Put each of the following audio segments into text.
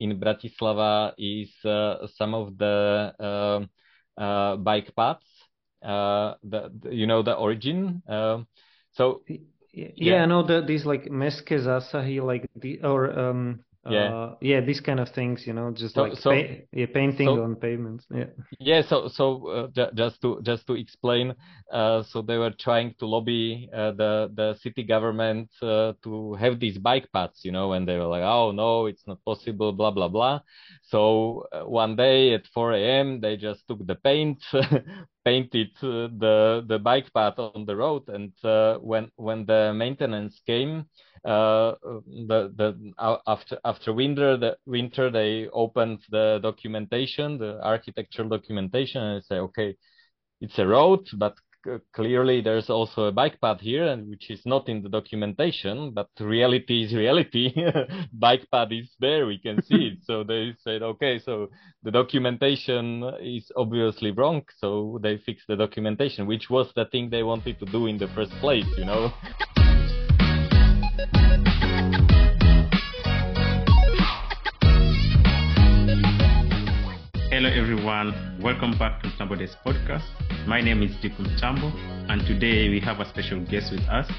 in Bratislava is uh, some of the um, uh, bike paths. Uh, the, the, you know the origin. Um, so yeah, yeah, I know that these like Mestské zásahy, like the or um yeah. Uh, yeah these kind of things you know just so, like so, yeah painting so, on pavements yeah. Yeah so so uh, just to just to explain uh, so they were trying to lobby uh, the the city government uh, to have these bike paths you know and they were like oh no it's not possible blah blah blah. So uh, one day at 4 a.m they just took the paint painted the the bike path on the road and when when the maintenance came uh, the the uh, after after winter the winter they opened the documentation the architectural documentation and say okay it's a road but clearly there's also a bike path here and which is not in the documentation but reality is reality. Bike path is there we can see it. So they said okay so the documentation is obviously wrong so they fixed the documentation which was the thing they wanted to do in the first place you know Hello everyone, welcome back to Mtambo's podcast. My name is Duke Mtambo, and today we have a special guest with us,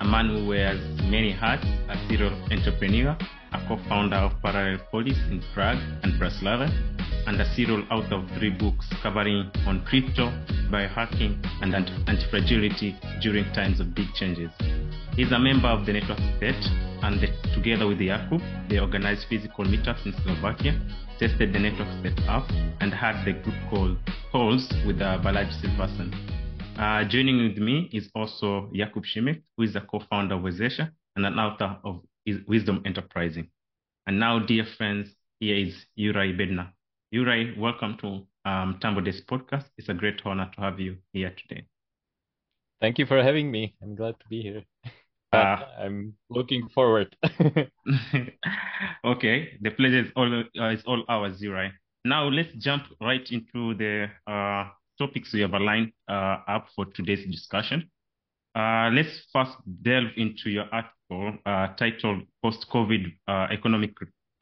a man who wears many hats, a serial entrepreneur, a co-founder of Parallel Polis in Prague and Bratislava, and a serial author of three books covering on crypto, biohacking, and anti-fragility during times of big changes. He's a member of the Network State, and they, together with Jakub, they organize physical meetups in Slovakia tested the network setup, and had the group call calls with uh, Balaji Srinivasan. Uh, joining with me is also Jakub Šimek, who is a co-founder of Wezesha and an author of Wisdom Enterprising. And now, dear friends, here is Juraj Bednar. Juraj, welcome to um, Mtambo Desk podcast. It's a great honor to have you here today. Thank you for having me. I'm glad to be here. Uh, I'm looking forward. okay, the pleasure is all uh, is all ours, right? Now let's jump right into the uh, topics we have aligned uh, up for today's discussion. Uh, let's first delve into your article uh, titled "Post-COVID Economic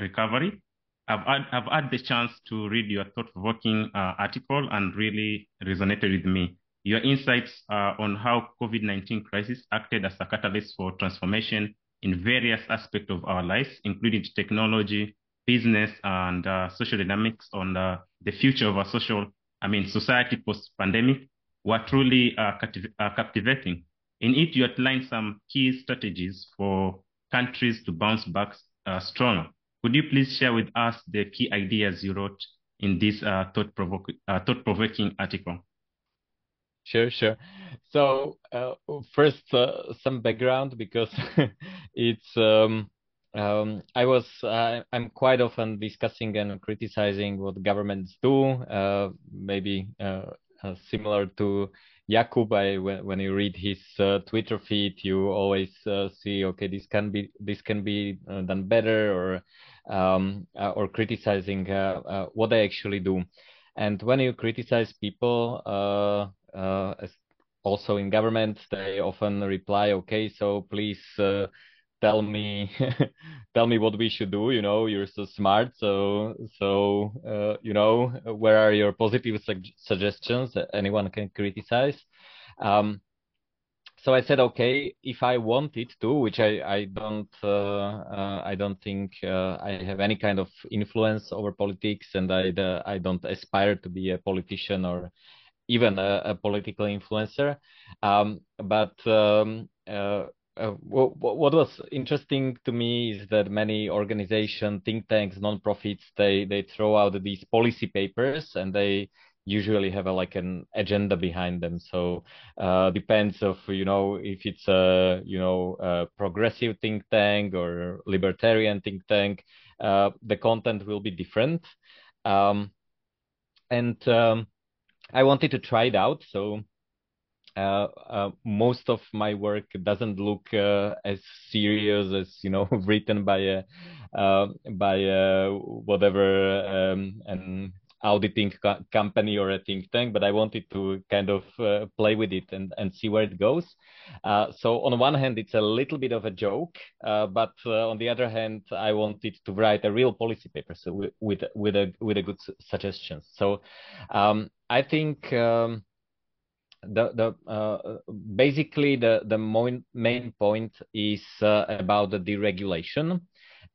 Recovery." I've had, I've had the chance to read your thought-provoking article and really resonated with me your insights uh, on how COVID-19 crisis acted as a catalyst for transformation in various aspects of our lives, including technology, business, and uh, social dynamics on uh, the future of our social, I mean, society post-pandemic, were truly uh, uh, captivating. In it, you outlined some key strategies for countries to bounce back uh, stronger. Could you please share with us the key ideas you wrote in this thought-provoking thought article? Sure, sure. So uh, first, uh, some background because it's um, um, I was I'm quite often discussing and criticizing what governments do. Uh, maybe uh, uh, similar to Jakub, I, when, when you read his uh, Twitter feed, you always see okay this can be this can be done better or um, or criticizing what they actually do. And when you criticize people, uh, also in government, they often reply, "Okay, so please uh, tell me tell me what we should do you know you're so smart so so uh, you know where are your positive su- suggestions that anyone can criticize um, so I said, okay, if I wanted to, which I I don't uh, uh, I don't think uh, I have any kind of influence over politics, and I I don't aspire to be a politician or even a, a political influencer. Um, but um, uh, what, was interesting to me is that many organizations, think tanks, non-profits, they they throw out these policy papers and they usually have a, like an agenda behind them. So uh, depends of you know if it's a you know a progressive think tank or libertarian think tank, uh, the content will be different. Um, and um, I wanted to try it out. So most of my work doesn't look uh, as serious as you know written by a uh, by a whatever um, an auditing co company or a think tank, but I wanted to kind of uh, play with it and, and see where it goes. Uh, so on one hand, it's a little bit of a joke, uh, but uh, on the other hand, I wanted to write a real policy paper so with with, with a with a good suggestions. So um, I think. Um, the the uh, basically the the main point is uh, about the deregulation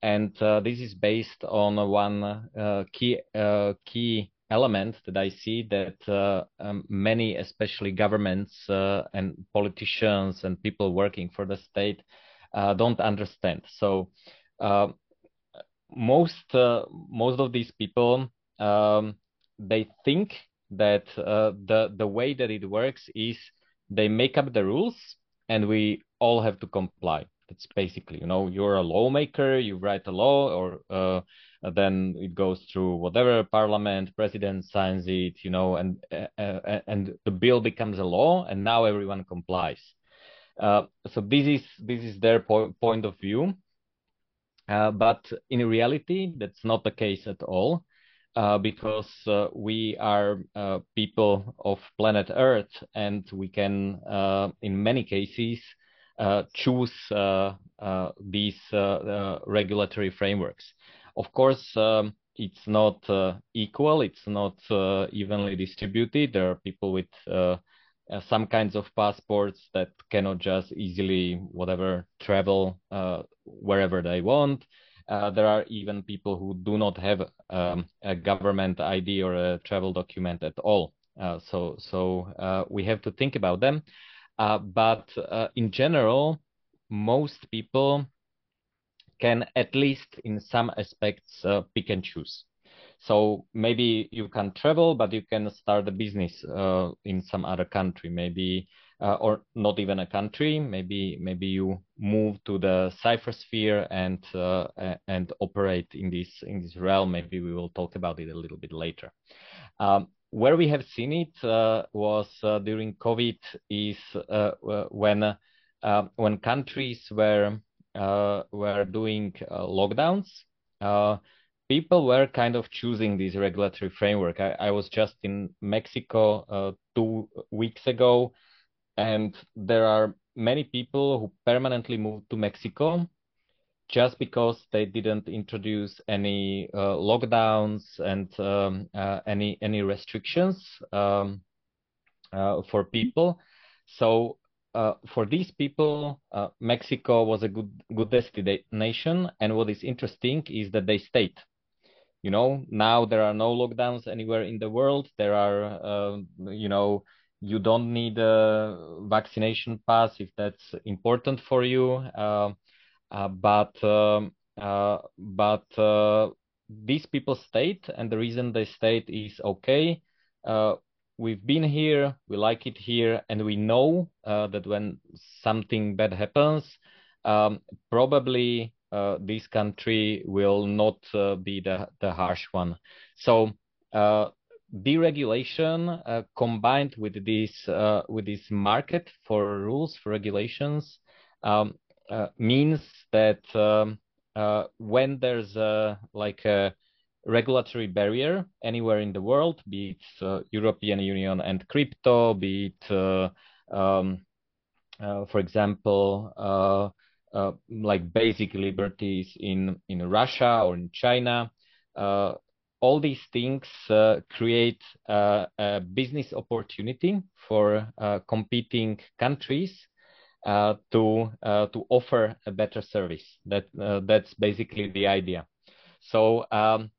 and uh, this is based on one uh, key uh, key element that I see that uh, um, many, especially governments and politicians and people working for the state, don't understand. So most most of these people um, they think that the the way that it works is they make up the rules and we all have to comply that's basically, you know, you're a lawmaker, you write a law, or uh, then it goes through whatever parliament, president signs it, you know, and uh, uh, and the bill becomes a law, and now everyone complies. Uh, so this is this is their po point of view, uh, but in reality, that's not the case at all. Uh, because uh, we are uh, people of planet Earth and we can, in many cases, uh, choose uh, uh, these regulatory frameworks. Of course, um, it's not equal, it's not evenly distributed. There are people with some kinds of passports that cannot just easily whatever travel wherever they want. Uh, there are even people who do not have um, a government ID or a travel document at all. Uh, so so uh, we have to think about them. Uh, but uh, in general, most people can at least in some aspects pick and choose. So maybe you can travel, but you can start a business in some other country, maybe, uh, or not even a country. Maybe maybe you move to the cyphersphere and uh, and operate in this in this realm. Maybe we will talk about it a little bit later. Um, where we have seen it uh, was uh, during COVID is uh, when uh, when countries were were doing lockdowns. people were kind of choosing this regulatory framework. I, I was just in Mexico two weeks ago, and there are many people who permanently moved to Mexico just because they didn't introduce any uh, lockdowns and um, uh, any any restrictions um, uh, for people. So uh, for these people, uh, Mexico was a good good destination. And what is interesting is that they stayed. You know, now there are no lockdowns anywhere in the world. There are, uh, you know, you don't need a vaccination pass if that's important for you. Uh, but um, uh, but uh, these people stayed, and the reason they stayed is okay. we've been here, we like it here, and we know that when something bad happens, um, probably uh, this country will not uh, be the, the harsh one. So uh, deregulation combined with this with this market for rules for regulations um, uh, means that um, uh, when there's a, like a regulatory barrier anywhere in the world, be it uh, European Union and crypto, be it, um, for example, like basic liberties in, in Russia or in China, all these things uh, create uh, a business opportunity for uh, competing countries uh, to uh, to offer a better service. That uh, that's basically the idea. So um,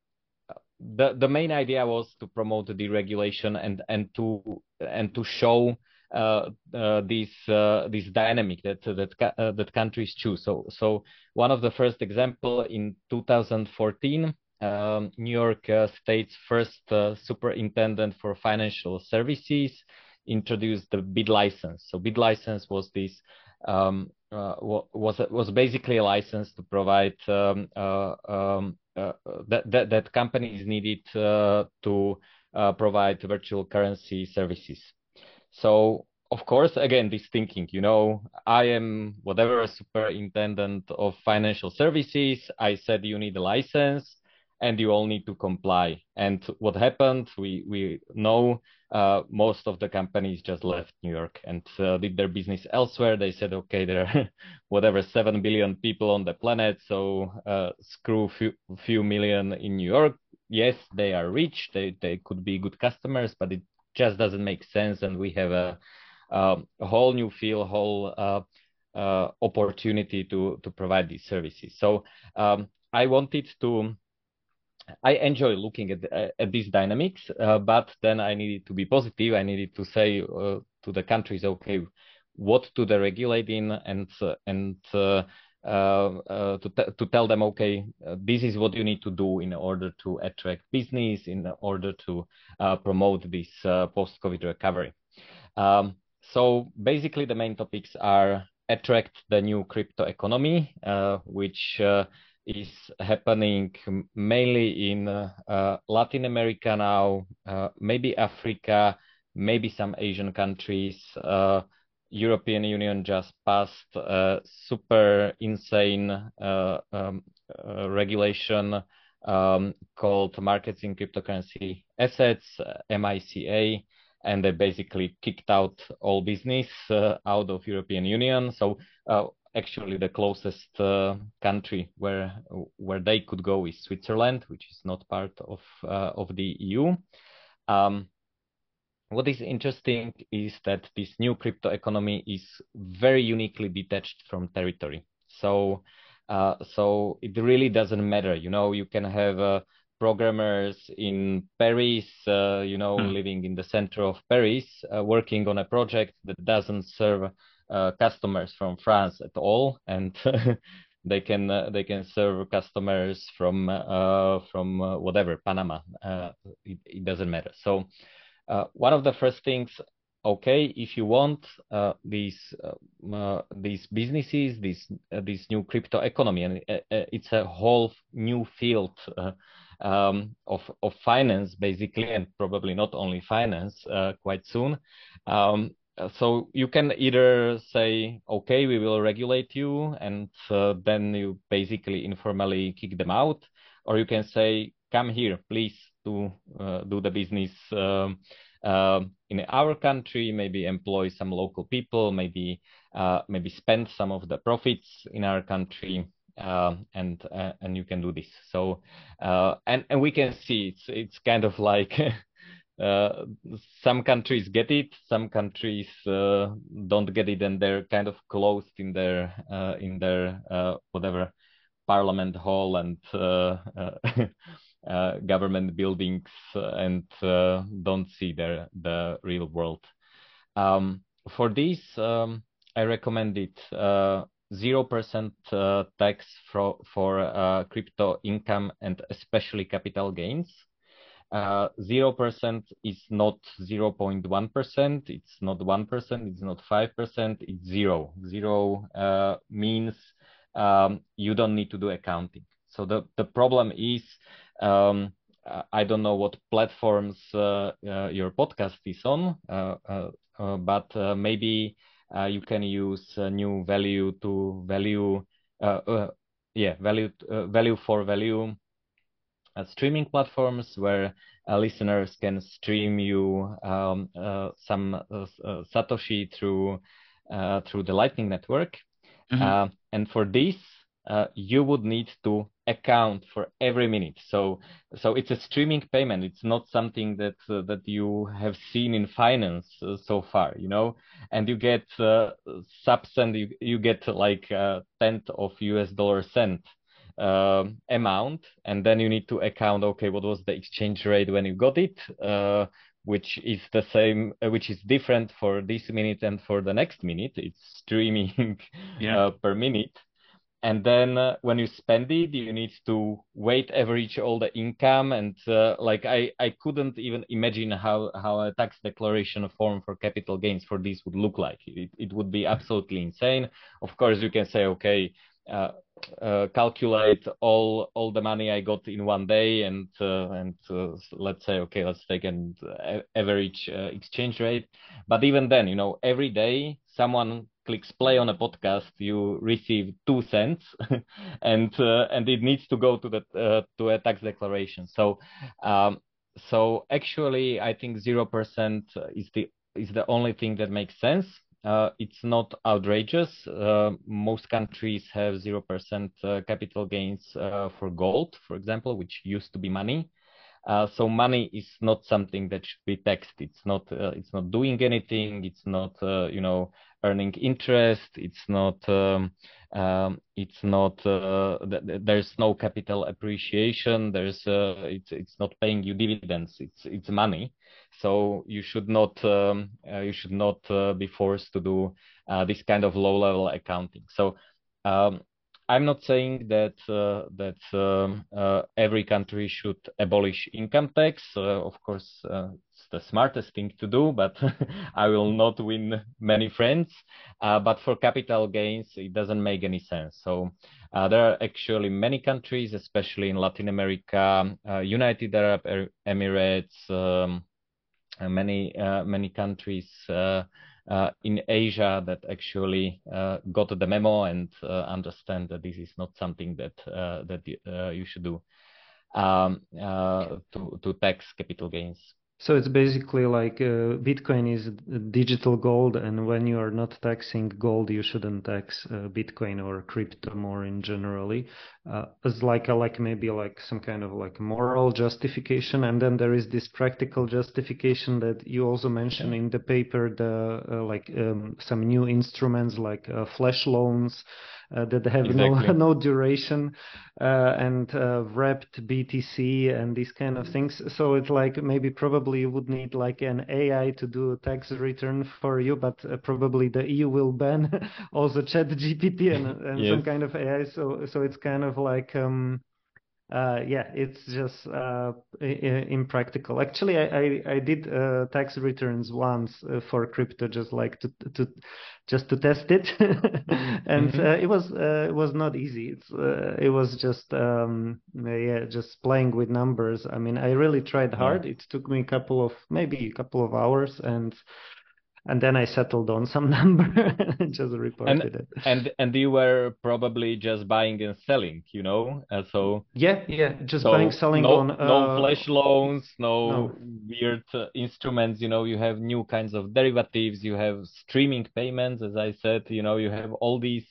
the the main idea was to promote deregulation and and to and to show uh, uh, this uh, this dynamic that that that countries choose. So so one of the first example in 2014, um, New York State's first superintendent for financial services introduced the BitLicense. So BitLicense was this um, uh, was was basically a license to provide um, uh, um, uh, that, that that companies needed uh, to uh, provide virtual currency services. So of course, again, this thinking, you know, I am whatever superintendent of financial services. I said you need a license, and you all need to comply. And what happened, we we know uh, most of the companies just left New York and uh, did their business elsewhere. They said, okay, there are whatever seven billion people on the planet, so uh, screw few few million in New York. Yes, they are rich. They they could be good customers, but it just doesn't make sense. And we have a, a whole new field, whole uh, uh, opportunity to to provide these services. So um, I wanted to I enjoy looking at, at these dynamics, uh, but then I needed to be positive. I needed to say uh, to the countries, okay, what to the regulate in, and uh, and uh, uh, to t- to tell them, okay, uh, this is what you need to do in order to attract business, in order to promote this post-COVID recovery. Um, so basically, the main topics are attract the new crypto economy, which is happening mainly in uh, Latin America now, uh, maybe Africa, maybe some Asian countries. Uh, European Union just passed a super insane uh, um, uh, regulation um, called Markets in Cryptocurrency Assets, MICA, and they basically kicked out all business uh, out of European Union. So actually the closest uh, country where where they could go is Switzerland, which is not part of uh, of the EU. Um, what is interesting is that this new crypto economy is very uniquely detached from territory. So uh, so it really doesn't matter. You know, you can have uh, programmers in Paris, uh, you know, mm. living in the center of Paris, uh, working on a project that doesn't serve customers from France at all, and they can uh, they can serve customers from uh, from whatever Panama. It, it, doesn't matter. So one of the first things okay if you want uh, these uh, these businesses this uh, this new crypto economy and it's a whole new field um, of of finance basically and probably not only finance quite soon um, uh, so you can either say, okay, we will regulate you, and uh, then you basically informally kick them out, or you can say, come here, please do uh, do the business um, uh, in our country, maybe employ some local people, maybe uh, maybe spend some of the profits in our country. Uh, and and you can do this. So and and we can see it's it's kind of like uh, some countries get it, some countries uh, don't get it, and they're kind of closed in their uh, in their uh, whatever parliament hall and uh, government buildings and don't see their the real world. Um, for this, um, I recommend it. Zero percent tax for for crypto income and especially capital gains uh, zero percent is not zero point one percent. It's not one percent. It's not five percent. It's zero. Zero uh, means um, you don't need to do accounting. So the the problem is. Um, I don't know what platforms uh, uh your podcast is on, uh, but maybe you can use new value to value, yeah, value value for value uh, streaming platforms where uh, listeners can stream you um, uh, some uh, uh, Satoshi through uh, through the Lightning Network. Mm-hmm. and for this, you would need to account for every minute. So so it's a streaming payment. It's not something that that you have seen in finance so far, you know. And you get subs and you, you get like a tenth of US dollar cent uh, amount, and then you need to account, okay, what was the exchange rate when you got it, uh, which is the same, uh, which is different for this minute and for the next minute. It's streaming yeah. Uh, per minute. And then uh, when you spend it, you need to weight average all the income. And uh, like I, I couldn't even imagine how, how a tax declaration form for capital gains for this would look like. It, it would be absolutely insane. Of course, you can say, okay, calculate all all the money I got in one day and uh, and uh, let's say okay let's take an average uh, exchange rate but even then you know every day someone clicks play on a podcast, you receive two cents, and uh, and it needs to go to the uh, to a tax declaration. So um, so actually, I think zero percent is the is the only thing that makes sense. Uh, it's not outrageous. Uh, most countries have zero percent uh, capital gains uh, for gold, for example, which used to be money. Uh, so money is not something that should be taxed. It's not. Uh, it's not doing anything. It's not. you know, earning interest. It's not. Um, um, it's not. Th- there's no capital appreciation. There's. it's. It's not paying you dividends. It's. It's money. So you should not um, uh, you should not uh, be forced to do uh, this kind of low level accounting. So um, I'm not saying that uh, that um, uh, every country should abolish income tax. Uh, of course, it's the smartest thing to do, but I will not win many friends. but for capital gains, it doesn't make any sense. So there are actually many countries, especially in Latin America, United Arab Emirates. Um, uh, many uh, many countries uh, in Asia that actually uh, got the memo and uh, understand that this is not something that uh, that you should do um, to to tax capital gains. So it's basically like uh, Bitcoin is digital gold, and when you are not taxing gold, you shouldn't tax uh, Bitcoin or crypto more in generally. Uh, as like a, like maybe like some kind of like moral justification, and then there is this practical justification that you also mentioned in the paper, the uh, like um, some new instruments like uh, flash loans uh, that have exactly. no no duration uh, and uh, wrapped BTC and these kind of things. So it's like maybe probably you would need like an AI to do a tax return for you, but uh, probably the EU will ban also Chat GPT and, and yes. some kind of AI. So so it's kind of like um, uh, yeah, it's just uh, impractical. Actually, I, I, I did uh, tax returns once uh, for crypto, just like to to just to test it, and mm-hmm. Uh, it was uh, it was not easy. It's it was just um, yeah, just playing with numbers. I mean, I really tried hard. It took me a couple of maybe a couple of hours, and and then I settled on some number and just reported and, it. And and you were probably just buying and selling, you know, uh, so yeah, yeah, just so buying, selling no, on uh, no flash loans, no, no. weird uh, instruments. You know, you have new kinds of derivatives, you have streaming payments, as I said. You know, you have all these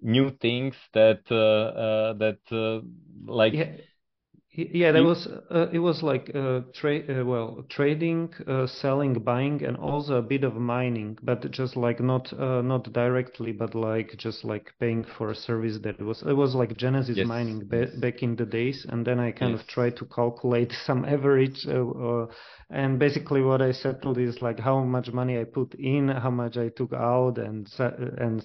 new things that uh, uh that uh, like. Yeah yeah, there was uh, it was like uh, trade uh, well trading, uh, selling, buying, and also a bit of mining, but just like not uh, not directly, but like just like paying for a service that was it was like Genesis yes. mining ba- back in the days, and then I kind yes. of tried to calculate some average, uh, and basically what I settled is like how much money I put in, how much I took out, and and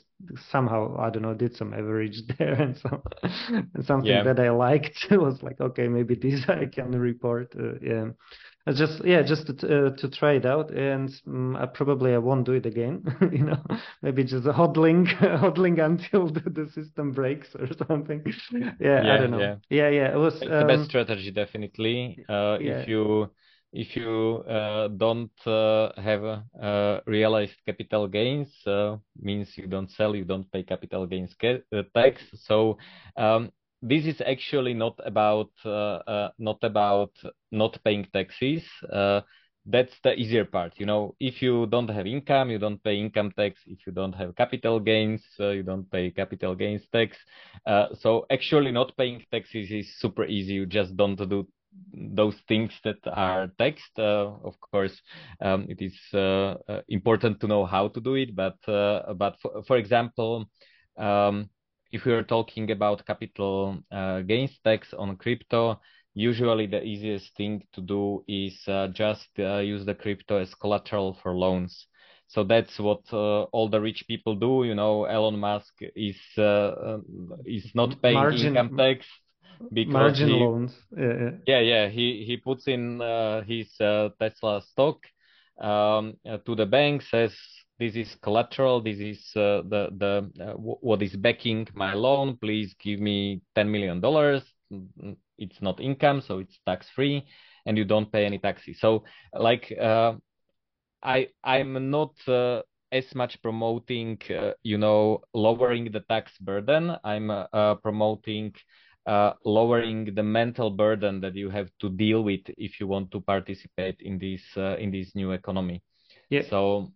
somehow I don't know did some average there and so and something yeah. that I liked. Was like okay maybe this I can report uh, yeah. Just yeah just to, uh, to try it out and um, I probably I won't do it again you know. Maybe just hodling hodling until the, the, system breaks or something. Yeah, yeah I don't know. yeah. Yeah, yeah it was it's um, the best um, strategy definitely. Uh, yeah. if you if you uh, don't uh, have uh, realized capital gains, uh, means you don't sell, you don't pay capital gains uh, tax. So um, this is actually not about uh, not about not paying taxes. that's the easier part. You know, if you don't have income, you don't pay income tax. If you don't have capital gains, you don't pay capital gains tax. so actually, not paying taxes is super easy. You just don't do those things that are text. Uh, of course, um, it is uh, uh, important to know how to do it. But uh, but for, for example, um, if we are talking about capital uh, gains tax on crypto, usually the easiest thing to do is uh, just use the crypto as collateral for loans. So that's what all the rich people do. You know, Elon Musk is is not paying Margin. income tax because margin he, loans. Yeah, yeah, yeah. He he puts in uh, his uh, Tesla stock um, uh, to the bank, says this is collateral, this is uh, the the uh, w- what is backing my loan. Please give me ten million dollars. It's not income, so it's tax free, and you don't pay any taxes. So like uh, I I'm not as much promoting, uh, you know, lowering the tax burden. I'm uh, promoting uh, lowering the mental burden that you have to deal with if you want to participate in this uh, in this new economy. Yeah. So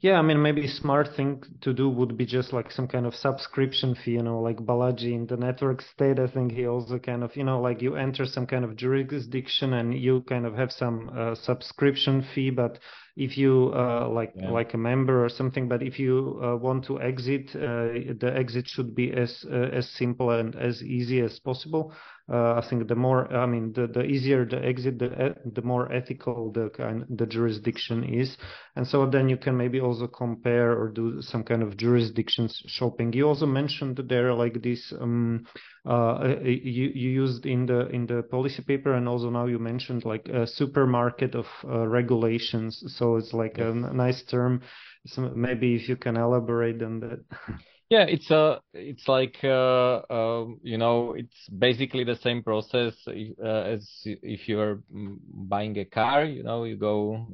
yeah, I mean, maybe smart thing to do would be just like some kind of subscription fee, you know, like Balaji in the network state. I think he also kind of, you know, like you enter some kind of jurisdiction and you kind of have some uh, subscription fee, but if you uh, like yeah. like a member or something but if you uh, want to exit uh, the exit should be as uh, as simple and as easy as possible uh, i think the more i mean the, the easier the exit the the more ethical the kind the jurisdiction is. And so then you can maybe also compare or do some kind of jurisdictions shopping. You also mentioned there like this um, uh, you, you used in the in the policy paper and also now you mentioned like a supermarket of uh, regulations. So it's like a nice term. So maybe if you can elaborate on that yeah it's a it's like uh, uh, you know it's basically the same process uh, as if you're mm, buying a car you know you go,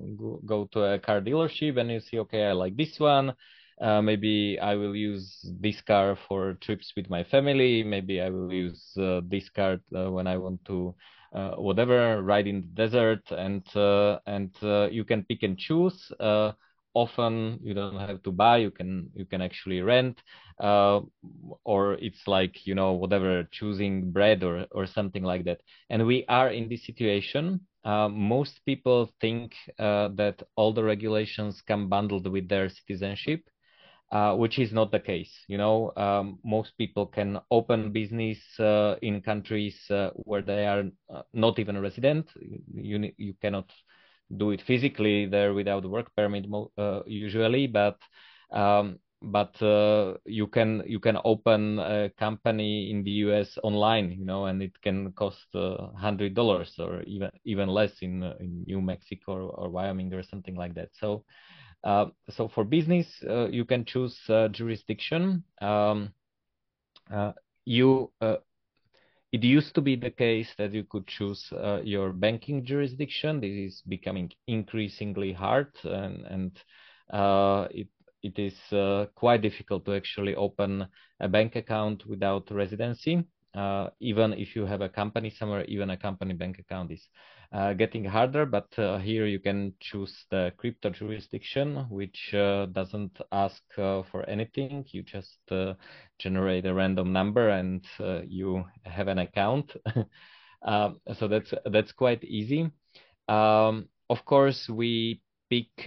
go to a car dealership and you see okay i like this one uh, maybe I will use this car for trips with my family. Maybe I will use uh, this car uh, when I want to, uh, whatever, ride in the desert. And uh, and uh, you can pick and choose. Often you don't have to buy. You can you can actually rent, or it's like you know whatever, choosing bread or or something like that. And we are in this situation. most people think that all the regulations come bundled with their citizenship uh, which is not the case. You know, um, most people can open business uh, in countries uh, where they are uh, not even a resident. You you cannot do it physically there without work permit uh, usually, but um, but uh, you can you can open a company in the US online, you know, and it can cost hundred dollars or even even less in in New Mexico or, or Wyoming or something like that. So uh, so for business, uh, you can choose uh, jurisdiction. Um, you it used to be the case that you could choose uh, your banking jurisdiction. This is becoming increasingly hard, and, and uh, it it is uh, quite difficult to actually open a bank account without residency. even if you have a company somewhere, even a company bank account is uh, getting harder, but uh, here you can choose the crypto jurisdiction, which uh, doesn't ask uh, for anything. You just uh, generate a random number and uh, you have an account. Um, so that's that's quite easy. Um, of course, we pick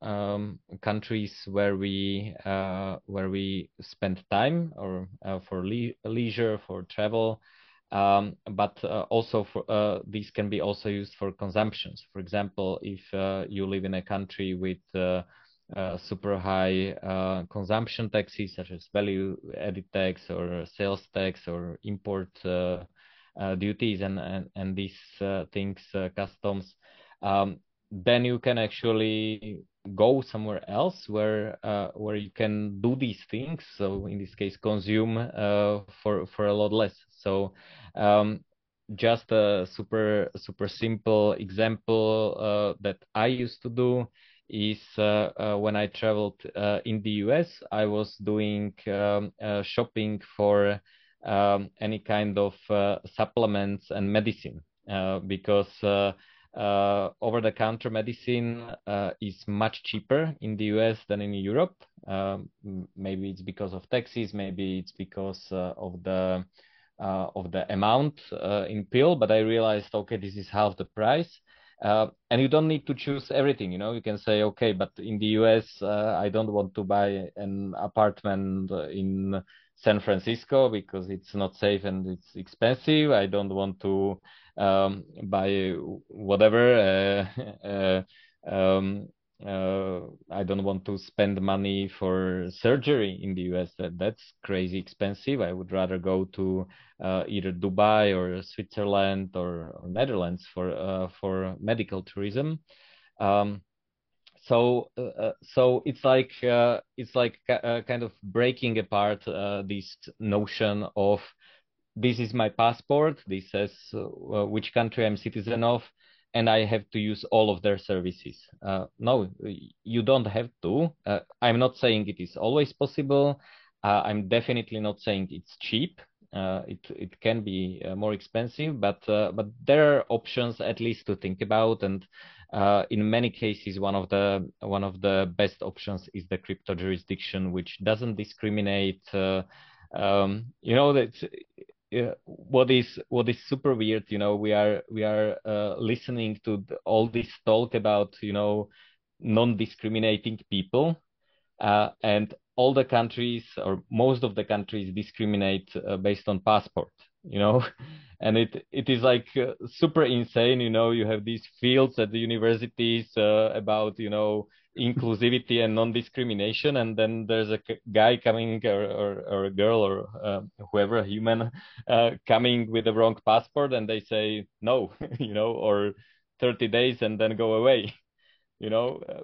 um, countries where we where we spend time or for le leisure, for travel. Um, but uh, also for uh, these can be also used for consumptions. For example, if uh, you live in a country with uh, uh, super high uh, consumption taxes, such as value added tax or sales tax or import duties and, and, and these things, customs, um, then you can actually go somewhere else where uh, where you can do these things. So in this case consume uh, for for a lot less. So um, just a super super simple example uh, that I used to do is uh, uh, when I traveled uh, in the US, I was doing um, shopping for um, any kind of supplements and medicine because uh, over-the-counter medicine uh, is much cheaper in the US than in Europe. Um, maybe it's because of taxes, maybe it's because uh, of the uh, of the amount uh, in pill. But I realized, okay, this is half the price. Uh, and you don't need to choose everything, you know. You can say, okay, but in the US, I don't want to buy an apartment in San Francisco because it's not safe and it's expensive. I don't want to um, buy whatever. Uh, uh, um, uh, I don't want to spend money for surgery in the US. That that's crazy expensive. I would rather go to uh, either Dubai or Switzerland or, or Netherlands for uh, for medical tourism. Um, so uh, uh, so it's like uh, it's like uh, kind of breaking apart uh, this notion of this is my passport this says uh, which country i'm citizen of and I have to use all of their services. Uh, no, you don't have to. Uh, I'm not saying it is always possible. Uh, I'm definitely not saying it's cheap. Uh, it it can be uh, more expensive, but uh, but there are options at least to think about. And in many cases, one of the one of the best options is the crypto jurisdiction, which doesn't discriminate. Um, you know that uh, what is what is super weird you know we are we are uh, listening to all this talk about you know non-discriminating people uh, and all the countries or most of the countries discriminate uh, based on passport you know? And it it is like uh, super insane you know? You have these fields at the universities uh, about you know inclusivity and non-discrimination and then there's a guy coming or, or, or a girl or uh, whoever a human uh, coming with the wrong passport and they say no you know or 30 days and then go away you know? Uh,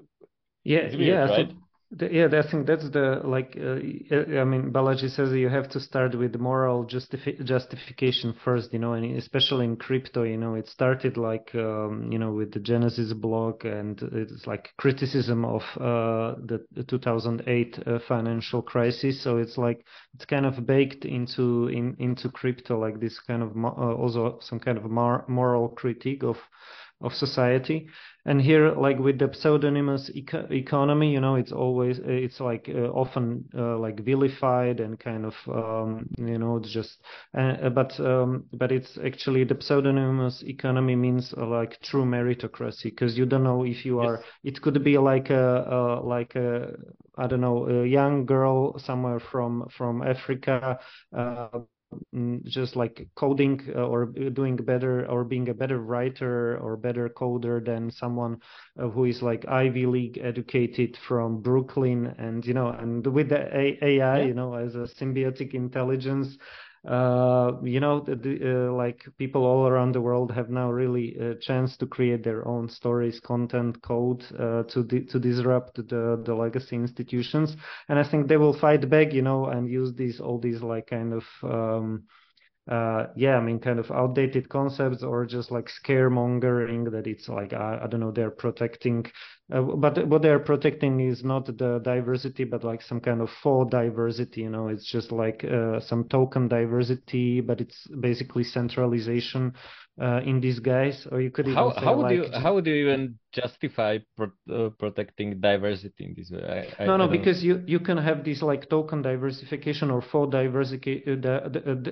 yeah weird, yeah right? so yeah, I think that's the like. Uh, I mean, Balaji says you have to start with moral justifi- justification first, you know, and especially in crypto, you know, it started like um, you know with the Genesis block, and it's like criticism of uh, the, the 2008 uh, financial crisis. So it's like it's kind of baked into in into crypto, like this kind of mo- uh, also some kind of mar- moral critique of of society and here like with the pseudonymous eco- economy you know it's always it's like uh, often uh, like vilified and kind of um, you know it's just uh, but um, but it's actually the pseudonymous economy means uh, like true meritocracy because you don't know if you are yes. it could be like a, a like a I don't know a young girl somewhere from from Africa uh, just like coding uh, or doing better or being a better writer or better coder than someone uh, who is like Ivy League educated from Brooklyn and you know and with the AI yeah. you know as a symbiotic intelligence uh, you know, the, uh, like people all around the world have now really a chance to create their own stories, content, code uh, to di- to disrupt the the legacy institutions, and I think they will fight back, you know, and use these all these like kind of um, uh, yeah, I mean, kind of outdated concepts or just like scaremongering that it's like, I, I don't know, they're protecting, uh, but what they're protecting is not the diversity, but like some kind of faux diversity, you know, it's just like uh, some token diversity, but it's basically centralization uh, in disguise, or you could even how say how would like, you how would you even justify pro uh, protecting diversity in this way? I, no, I, no, I because you you can have this like token diversification or faux diversity uh,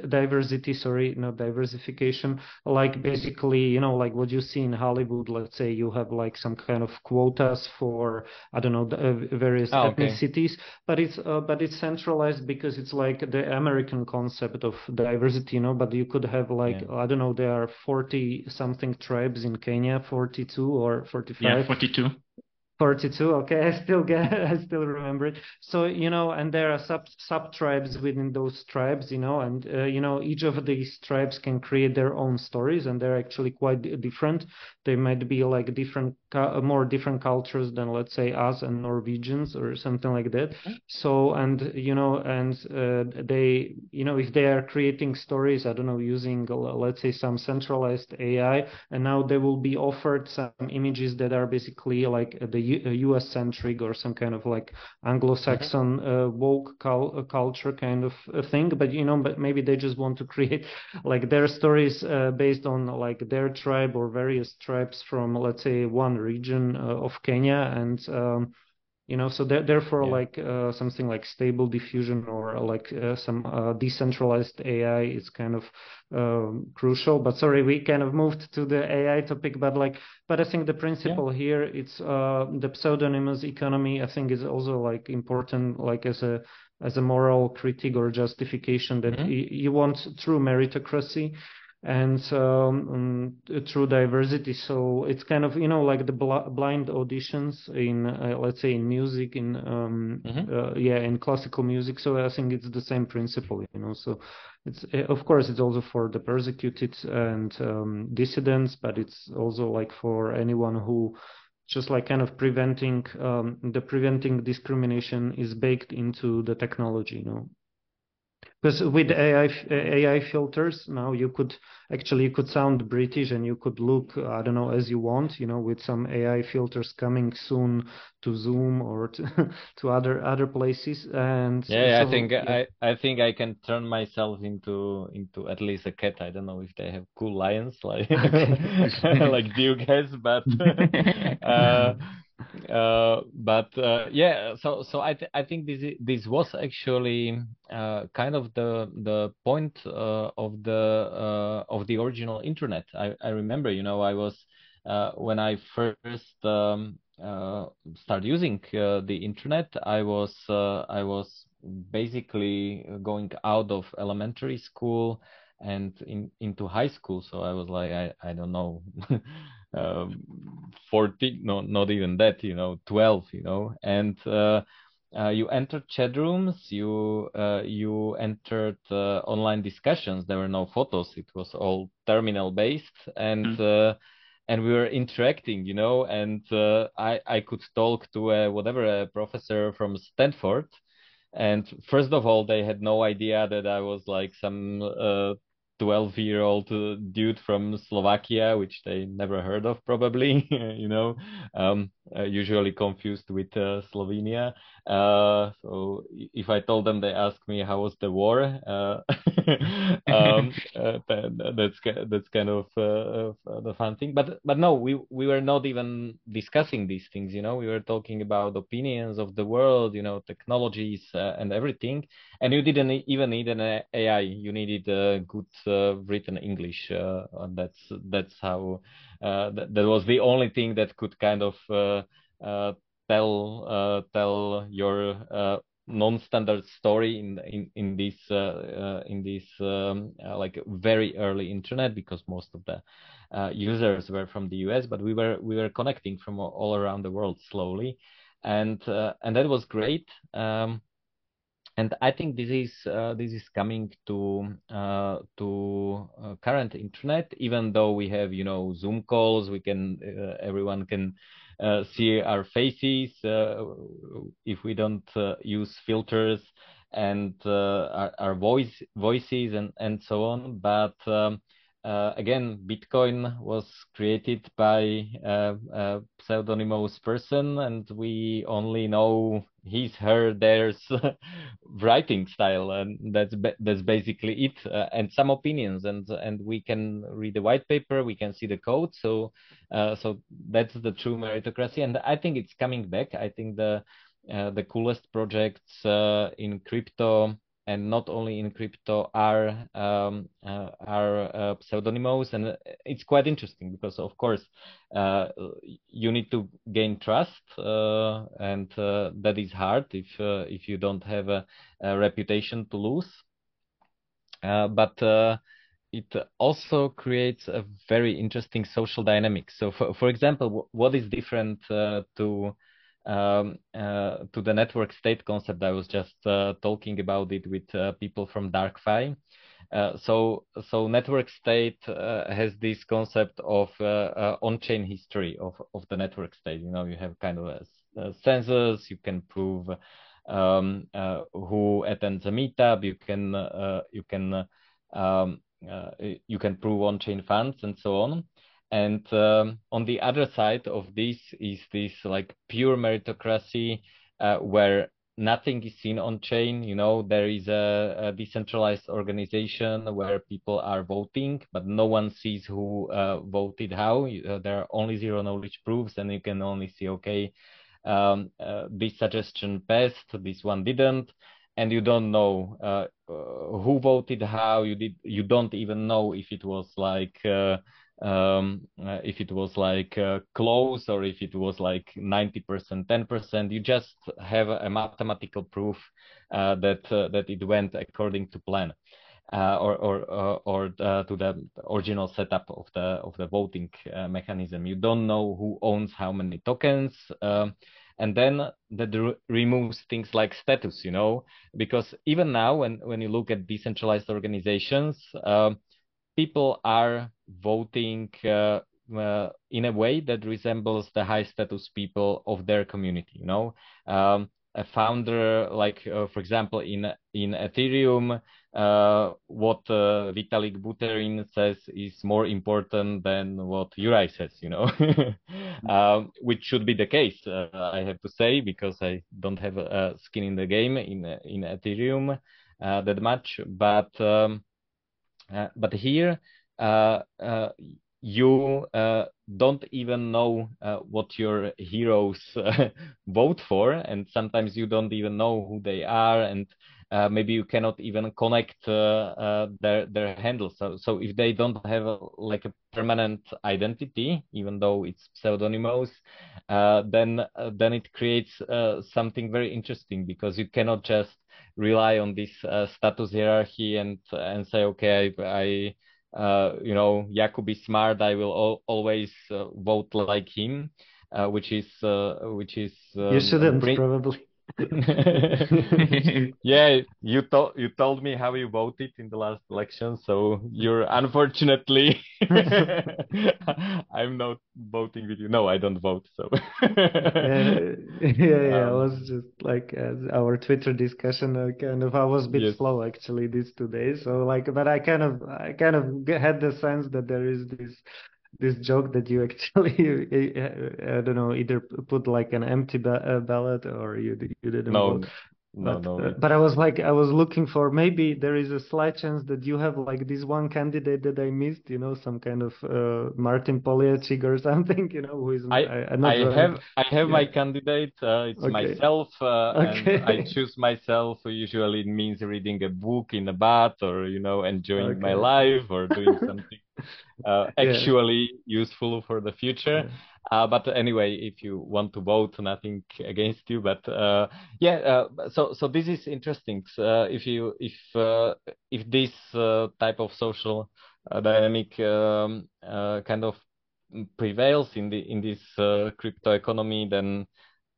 diversity, sorry, not diversification, like basically you know like what you see in Hollywood. Let's say you have like some kind of quotas for I don't know uh, various oh, ethnicities, okay. but it's uh, but it's centralized because it's like the American concept of diversity, you know. But you could have like yeah. I don't know there are 40 something tribes in Kenya, 42 or 45. Yeah, 42. 42 okay i still get i still remember it. So you know and there are sub sub tribes within those tribes you know and uh, you know each of these tribes can create their own stories and they're actually quite different. They might be like different more different cultures than let's say us and norwegians or something like that. Mm-hmm. so and you know and uh, they you know if they are creating stories i don't know using let's say some centralized ai and now they will be offered some images that are basically like the US centric or some kind of like Anglo-Saxon mm-hmm. uh, woke cul- uh, culture kind of thing. But you know, but maybe they just want to create like their stories uh, based on like their tribe or various tribes from let's say one region uh, of Kenya and. Um, you know so therefore yeah. like uh, something like stable diffusion or like uh, some uh, decentralized ai is kind of um, crucial but sorry we kind of moved to the ai topic but like but i think the principle yeah. here it's uh, the pseudonymous economy i think is also like important like as a as a moral critique or justification that mm-hmm. you want true meritocracy and um, um, through diversity. So it's kind of you know like the bl- blind auditions in uh, let's say in music in um, mm-hmm. uh, yeah in classical music. So I think it's the same principle, you know. So it's eh, of course it's also for the persecuted and um, dissidents, but it's also like for anyone who just like kind of preventing um, the preventing discrimination is baked into the technology, you know. Because with AI AI filters now you could actually you could sound British and you could look I don't know as you want you know with some AI filters coming soon to Zoom or to, to other other places and yeah, so, I think yeah. I I think I can turn myself into into at least a cat I don't know if they have cool lions like like you guys but uh, uh, but uh, yeah, so so I th- I think this this was actually uh, kind of the the point uh, of the uh, of the original internet. I, I remember, you know, I was when I first um, started using the internet, I was I was basically going out of elementary school and in, into high school. So I was like, I, I don't know, um, 14, no, not even that, you know, 12, you know, and uh, uh, you entered chat rooms, you uh, you entered uh, online discussions. There were no photos; it was all terminal based, and mm. and we were interacting, you know. And uh, I I could talk to a, whatever a professor from Stanford, and first of all, they had no idea that I was like some 12 year old uh, dude from Slovakia, which they never heard of, probably, you know, um, usually confused with uh, Slovenia. Uh, so if I told them, they asked me how was the war. Uh, um, uh, that's that's kind of the fun thing. But but no, we we were not even discussing these things. You know, we were talking about opinions of the world, you know, technologies and everything. And you didn't even need an AI. You needed good written English. that's that's how that, that was the only thing that could kind of tell uh, tell your uh, non-standard story in in in this uh, in this um, like very early internet because most of the users were from the US, but we were we were connecting from all around the world slowly, and and that was great. Um, and I think this is uh, this is coming to uh, to uh, current internet. Even though we have you know Zoom calls, we can everyone can uh, see our faces uh, if we don't uh, use filters and our, our, voice voices and and so on but um, uh, again, Bitcoin was created by a, a, pseudonymous person, and we only know his, her, theirs writing style, and that's that's basically it. Uh, and some opinions, and and we can read the white paper, we can see the code. So, uh, so that's the true meritocracy, and I think it's coming back. I think the uh, the coolest projects uh, in crypto and not only in crypto are um, uh, are uh, pseudonymous. And it's quite interesting because of course uh, you need to gain trust uh, and uh, that is hard if uh, if you don't have a, a reputation to lose. But it also creates a very interesting social dynamic. So for, for example what is different to um, uh, to the network state concept. I was just uh, talking about it with uh, people from DarkFi. Uh, so, so network state uh, has this concept of uh, on-chain history of, of the network state. You know, you have kind of a, a census. You can prove um, who attends a meetup. You can you can um, you can prove on-chain funds and so on. And um, on the other side of this is this like pure meritocracy uh, where nothing is seen on chain. You know, there is a, a, decentralized organization where people are voting, but no one sees who uh, voted how. Uh, there are only zero knowledge proofs, and you can only see, okay, um, uh, this suggestion passed, this one didn't. And you don't know uh, who voted how. You did. You don't even know if it was like um, uh, if it was like uh, close or if it was like 90%, 10%, you just have a mathematical proof uh, that uh, that it went according to plan. Uh, or or uh, or to the original setup of the of the voting mechanism. You don't know who owns how many tokens, um, and then that re removes things like status. You know, because even now, when when you look at decentralized organizations, um, people are voting uh, uh, in a way that resembles the high status people of their community. You know, um, a founder, like uh, for example in in Ethereum, uh, what uh, Vitalik Buterin says is more important than what Juraj says, you know, um, which should be the case, uh, I have to say, because I don't have a skin in the game in in Ethereum that much. But um, Uh, but here uh, uh, you don't even know what your heroes vote for, and sometimes you don't even know who they are and uh, maybe you cannot even connect uh, uh, their their handles. So so if they don't have a, like a permanent identity, even though it's pseudonymous, uh, then uh, then it creates something very interesting because you cannot just rely on this status hierarchy and and say okay I. I you know, Jakub is smart. I will al always vote like him, which is which is. Um, you shouldn't probably. yeah, you told you told me how you voted in the last election, so you're unfortunately I'm not voting with you. No, I don't vote. So yeah, yeah, yeah. Um, I was just like uh, our Twitter discussion. Uh, kind of, I was a bit yes. slow actually these two days. So like, but I kind of, I kind of had the sense that there is this this joke that you actually I don't know either put like an empty ba- uh, ballot or you you didn't no vote. No, but, no. Uh, but I was like, I was looking for maybe there is a slight chance that you have like this one candidate that I missed, you know, some kind of uh, Martin Poliačik or something, you know, who is. I I, I have I have yeah. my candidate. Uh, it's okay. myself, uh, okay. and I choose myself. Usually, it means reading a book in a bath, or you know, enjoying okay. my life, or doing something uh, actually yeah. useful for the future. Yeah. Uh, but anyway, if you want to vote, nothing against you. But uh, yeah, uh, so so this is interesting. Uh, if you if uh, if this uh, type of social dynamic um, kind of prevails in the in this crypto economy, then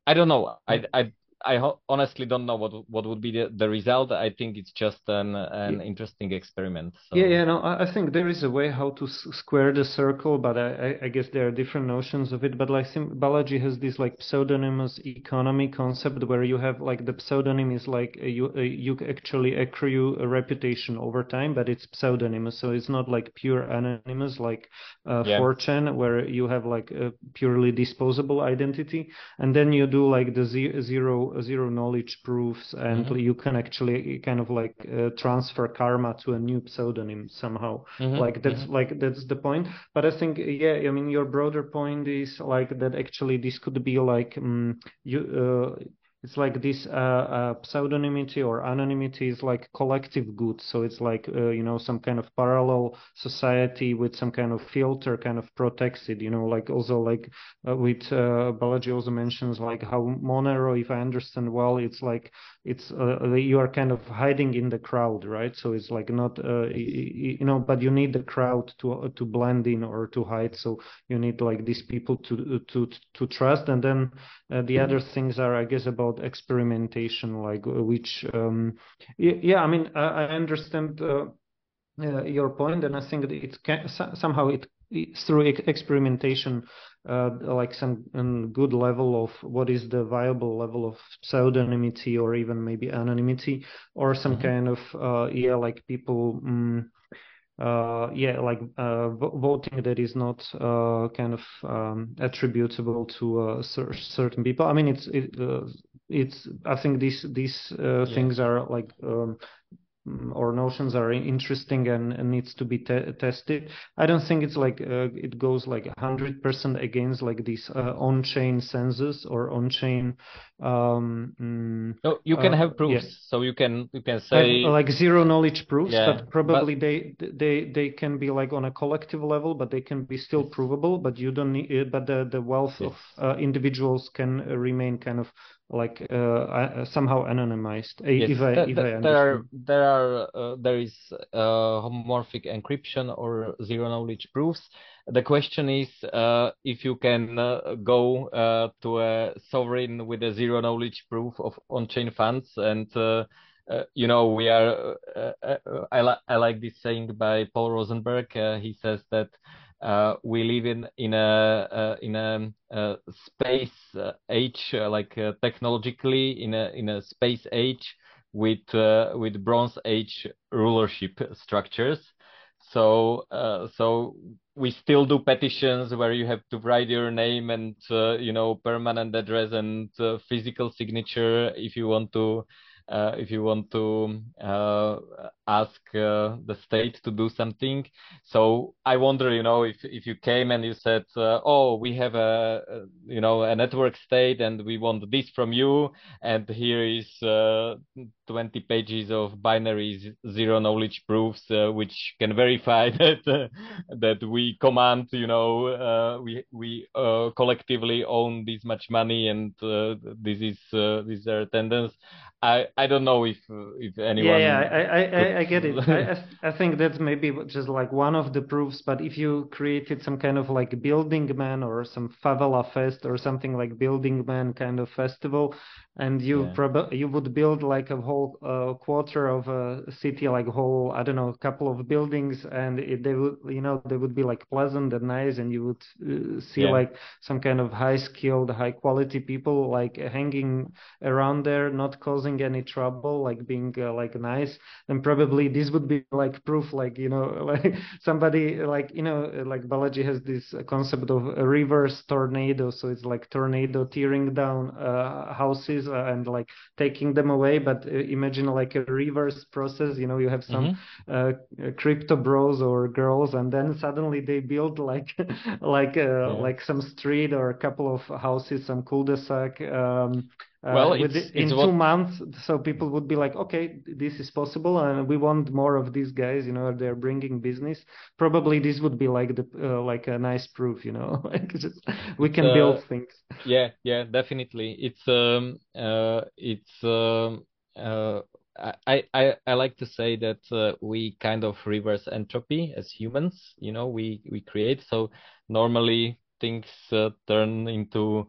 I don't know. I I I ho- honestly don't know what what would be the, the result. I think it's just an an yeah. interesting experiment. So. Yeah, yeah, no, I think there is a way how to s- square the circle, but I, I guess there are different notions of it. But like Balaji has this like pseudonymous economy concept where you have like the pseudonym is like uh, you uh, you actually accrue a reputation over time, but it's pseudonymous, so it's not like pure anonymous like uh, yeah. 4chan where you have like a purely disposable identity, and then you do like the zero zero knowledge proofs and mm-hmm. you can actually kind of like uh, transfer karma to a new pseudonym somehow mm-hmm. like that's mm-hmm. like that's the point but i think yeah i mean your broader point is like that actually this could be like um, you uh, it's like this uh, uh, pseudonymity or anonymity is like collective good. So it's like uh, you know some kind of parallel society with some kind of filter kind of protects it you know like also like uh, with uh, Balaji also mentions like how Monero if I understand well it's like it's uh, you are kind of hiding in the crowd right? So it's like not you, you know but you need the crowd to to blend in or to hide. So you need like these people to to to trust. And then the other things are I guess about experimentation, like uh, which, um, yeah, I mean, I, I understand uh, uh, your point, and I think it can somehow it through experimentation, uh, like some um, good level of what is the viable level of pseudonymity or even maybe anonymity, or some mm-hmm. kind of uh, yeah, like people. Um, uh, yeah, like uh, voting that is not uh, kind of um, attributable to uh, cer- certain people. I mean, it's it, uh, it's. I think these these uh, yeah. things are like um, or notions are interesting and, and needs to be te- tested. I don't think it's like uh, it goes like hundred percent against like these uh, on-chain census or on-chain. Um, mm, no, you can uh, have proofs, yeah. so you can you can say like, like zero knowledge proofs, yeah, but probably but... they they they can be like on a collective level, but they can be still provable. But you don't need, uh, but the the wealth yes. of uh, individuals can remain kind of like uh, uh, somehow anonymized. Yes. If I, if I there are there are uh, there is uh, homomorphic encryption or zero knowledge proofs. The question is uh, if you can uh, go to a sovereign with a zero knowledge proof of on-chain funds and you know we are I, li- I like this saying by Paul Rosenberg. he says that uh, we live in in a in a, a space uh, age, uh, like uh, technologically in a in a space age with with Bronze Age rulership structures. So so we still do petitions where you have to write your name and you know permanent address and physical signature if you want to Uh, if you want to uh, ask uh, the state to do something. So I wonder, you know, if if you came and you said, uh, "Oh, we have a, you know a network state and we want this from you, and here is uh, 20 pages of binary zero knowledge proofs which can verify that that we command, you know, we we collectively own this much money and this is this is our attendance." I I don't know if if anyone. Yeah, yeah, I I, I get it. I I think that's maybe just like one of the proofs. But if you created some kind of like Burning Man or some favela fest or something like Burning Man kind of festival, and you yeah. probably you would build like a whole uh, quarter of a city, like whole I don't know, a couple of buildings, and it, they would you know they would be like pleasant and nice, and you would uh, see yeah. like some kind of high skilled, high quality people like hanging around there, not causing any trouble, like being uh, like nice, then probably this would be like proof, like you know, like somebody like you know, like Balaji has this concept of a reverse tornado, so it's like tornado tearing down uh, houses uh, and like taking them away. But uh, imagine like a reverse process. You know, you have some mm-hmm. crypto bros or girls, and then suddenly they build like like yeah. like some street or a couple of houses, some cul-de-sac. Um, uh, well, it's, in what... two months, so people would be like, okay, this is possible, and we want more of these guys. You know, they're bringing business. Probably this would be like the uh, like a nice proof. You know, like just we can uh, build things. Yeah, yeah, definitely. It's um uh it's um uh. I, I, I like to say that uh, we kind of reverse entropy as humans. You know, we, we create. So normally things uh, turn into uh,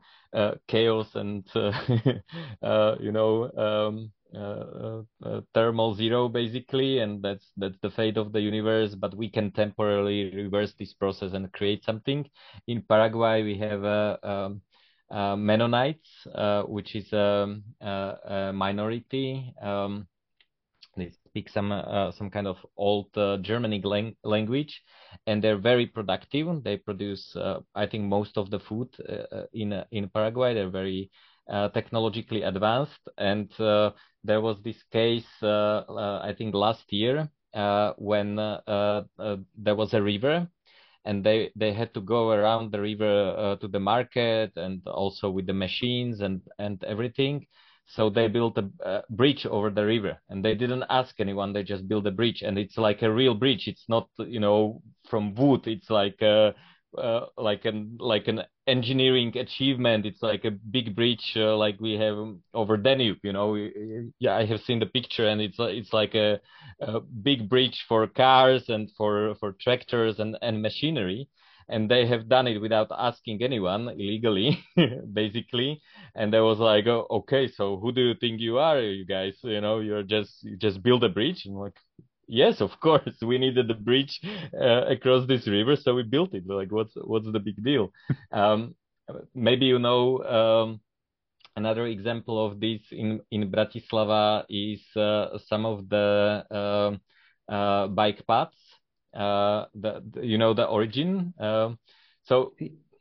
chaos and uh, you know um, uh, uh, thermal zero basically and that's that's the fate of the universe but we can temporarily reverse this process and create something. In paraguay we have a um, uh, mennonites which is a, a minority um, speak some uh, some kind of old uh, Germanic lang- language, and they're very productive. They produce, uh, I think, most of the food uh, uh, in uh, in Paraguay. They're very technologically advanced, and there was this case, I think, last year when there was a river and they they had to go around the river uh, to the market and also with the machines and and everything so they built a, a, bridge over the river and they didn't ask anyone. They just built a bridge and it's like a real bridge. It's not, you know, from wood. It's like a, uh, like an like an engineering achievement. It's like a big bridge, uh, like we have over Danube. You know, yeah, I have seen the picture, and it's it's like a, a big bridge for cars and for for tractors and and machinery and they have done it without asking anyone illegally basically. And I was like oh, okay so who do you think you are you guys? You know you're just you just build a bridge? And like yes of course we needed the bridge uh, across this river so we built it. Like what's what's the big deal? Um, maybe you know um, another example of this in in bratislava is uh, some of the uh, uh bike paths uh, the, the, you know the origin. Um, so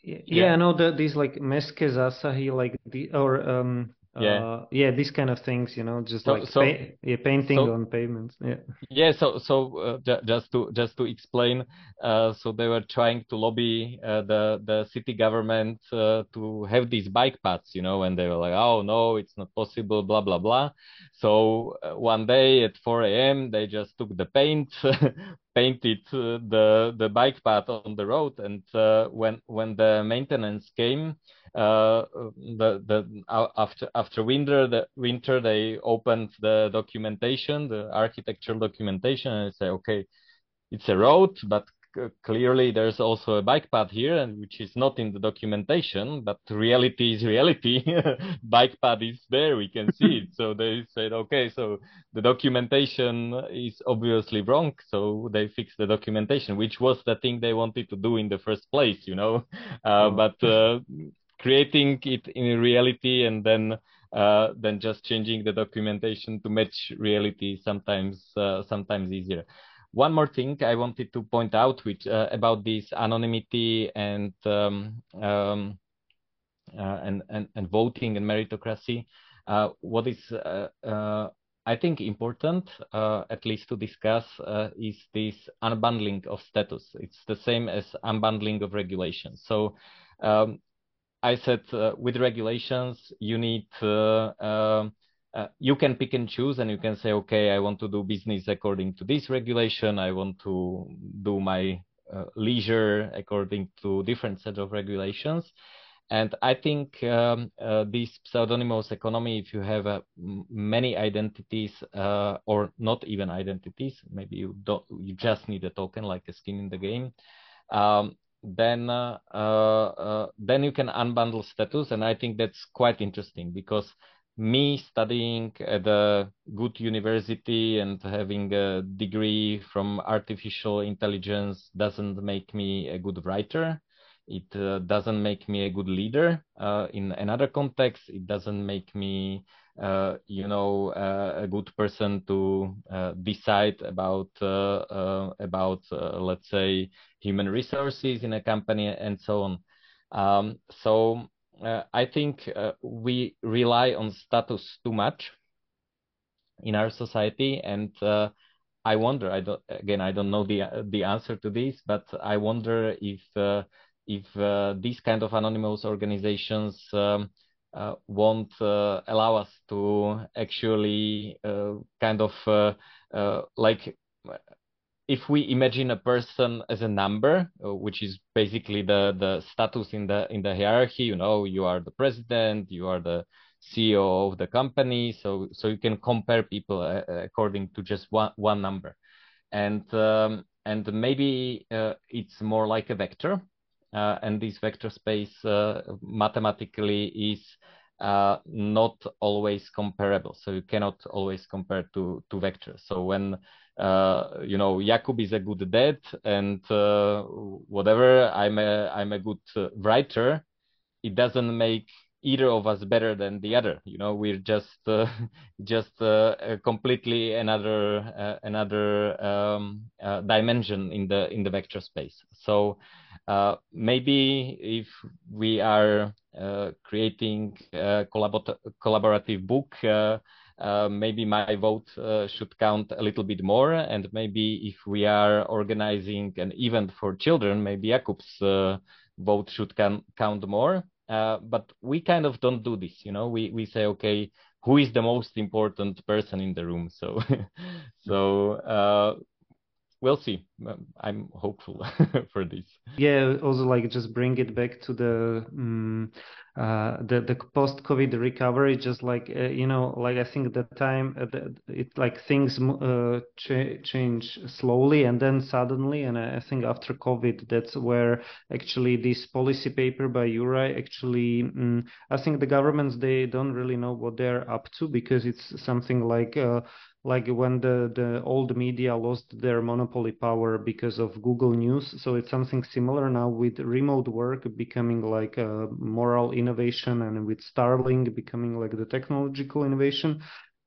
yeah, yeah, I know that these like Mestské zásahy, like the or um yeah uh, yeah. these kind of things you know just so, like so, pa- yeah, painting so, on pavements yeah. Yeah so so uh, ju- just to just to explain uh, so they were trying to lobby uh, the the city government uh, to have these bike paths you know and they were like oh no it's not possible blah blah blah. So uh, one day at 4 a.m they just took the paint painted the the bike path on the road. And when when the maintenance came uh, the the after after winter the winter they opened the documentation, the architectural documentation, and say, okay, it's a road, but clearly there's also a bike path here, and which is not in the documentation, but reality is reality. bike path is there, we can see it. So they said, okay, so the documentation is obviously wrong, so they fixed the documentation, which was the thing they wanted to do in the first place, you know. Uh, oh. But uh, creating it in reality and then uh, than just changing the documentation to match reality sometimes uh, sometimes easier. One more thing I wanted to point out which uh, about this anonymity and um, um, uh, and, and and voting and meritocracy. Uh, what is uh, I think important, at least to discuss, is this unbundling of status. It's the same as unbundling of regulations. So um, I said uh, with regulations, you need uh, uh, you can pick and choose and you can say, okay, I want to do business according to this regulation. I want to do my uh, leisure according to different set of regulations. And I think um, uh, this pseudonymous economy, if you have uh, many identities or not even identities, maybe you don't, you just need a token like a skin in the game. Um, then uh, uh, then you can unbundle status and i think that's quite interesting because me studying at a good university and having a degree from artificial intelligence doesn't make me a good writer. It uh, doesn't make me a good leader uh, in another context. It doesn't make me uh, you know uh, a good person to uh, decide about uh, about let's say human resources in a company and so on. Um, so i think we rely on status too much in our society and i wonder i don't again i don't know the the answer to this but i wonder if if uh, these kind of anonymous organizations um, uh, won't uh, allow us to actually uh, kind of like if we imagine a person as a number, which is basically the the status in the in the hierarchy, you know, you are the president, you are the CEO of the company, so so you can compare people according to just one one number, and um, and maybe uh, it's more like a vector uh, and this vector space uh, mathematically is uh, not always comparable. So you cannot always compare to, to vectors. So when uh, you know Jakub is a good dad and uh, whatever, I'm a I'm a good uh, writer. It doesn't make either of us better than the other. You know, we're just uh, just uh, completely another another um, dimension in the in the vector space. So maybe if we are creating a collabor- collaborative book. Maybe my vote should count a little bit more, and maybe if we are organizing an event for children, maybe Jakub's vote should count more uh, but we kind of don't do this, you know. We we say, okay, who is the most important person in the room? So, so uh, we'll see. I'm hopeful for this. Yeah, also like just bring it back to the um, uh, the the post COVID recovery. Just like uh, you know, like I think the time uh, it like things uh, ch- change slowly and then suddenly, and I think after COVID, that's where actually this policy paper by Juraj actually. Um, I think the governments they don't really know what they're up to because it's something like uh, like when the, the old media lost their monopoly power because of Google News. So it's something similar now with remote work becoming like a moral innovation and with Starlink becoming like the technological innovation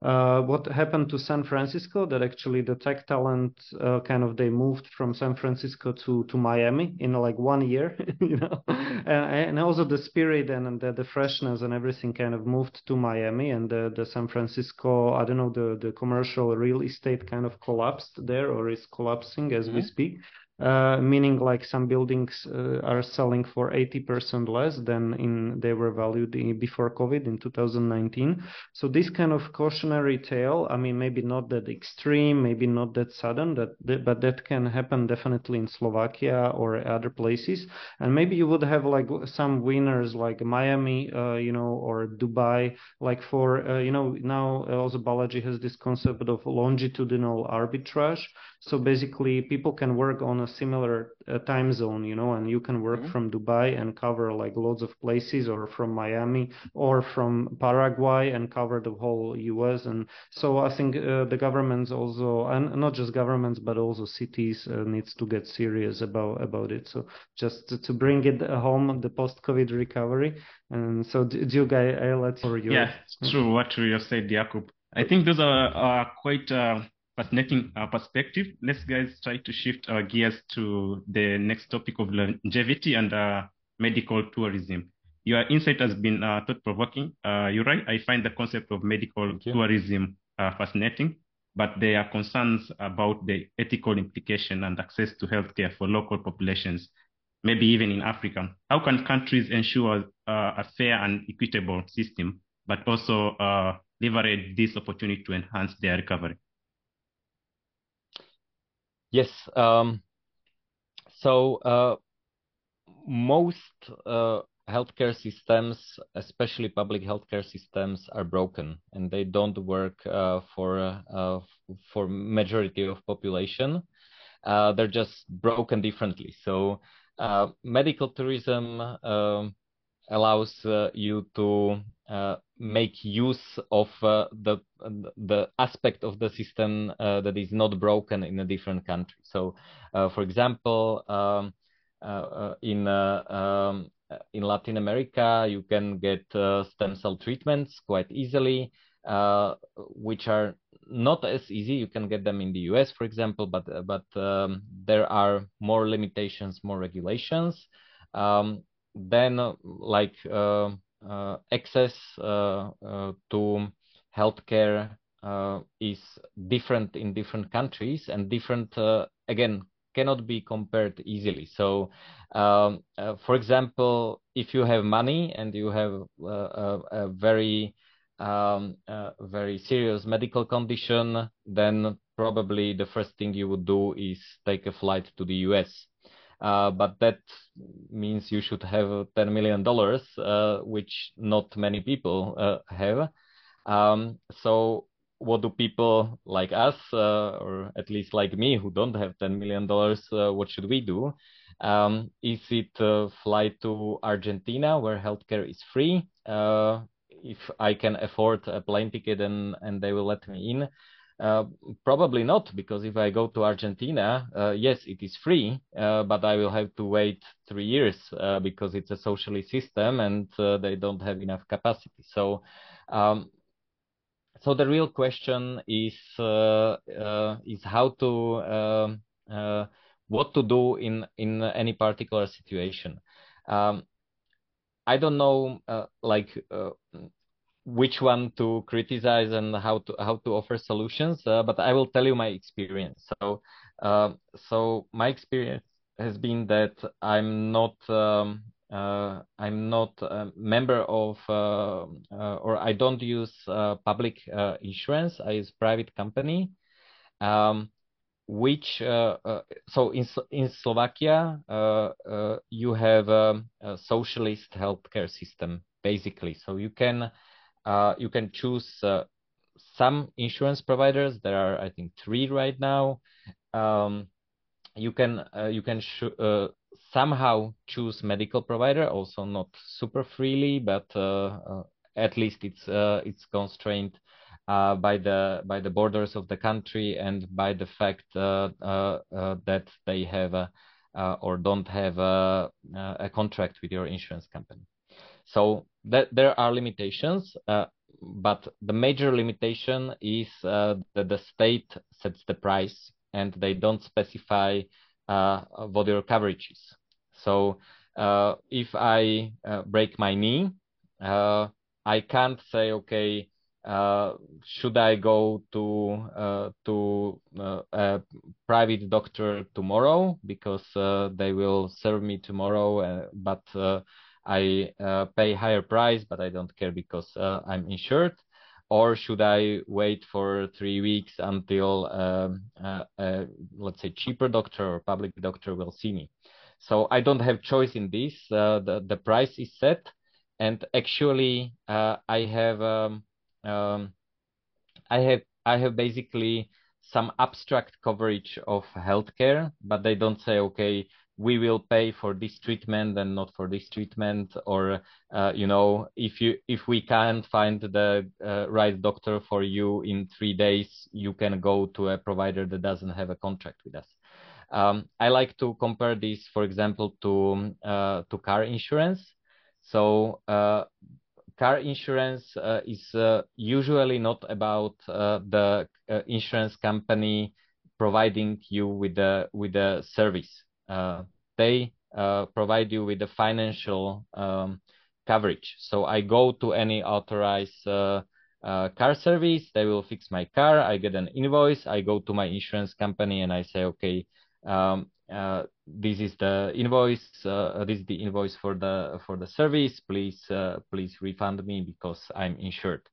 uh, what happened to San Francisco that actually the tech talent uh, kind of they moved from San Francisco to to Miami in like one year, you know, and, and, also the spirit and the, the freshness and everything kind of moved to Miami and the, the San Francisco I don't know the the commercial real estate kind of collapsed there or is collapsing as mm-hmm. we speak. Uh, meaning like some buildings uh, are selling for 80% less than in they were valued in, before COVID in 2019. So this kind of cautionary tale, I mean, maybe not that extreme, maybe not that sudden, that, but that can happen definitely in Slovakia or other places. And maybe you would have like some winners like Miami, uh, you know, or Dubai, like for uh, you know now also Balaji has this concept of longitudinal arbitrage. So basically, people can work on a similar uh, time zone, you know, and you can work mm-hmm. from Dubai and cover like loads of places, or from Miami, or from Paraguay and cover the whole U.S. And so I think uh, the governments also, and not just governments, but also cities uh, needs to get serious about about it. So just to, to bring it home, the post-COVID recovery. And so, Duke, I, I let you. Yeah, it's true what you said, Jakub. I think those are, are quite uh, fascinating uh, perspective. Let's guys try to shift our gears to the next topic of longevity and uh, medical tourism. Your insight has been uh, thought-provoking. Uh, you're right. I find the concept of medical tourism uh, fascinating, but there are concerns about the ethical implication and access to healthcare for local populations, maybe even in Africa. How can countries ensure uh, a fair and equitable system, but also leverage this opportunity to enhance their recovery? Yes. Um, so uh, most uh, healthcare systems, especially public healthcare systems, are broken and they don't work uh, for uh, for majority of population. Uh, they're just broken differently. So uh, medical tourism um, allows you to make use of uh, the the aspect of the system uh, that is not broken in a different country. So, for example, um, in um, in Latin America, you can get stem cell treatments quite easily, which are not as easy. You can get them in the US, for example, but but um, there are more limitations, more regulations. Um, then, like uh, uh, access uh, uh, to healthcare is different in different countries and different again cannot be compared easily. So, um, uh, for example, if you have money and you have uh, a, a, very um, a very serious medical condition, then probably the first thing you would do is take a flight to the US. Uh, but that means you should have $10 million, uh, which not many people uh, have. Um, so what do people like us, uh, or at least like me, who don't have $10 million, uh, what should we do? Um, is it fly to Argentina where healthcare is free? if I can afford a plane ticket and, and they will let me in, uh, probably not, because if I go to Argentina, uh, yes, it is free, uh, but I will have to wait three years uh, because it's a socialist system and uh, they don't have enough capacity. So, um, so the real question is is how to um, what to do in in any particular situation. Um, I don't know, like which one to criticize and how to how to offer solutions uh, but i will tell you my experience. So uh, so my experience has been that i'm not um, uh, i'm not a member of uh, uh, or i don't use uh, public insurance. I use private company um, which so in in slovakia you have um, a socialist healthcare system basically. So you can uh, you can choose uh, some insurance providers. There are, I think, three right now. Um, you can uh, you can uh, somehow choose medical provider, also not super freely, but uh, uh, at least it's it's constrained by the by the borders of the country and by the fact that they have a, or don't have a, a contract with your insurance company. So that there are limitations, uh, but the major limitation is uh, that the state sets the price and they don't specify uh, what your coverage is. So uh, if I uh, break my knee, uh, I can't say, okay, should I go to to a private doctor tomorrow because they will serve me tomorrow, but I uh, pay higher price, but I don't care because uh, I'm insured? Or should I wait for three weeks until, um, uh, uh, let's say, cheaper doctor or public doctor will see me? So I don't have choice in this. Uh, the the price is set, and actually uh, I have um, um, I have I have basically some abstract coverage of healthcare, but they don't say, okay, we will pay for this treatment and not for this treatment or uh, you know if you if we can't find the uh, right doctor for you in three days you can go to a provider that doesn't have a contract with us. Um, i like to compare this for example to uh, to car insurance. So uh, car insurance uh, is uh, usually not about the insurance company providing you with the with the service they uh, provide you with the financial um, coverage. So I go to any authorized uh, uh, car service, they will fix my car. I get an invoice. I go to my insurance company and I say, okay, um, uh, this is the invoice. Uh, this is the invoice for the for the service. Please please refund me because I'm insured.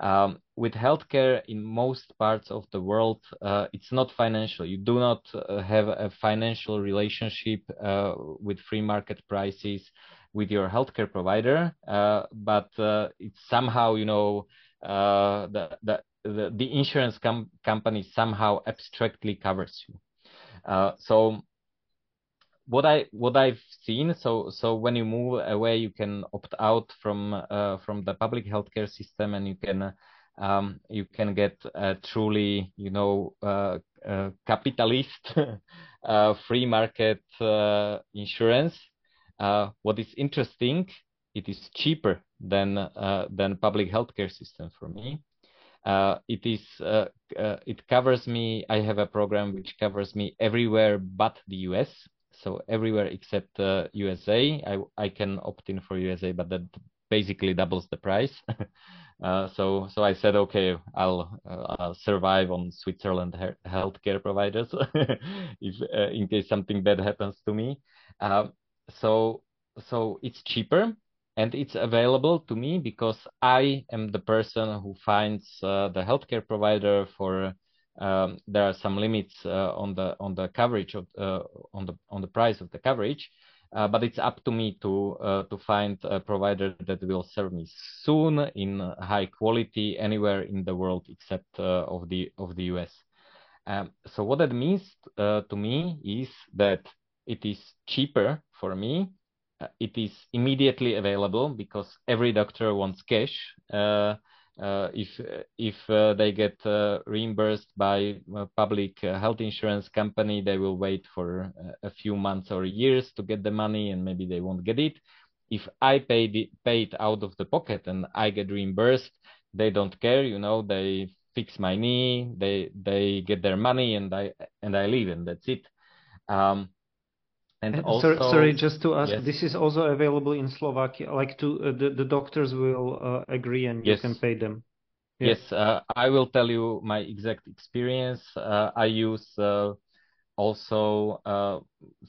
Um, with healthcare in most parts of the world, uh, it's not financial. You do not uh, have a financial relationship uh, with free market prices with your healthcare provider, uh, but uh, it's somehow, you know, uh, the, the, the, the insurance com- company somehow abstractly covers you. so what I what I've seen, so so when you move away, you can opt out from uh, from the public healthcare system, and you can um, you can get a truly you know uh, uh, capitalist uh, free market uh, insurance. Uh, what is interesting, it is cheaper than than public healthcare system for me. it is it covers me. I have a program which covers me everywhere but the US so everywhere except uh, USA, I I can opt in for USA, but that basically doubles the price. uh, so so I said, okay, I'll, uh, I'll survive on Switzerland he- healthcare providers if uh, in case something bad happens to me. Um, so so it's cheaper and it's available to me because I am the person who finds uh, the healthcare provider for um, there are some limits uh, on the on the coverage of uh, on the on the price of the coverage. Uh, but it's up to me to uh, to find a provider that will serve me soon in high quality anywhere in the world except uh, of the of the US. Um, so what that means uh, to me is that it is cheaper for me. it is immediately available because every doctor wants cash uh, if if uh, they get uh, reimbursed by public health insurance company, they will wait for a few months or years to get the money, and maybe they won't get it. If I pay it, pay it out of the pocket and I get reimbursed, they don't care. You know, they fix my knee, they they get their money, and I and I leave, and that's it. Um, and also, sorry, sorry, just to ask, yes. this is also available in Slovakia. Like, to uh, the the doctors will uh, agree, and yes. you can pay them. Yes, yes uh, I will tell you my exact experience. Uh, I use uh, also uh,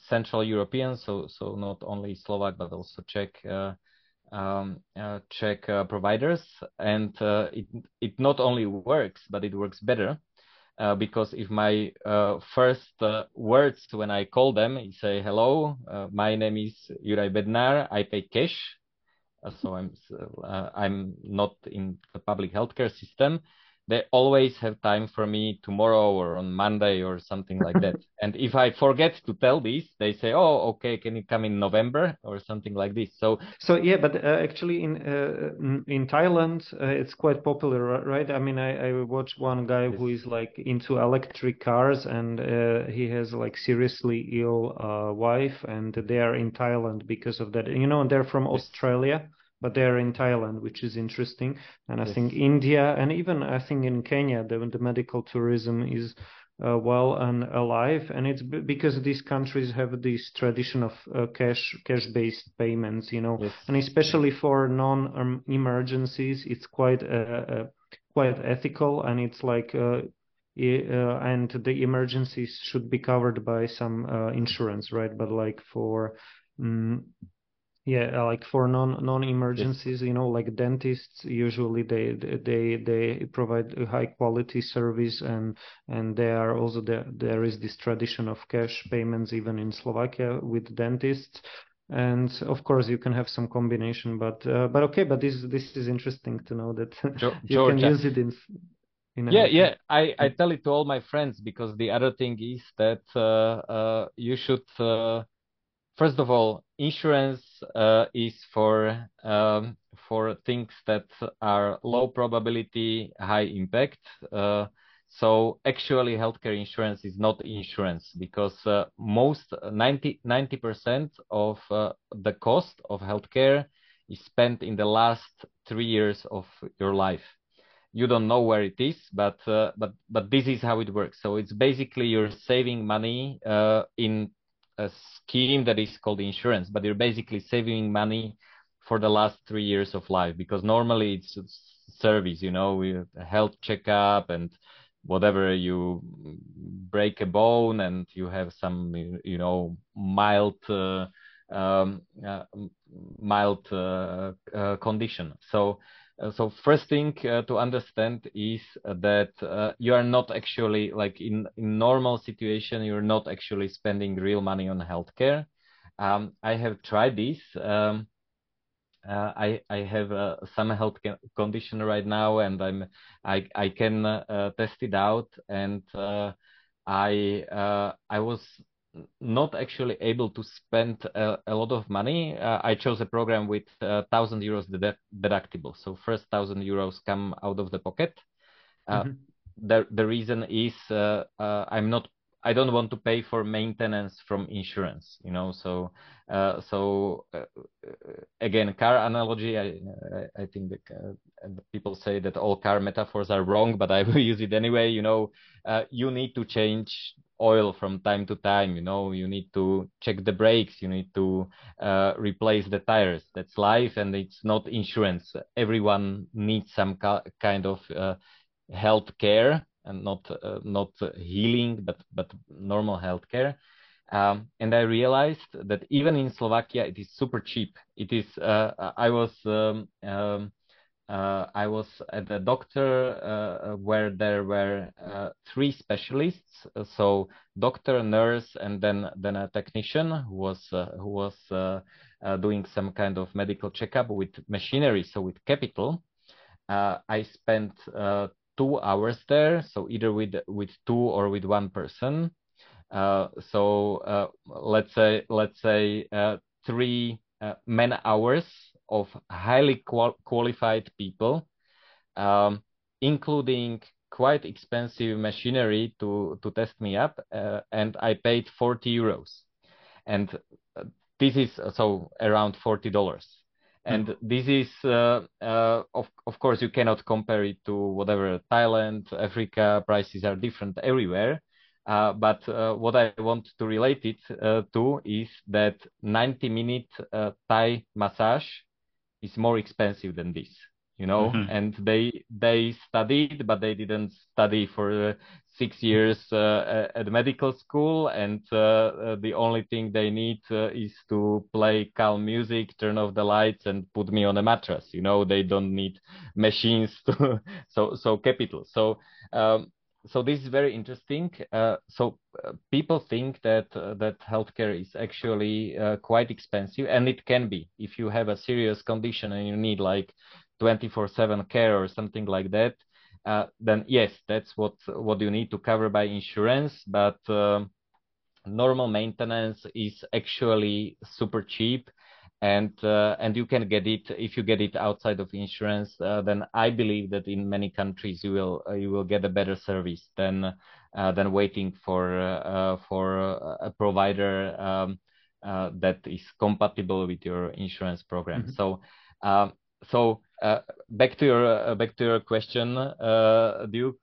Central European, so so not only Slovak but also Czech. Um, Czech providers, and it it not only works, but it works better uh, because if my uh, first uh, words when I call them, say, hello, uh, my name is Juraj Bednar, I pay cash. Uh, so I'm, uh, I'm not in the public healthcare system they always have time for me tomorrow or on Monday or something like that. and if I forget to tell this, they say, "Oh, okay, can you come in November or something like this?" So, so yeah, but uh, actually in uh, in Thailand, uh, it's quite popular, right? I mean, I I watch one guy who is like into electric cars, and uh, he has like seriously ill uh, wife, and they are in Thailand because of that. You know, they're from. Australia but they're in Thailand, which is interesting. And yes. I think India and even I think in Kenya, the, the medical tourism is uh, well and alive. And it's b- because these countries have this tradition of uh, cash cash based payments, you know, yes. and especially for non um, emergencies, it's quite uh, uh, quite ethical and it's like. Uh, uh, and the emergencies should be covered by some insurance, right? But like for um, yeah, uh, like for non non emergencies, you know, like dentists usually they they they provide a high quality service and and there are also there there is this tradition of cash payments even in Slovakia with dentists. And of course you can have some combination but uh, but okay but this this is interesting to know that you can use it in yeah yeah i i tell it to all my friends because the other thing is that uh, uh, you should uh, first of all insurance uh, is for um, for things that are low probability high impact uh, so actually healthcare insurance is not insurance because uh, most 90 90% of the cost of healthcare is spent in the last 3 years of your life you don't know where it is, but uh, but but this is how it works. So it's basically you're saving money uh, in a scheme that is called insurance, but you're basically saving money for the last three years of life because normally it's service, you know, with a health checkup and whatever you break a bone and you have some you know mild uh, um, uh, mild uh, uh condition. So so first thing uh, to understand is that uh, you are not actually like in, in normal situation you're not actually spending real money on healthcare. Um, i have tried this. Um, uh, I I have uh, some health condition right now, and I'm I I can uh, test it out, and I I was not actually able to spend a, a lot of money, uh, I chose a program with uh, thousand euros deductible. So first thousand euros come out of the pocket. Uh, mm-hmm. The the reason is uh, uh, I'm not I don't want to pay for maintenance from insurance. You know, so uh, so again, car analogy. I I, think that people say that all car metaphors are wrong, but I will use it anyway. You know, you need to change oil from time to time you know you need to check the brakes you need to uh, replace the tires that's life and it's not insurance everyone needs some kind of uh, health care and not uh, not healing but but normal health care um, and I realized that even in Slovakia it is super cheap. It is. Uh, I was um, um, uh, I was at a doctor uh, where there were uh, three specialists, so doctor, nurse, and then then a technician who was who was doing some kind of medical checkup with machinery, so with capital. I spent two hours there, so either with with two or with one person. Uh, so uh, let's say let's say uh, three man hours of highly qual qualified people, um, including quite expensive machinery to, to test me up. Uh, and I paid 40 euros. And uh, this is uh, so around $40. And mm. this is, uh, uh, of, of course, you cannot compare it to whatever Thailand, Africa, prices are different everywhere. Uh, but uh, what I want to relate it uh, to is that 90 minute Thai massage is more expensive than this you know mm-hmm. and they they studied but they didn't study for uh, six years uh, at medical school and uh, uh the only thing they need uh, is to play calm music turn off the lights and put me on a mattress you know they don't need machines to so so capital so um, so this is very interesting. Uh, so uh, people think that that healthcare is actually quite expensive, and it can be if you have a serious condition and you need like 24/7 care or something like that. Uh, then yes, that's what what you need to cover by insurance. But um, normal maintenance is actually super cheap and uh, and you can get it if you get it outside of insurance uh, then i believe that in many countries you will uh, you will get a better service than uh, than waiting for uh, for a provider um, uh, that is compatible with your insurance program mm-hmm. so um, so back to your back to your question duke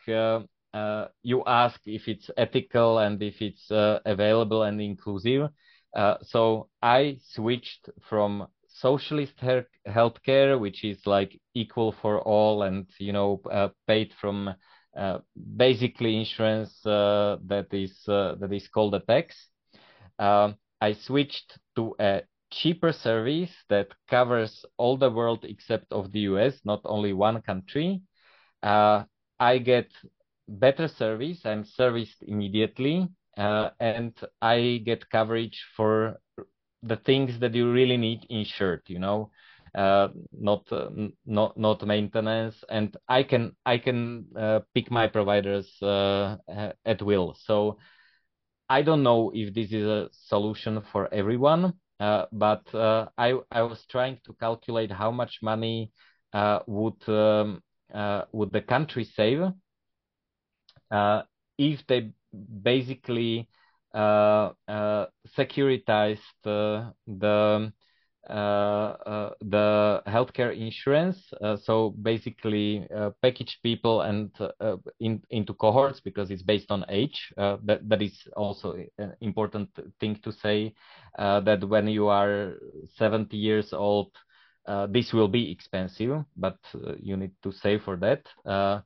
you ask if it's ethical and if it's available and inclusive uh, so I switched from socialist healthcare, which is like equal for all and you know uh, paid from uh, basically insurance uh, that is uh, that is called a tax. I switched to a cheaper service that covers all the world except of the US, not only one country. I get better service. I'm serviced immediately uh, and I get coverage for the things that you really need insured. You know, uh, not uh, not not maintenance, and I can I can uh, pick my providers uh, at will. So I don't know if this is a solution for everyone, uh, but uh, I I was trying to calculate how much money would um, would the country save if they basically uh, uh, securitized the the uh, the healthcare insurance. so basically, package people and in, into cohorts because it's based on age. that that is also an important thing to say. that when you are 70 years old, uh, this will be expensive, but uh, you need to save for that. Uh,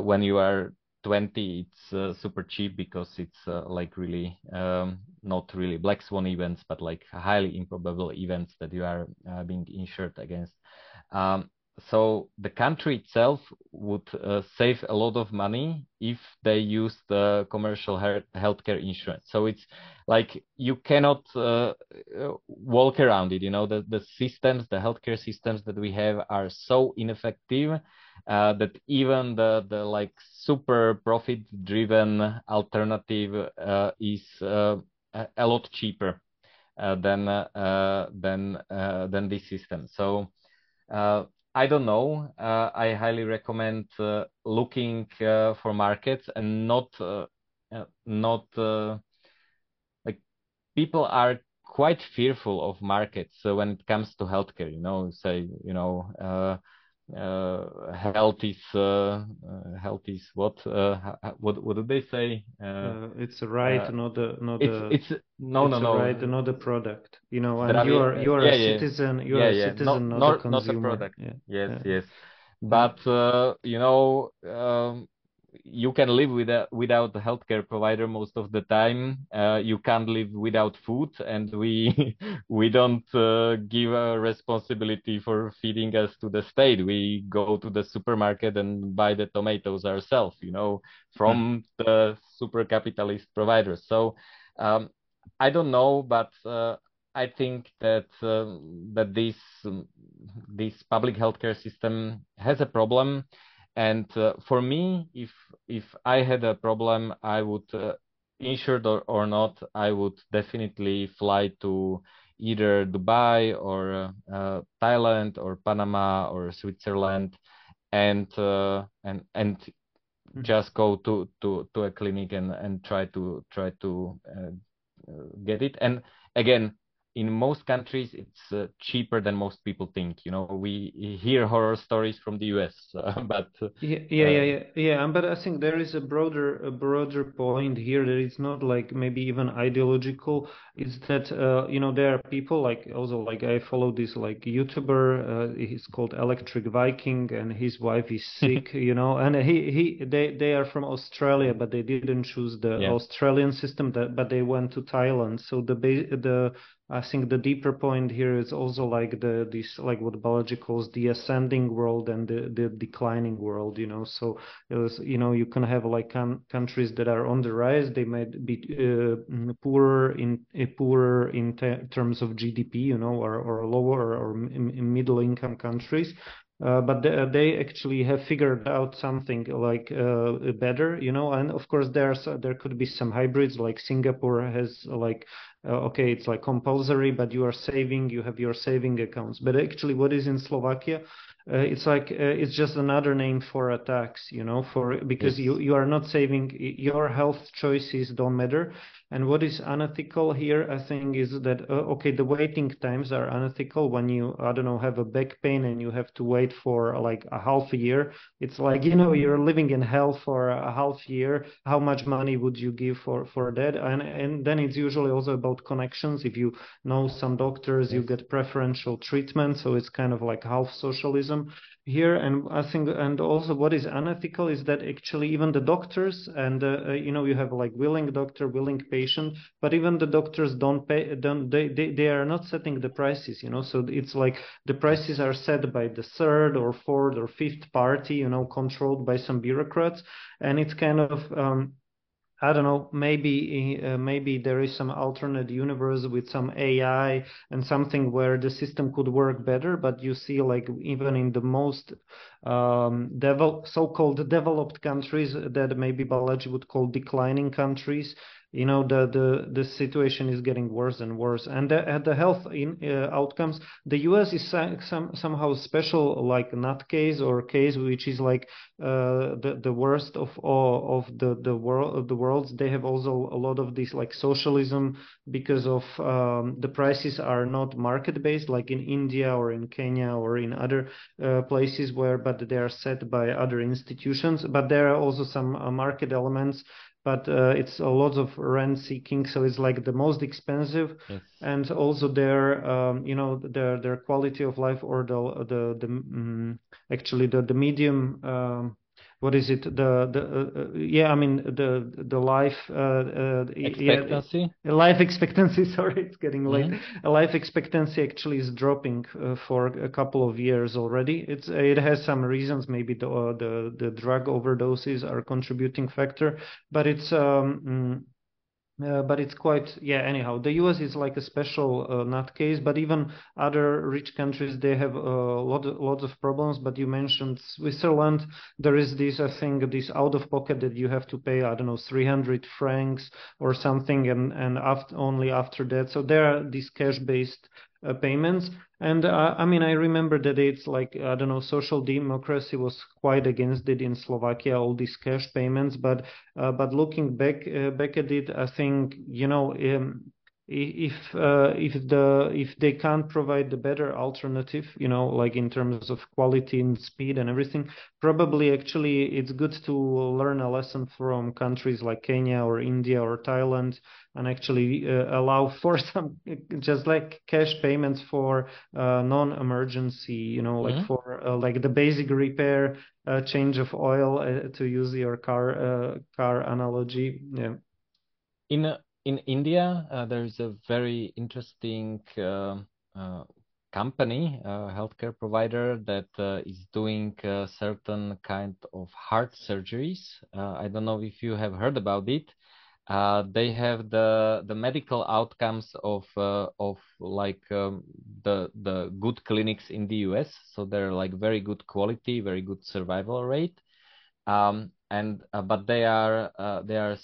when you are 20 it's uh, super cheap because it's uh, like really um, not really black swan events but like highly improbable events that you are uh, being insured against. Um, so the country itself would uh, save a lot of money if they use the commercial healthcare insurance. So it's like you cannot uh, uh, walk around it you know? The, the systems the healthcare systems that we have are so ineffective uh, that even the the like super profit driven alternative uh, is uh, a lot cheaper uh, than uh, than uh, than this system. So I don't know. I highly recommend looking for markets and not not like people are quite fearful of markets so when it comes to healthcare. You know, say you know uh, health is uh, uh, health is what what what did they say? it's a right, not a not a. It's no it's no no. right, not a product. You know, and you are you are yeah, a citizen. You yeah, are yeah. a citizen, not, not, not, a consumer. Not a product. Yeah. Yes, yes. But you know, um, you can live without without a healthcare provider most of the time. Uh, you can't live without food, and we we don't uh, give a responsibility for feeding us to the state. We go to the supermarket and buy the tomatoes ourselves, you know, from mm. the super capitalist providers. So um, I don't know, but uh, I think that um, that this um, this public healthcare system has a problem and uh, for me, if if I had a problem, I would uh, insured or, or not, I would definitely fly to either Dubai or uh, uh Thailand or Panama or Switzerland, and uh, and and mm-hmm. just go to to to a clinic and and try to try to uh, get it. And again, in most countries it's uh, cheaper than most people think you know? We hear horror stories from the us uh, but uh, yeah yeah yeah. Yeah yeah but i think there is a broader a broader point here that it's not like maybe even ideological. Is that uh, you know there are people like also like i follow this like youtuber uh, he's called electric viking and his wife is sick you know? And he he they they are from australia but they didn't choose the yeah. australian system that, but they went to thailand. So the the I think the deeper point here is also like the this like what Balaji calls the ascending world and the, the declining world. You know, so was, you know you can have like countries that are on the rise. They might be uh, poorer in uh, poorer in te- terms of GDP. You know, or or lower or, or middle income countries. Uh, but they, they, actually have figured out something like uh, better, you know. And of course, there's there could be some hybrids, like Singapore has like okay, it's like compulsory, but you are saving, you have your saving accounts. But actually, what is in Slovakia? Uh, it's like uh, it's just another name for a tax, you know, for because yes. you you are not saving. Your health choices don't matter. And what is unethical here, I think, is that uh, okay, the waiting times are unethical when you I don't know have a back pain and you have to wait for like a half a year. It's like you know you're living in hell for a half year. How much money would you give for for that? And and then it's usually also about connections. If you know some doctors, you get preferential treatment, so it's kind of like half socialism here and i think and also what is unethical is that actually even the doctors and uh, uh, you know you have like willing doctor willing patient but even the doctors don't pay don't they, they they are not setting the prices you know? So it's like the prices are set by the third or fourth or fifth party you know controlled by some bureaucrats and it's kind of um, I don't know, maybe uh, maybe there is some alternate universe with some AI and something where the system could work better. But you see, like even in the most um, devel- so-called developed countries that maybe Balaji would call declining countries, you know the the the situation is getting worse and worse. And the, at the health in, uh, outcomes the us is some, somehow special like not case or case which is like uh, the the worst of all of the the world the worlds. They have also a lot of this like socialism because of um, the prices are not market based like in india or in kenya or in other uh, places where but they are set by other institutions. But there are also some uh, market elements but uh, it's a lot of rent seeking so it's like the most expensive yes. and also their um, you know their their quality of life or the the the um, actually the the medium um, what is it? The the uh, uh yeah i mean the the life uh, uh, expectancy? Yeah, life expectancy sorry it's getting late. Mm-hmm. life expectancy actually is dropping uh, for a couple of years already. It's it has some reasons. Maybe the uh, the the drug overdoses are contributing factor but it's um mm, uh, but it's quite yeah anyhow the us is like a special uh, nut case but even other rich countries they have a uh, lot lots of problems. But you mentioned switzerland. There is this i think this out of pocket that you have to pay i don't know 300 francs or something and and after, only after that. So there are these cash based uh, payments. And uh, I mean, I remember that it's like I don't know, social democracy was quite against it in Slovakia, all these cash payments. But uh, but looking back back at it, I think you know. Um, if uh, if the if they can't provide the better alternative you know like in terms of quality and speed and everything probably actually it's good to learn a lesson from countries like Kenya or India or Thailand and actually uh, allow for some just like cash payments for uh, non-emergency you know like mm-hmm. for uh, like the basic repair uh, change of oil uh, to use your car car analogy yeah in in India, uh, there is a very interesting uh, uh, company, a healthcare provider that uh, is doing uh, certain kind of heart surgeries. Uh, I don't know if you have heard about it. they have the the medical outcomes of of like um, the the good clinics in the US. So they're like very good quality, very good survival rate. Um, and but they are they are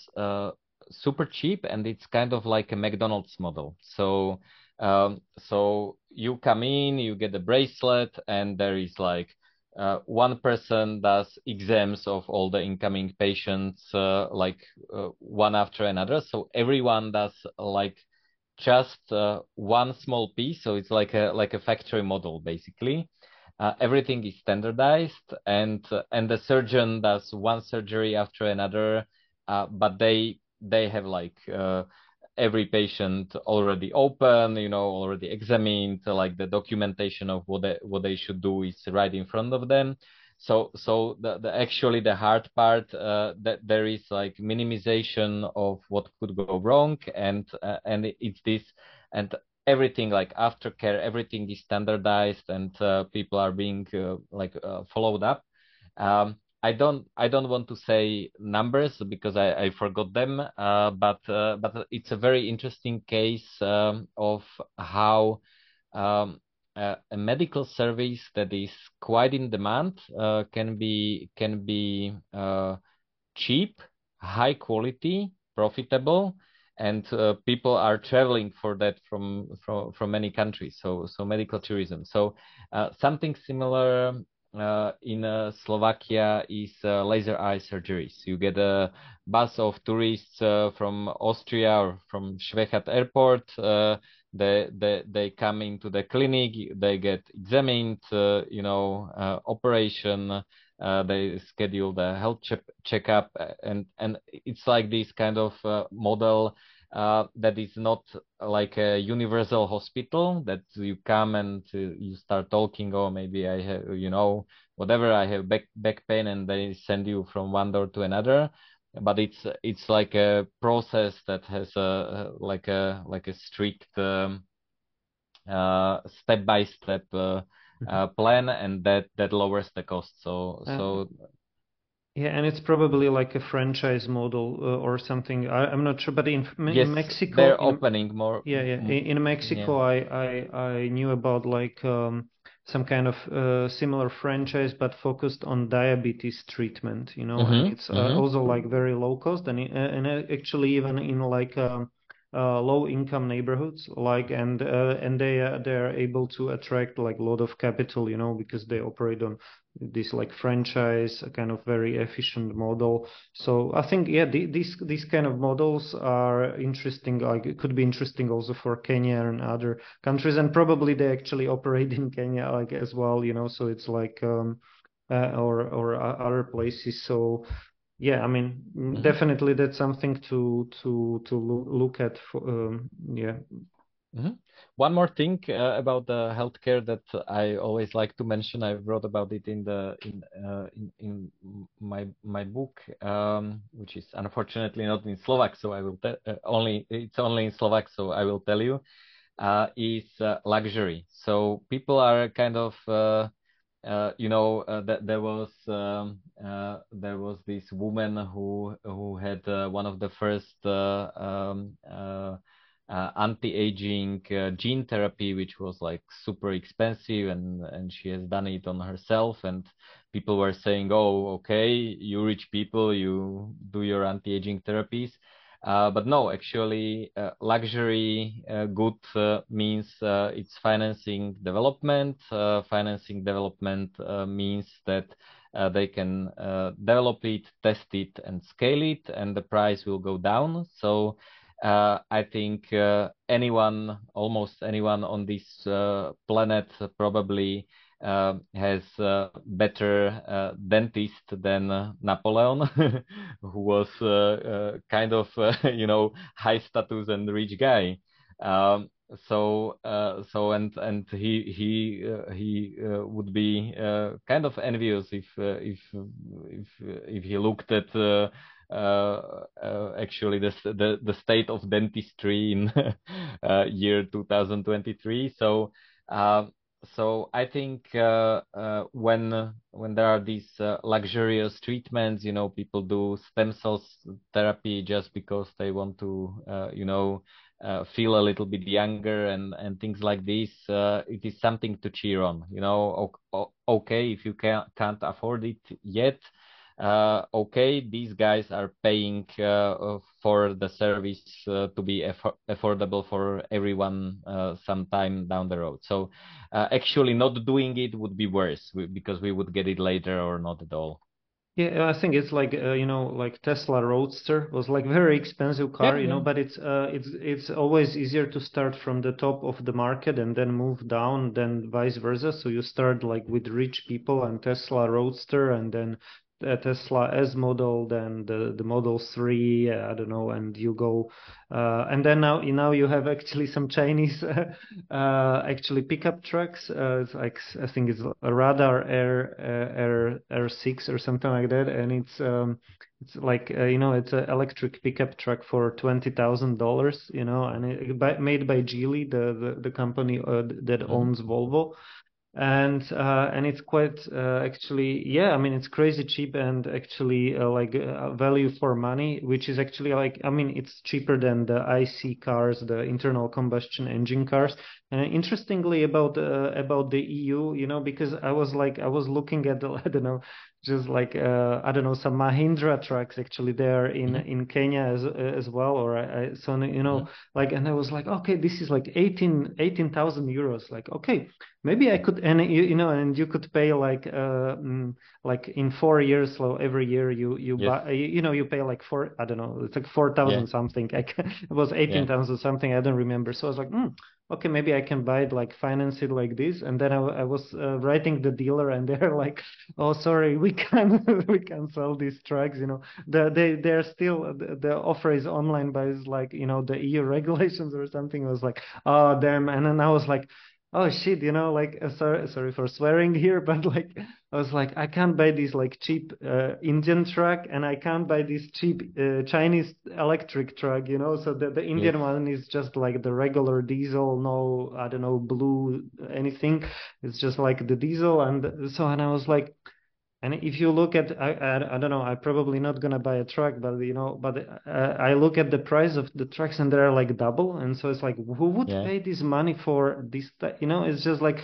super cheap and it's kind of like a McDonald's model. So um, so you come in, you get a bracelet, and there is like uh, one person does exams of all the incoming patients, uh, like uh, one after another. So everyone does like just uh, one small piece. So it's like a like a factory model basically. Uh, everything is standardized, and and the surgeon does one surgery after another. Uh, but they they have like uh, every patient already open, you know, already examined, like the documentation of what they, what they should do is right in front of them. So, so the, the actually the hard part uh, that there is like minimization of what could go wrong, and uh, and it's this and everything like aftercare, everything is standardized, and uh, people are being uh, like uh, followed up. Um, I don't I don't want to say numbers because I, I forgot them, uh, but uh, but it's a very interesting case um, of how um, a, a, medical service that is quite in demand uh, can be can be uh, cheap, high quality, profitable, and uh, people are traveling for that from from from many countries. So so medical tourism. So uh, something similar uh, in uh, Slovakia is uh, laser eye surgeries. You get a bus of tourists uh, from Austria or from Schwechat airport. Uh, they, they, they come into the clinic, they get examined, uh, you know, operation, they schedule the health check checkup and, and it's like this kind of model uh, that is not like a universal hospital that you come and uh, you start talking or maybe i have you know whatever i have back back pain and they send you from one door to another. But it's it's like a process that has a like a like a strict um, uh, step by step uh, mm-hmm. uh, plan and that that lowers the cost. So so Yeah, and it's probably like a franchise model uh, or something. I, am not sure, but in, yes, in Mexico, they're in, opening more. Yeah, yeah. In, in Mexico, yeah. I, I I knew about like um, some kind of uh, similar franchise, but focused on diabetes treatment. You know, mm-hmm, and it's uh, mm-hmm. also like very low cost, and uh, and actually even in like. Um, uh, low income neighborhoods like and uh, and they uh, they are able to attract like a lot of capital you know because they operate on this like franchise kind of very efficient model. So i think yeah the, these these kind of models are interesting like it could be interesting also for kenya and other countries and probably they actually operate in kenya like as well you know so it's like um uh, or or other places. So yeah i mean mm-hmm. definitely that's something to to to look at for, um, yeah mm-hmm. one more thing uh, about the healthcare that i always like to mention i wrote about it in the in uh, in, in, my my book um, which is unfortunately not in slovak so i will te- uh, only it's only in slovak so i will tell you uh, is uh, luxury so people are kind of uh, you know uh, that there was um, uh, there was this woman who who had uh, one of the first uh, um, uh, anti-aging gene therapy, which was like super expensive, and and she has done it on herself, and people were saying, oh, okay, you rich people, you do your anti-aging therapies. Uh, but no, actually, uh, luxury uh, good means it's financing development. financing development means that they can develop it, test it, and scale it, and the price will go down. So uh, I think uh, anyone, almost anyone on this uh, planet, probably uh, has uh, better uh, dentist than uh, Napoleon, who was uh, kind of you know high status and rich guy. Um, so so and and he he he would be kind of envious if if if if he looked at uh, uh, actually the, the the state of dentistry in uh, year 2023 so so I think uh, uh, when when there are these uh, luxurious treatments, you know, people do stem cells therapy just because they want to, uh, you know, uh, feel a little bit younger and and things like this. Uh, it is something to cheer on. You know, okay, if you can't can't afford it yet, uh, okay, these guys are paying uh, for the service uh, to be aff- affordable for everyone uh, sometime down the road. So uh, actually, not doing it would be worse because we would get it later or not at all. Yeah, I think it's like uh, you know, like Tesla Roadster was like very expensive car, yeah, you know, but it's uh, it's it's always easier to start from the top of the market and then move down then vice versa. So you start like with rich people and Tesla Roadster, and then Tesla S model, then the the Model 3, uh, I don't know, and you go, uh, and then now now you have actually some Chinese uh, actually pickup trucks. Uh, it's like I think it's a Radar Air Air R6 or something like that, and it's um, it's like uh, you know it's an electric pickup truck for twenty thousand dollars, you know, and it, by, made by Geely, the the, the company uh, that mm-hmm. owns Volvo and uh, and it's quite uh, actually yeah i mean it's crazy cheap and actually uh, like uh, value for money which is actually like i mean it's cheaper than the ic cars the internal combustion engine cars. And interestingly about uh, about the eu you know because i was like i was looking at the i don't know just like uh, I don't know some Mahindra trucks actually there in mm-hmm. in Kenya as as well or I, so you know mm-hmm. like and I was like okay this is like 18 18,000 euros like okay maybe I could and you, you know and you could pay like uh mm, like in 4 years so every year you you yes. buy you, you, know you pay like four I don't know it's like 4,000 yeah. something it was 18,000 yeah. something I don't remember so I was like mm, okay, maybe I can buy it, like finance it like this. And then I, I was uh, writing the dealer, and they're like, oh, sorry, we can't we can't sell these trucks. You know, the, they they're still the, the offer is online, but it's like you know the EU regulations or something. I was like, oh damn, and then I was like oh shit, you know, like uh, sorry, sorry for swearing here, but like I was like, I can't buy this like cheap uh, Indian truck, and I can't buy this cheap uh, Chinese electric truck, you know. So the the Indian yes. one is just like the regular diesel, no, I don't know, blue anything. It's just like the diesel, and so and I was like And if you look at, I, I, I don't know, I'm probably not gonna buy a truck, but you know, but uh, I look at the price of the trucks and they're like double, and so it's like, who would Yeah. pay this money for this? You know, it's just like,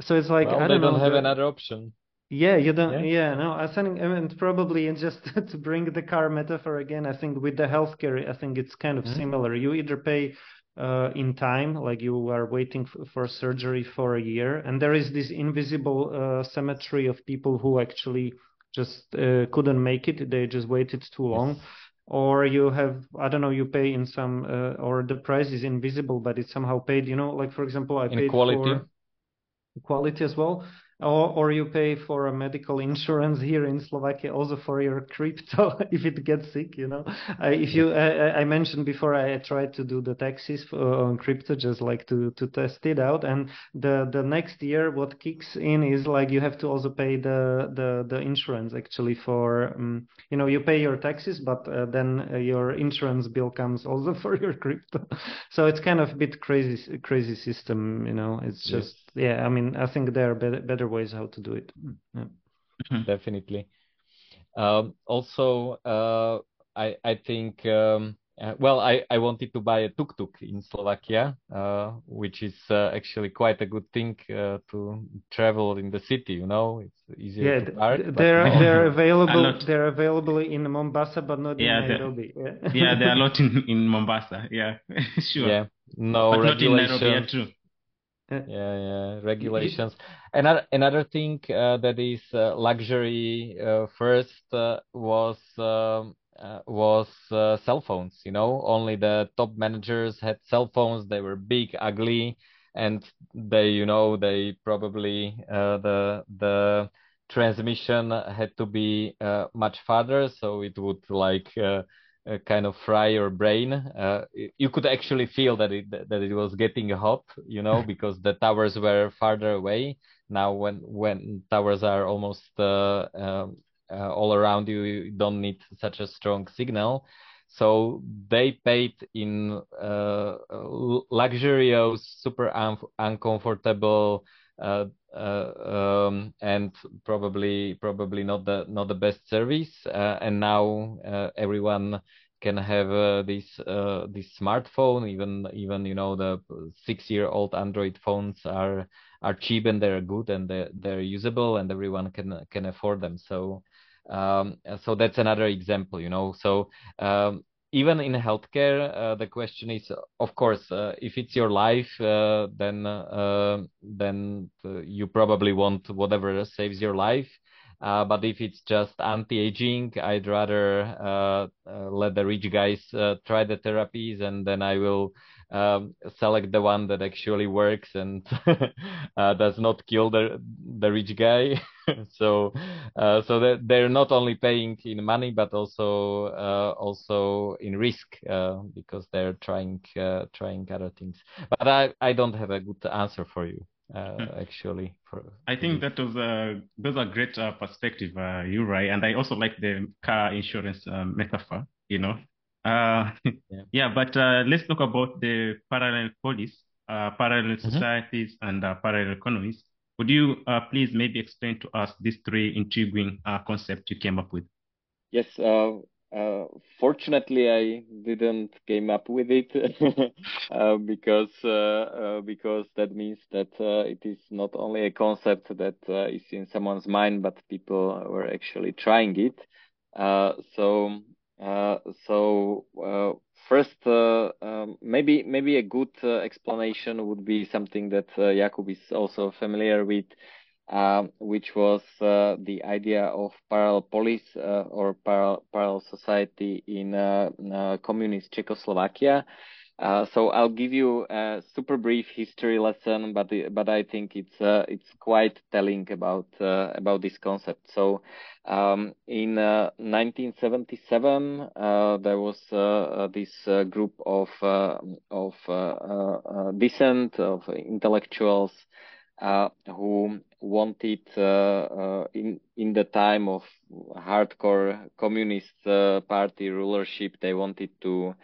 so it's like Well, I don't know. don't have the- another option. yeah, you don't. Yeah. Yeah, no, I think, I mean, probably and just to bring the car metaphor again, I think with the healthcare, I think it's kind of Mhm. similar. You either pay uh, in time, like you are waiting for surgery for a year, and there is this invisible uh, cemetery of people who actually just uh, couldn't make it. They just waited too long. Or you have, I don't know, you pay in some, uh, or the price is invisible, but it's somehow paid. You know, like for example, I In paid quality. for quality as well. Or, or you pay for a medical insurance here in Slovakia also for your crypto if it gets sick, you know. Uh, if you, I, I mentioned before, I tried to do the taxes for, on crypto just like to to test it out, and the the next year what kicks in is like you have to also pay the the the insurance actually for, um, you know, you pay your taxes, but uh, then uh, your insurance bill comes also for your crypto. So it's kind of a bit crazy crazy system, you know. It's just yeah, I mean, I think there are better better ways how to do it. Yeah. Definitely. Um, also, uh, I I think um, uh, well, I I wanted to buy a tuk-tuk in Slovakia, uh, which is uh, actually quite a good thing uh, to travel in the city. You know, it's easier Yeah, to park. th- they're they're available lot. they're available in Mombasa, but not Yeah, in the- Nairobi. Yeah, Yeah, there are a lot in, in Mombasa. Yeah, sure. yeah, no but not in Nairobi. Yeah, true. Yeah, yeah, regulations. Another another thing uh, that is uh, luxury uh, first uh, was um, uh, was uh, cell phones. You know, only the top managers had cell phones. They were big, ugly, and they, you know, they probably uh, the the transmission had to be uh, much farther, so it would like uh, kind of fry your brain. Uh, you could actually feel that it that it was getting hot, you know, because the towers were farther away. Now, when when towers are almost uh, um, uh, all around you, you don't need such a strong signal. So they paid in uh, luxurious, super un uncomfortable, uh, um, and probably probably not the not the best service. Uh, and now uh, everyone can have uh, this uh, this smartphone. Even even you know the six year old Android phones are are cheap and they're good and they're, they're usable and everyone can can afford them. So um, so that's another example, you know. So um, even in healthcare, uh, the question is, of course, uh, if it's your life, uh, then uh, then uh, you probably want whatever saves your life. Uh, but if it's just anti-aging, I'd rather let the rich guys try the therapies, and then I will um, select the one that actually works and uh, does not kill the the rich guy. so uh, so that they're not only paying in money, but also uh, also in risk uh, because they're trying uh, trying other things. But I I don't have a good answer for you uh, Hmm. actually. For I think that was a those are great uh, perspective, uh, you right, and I also like the car insurance uh, metaphor. You know, uh, Yeah. yeah. But uh, let's talk about the Parallel Polis, uh, parallel societies, and uh, parallel economies. Would you uh, please maybe explain to us these three intriguing uh, concepts you came up with? Yes, uh, uh, fortunately, I didn't came up with it uh, because uh, uh, because that means that uh, it is not only a concept that uh, is in someone's mind, but people were actually trying it. Uh, so so uh, first, uh, um, maybe maybe a good uh, explanation would be something that uh, Jakub is also familiar with um, which was uh, the idea of Parallel Polis uh, or parallel, parallel society in uh, uh, communist Czechoslovakia. Uh, so I'll give you a super brief history lesson, but but I think it's uh, it's quite telling about uh, about this concept. So um, in 1977, uh, there was uh, this uh, group of of dissent of intellectuals uh, who wanted uh, uh, in in the time of hardcore communist party rulership, they wanted to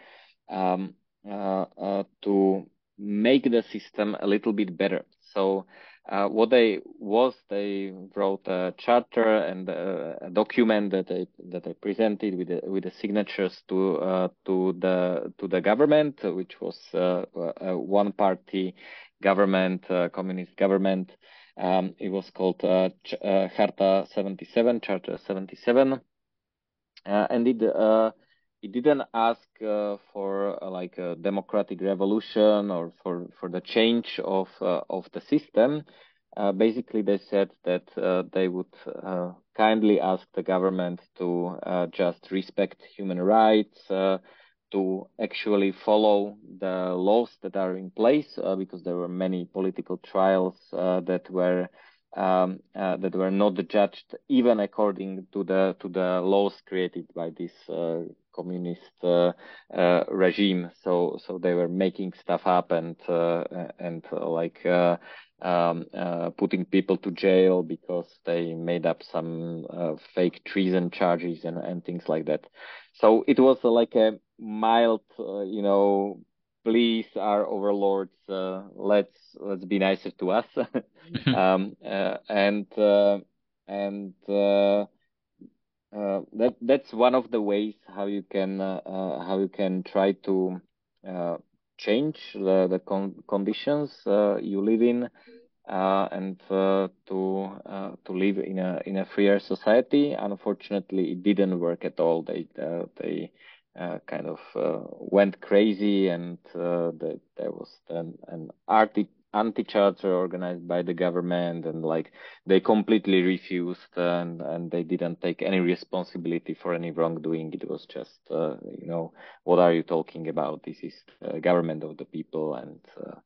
um, to make the system a little bit better. So uh, what they was they wrote a charter and a, a document that they that they presented with the, with the signatures to uh, to the to the government, which was uh, a one party government, communist government. Um, it was called uh, Ch- Charta 77, Charter 77, and it it didn't ask uh, for uh, like a democratic revolution or for for the change of uh, of the system. Uh, basically, they said that uh, they would uh, kindly ask the government to just respect human rights, to actually follow the laws that are in place, because there were many political trials that were um, uh, that were not judged even according to the to the laws created by this uh, communist uh, uh, regime. So so they were making stuff up and uh, and like um, putting people to jail because they made up some fake treason charges and and things like that. So it was like a mild, you know, please our overlords uh, let's let's be nicer to us um, uh, and uh, and uh, that that's one of the ways how you can uh, uh, how you can try to uh, change the the con conditions you live in and to to live in a in a freer society. Unfortunately, it didn't work at all. They they kind of went crazy, and the, there was an, an arti anti-charter organized by the government and like they completely refused and and they didn't take any responsibility for any wrongdoing. It was just uh, you know what are you talking about? This is government of the people and uh,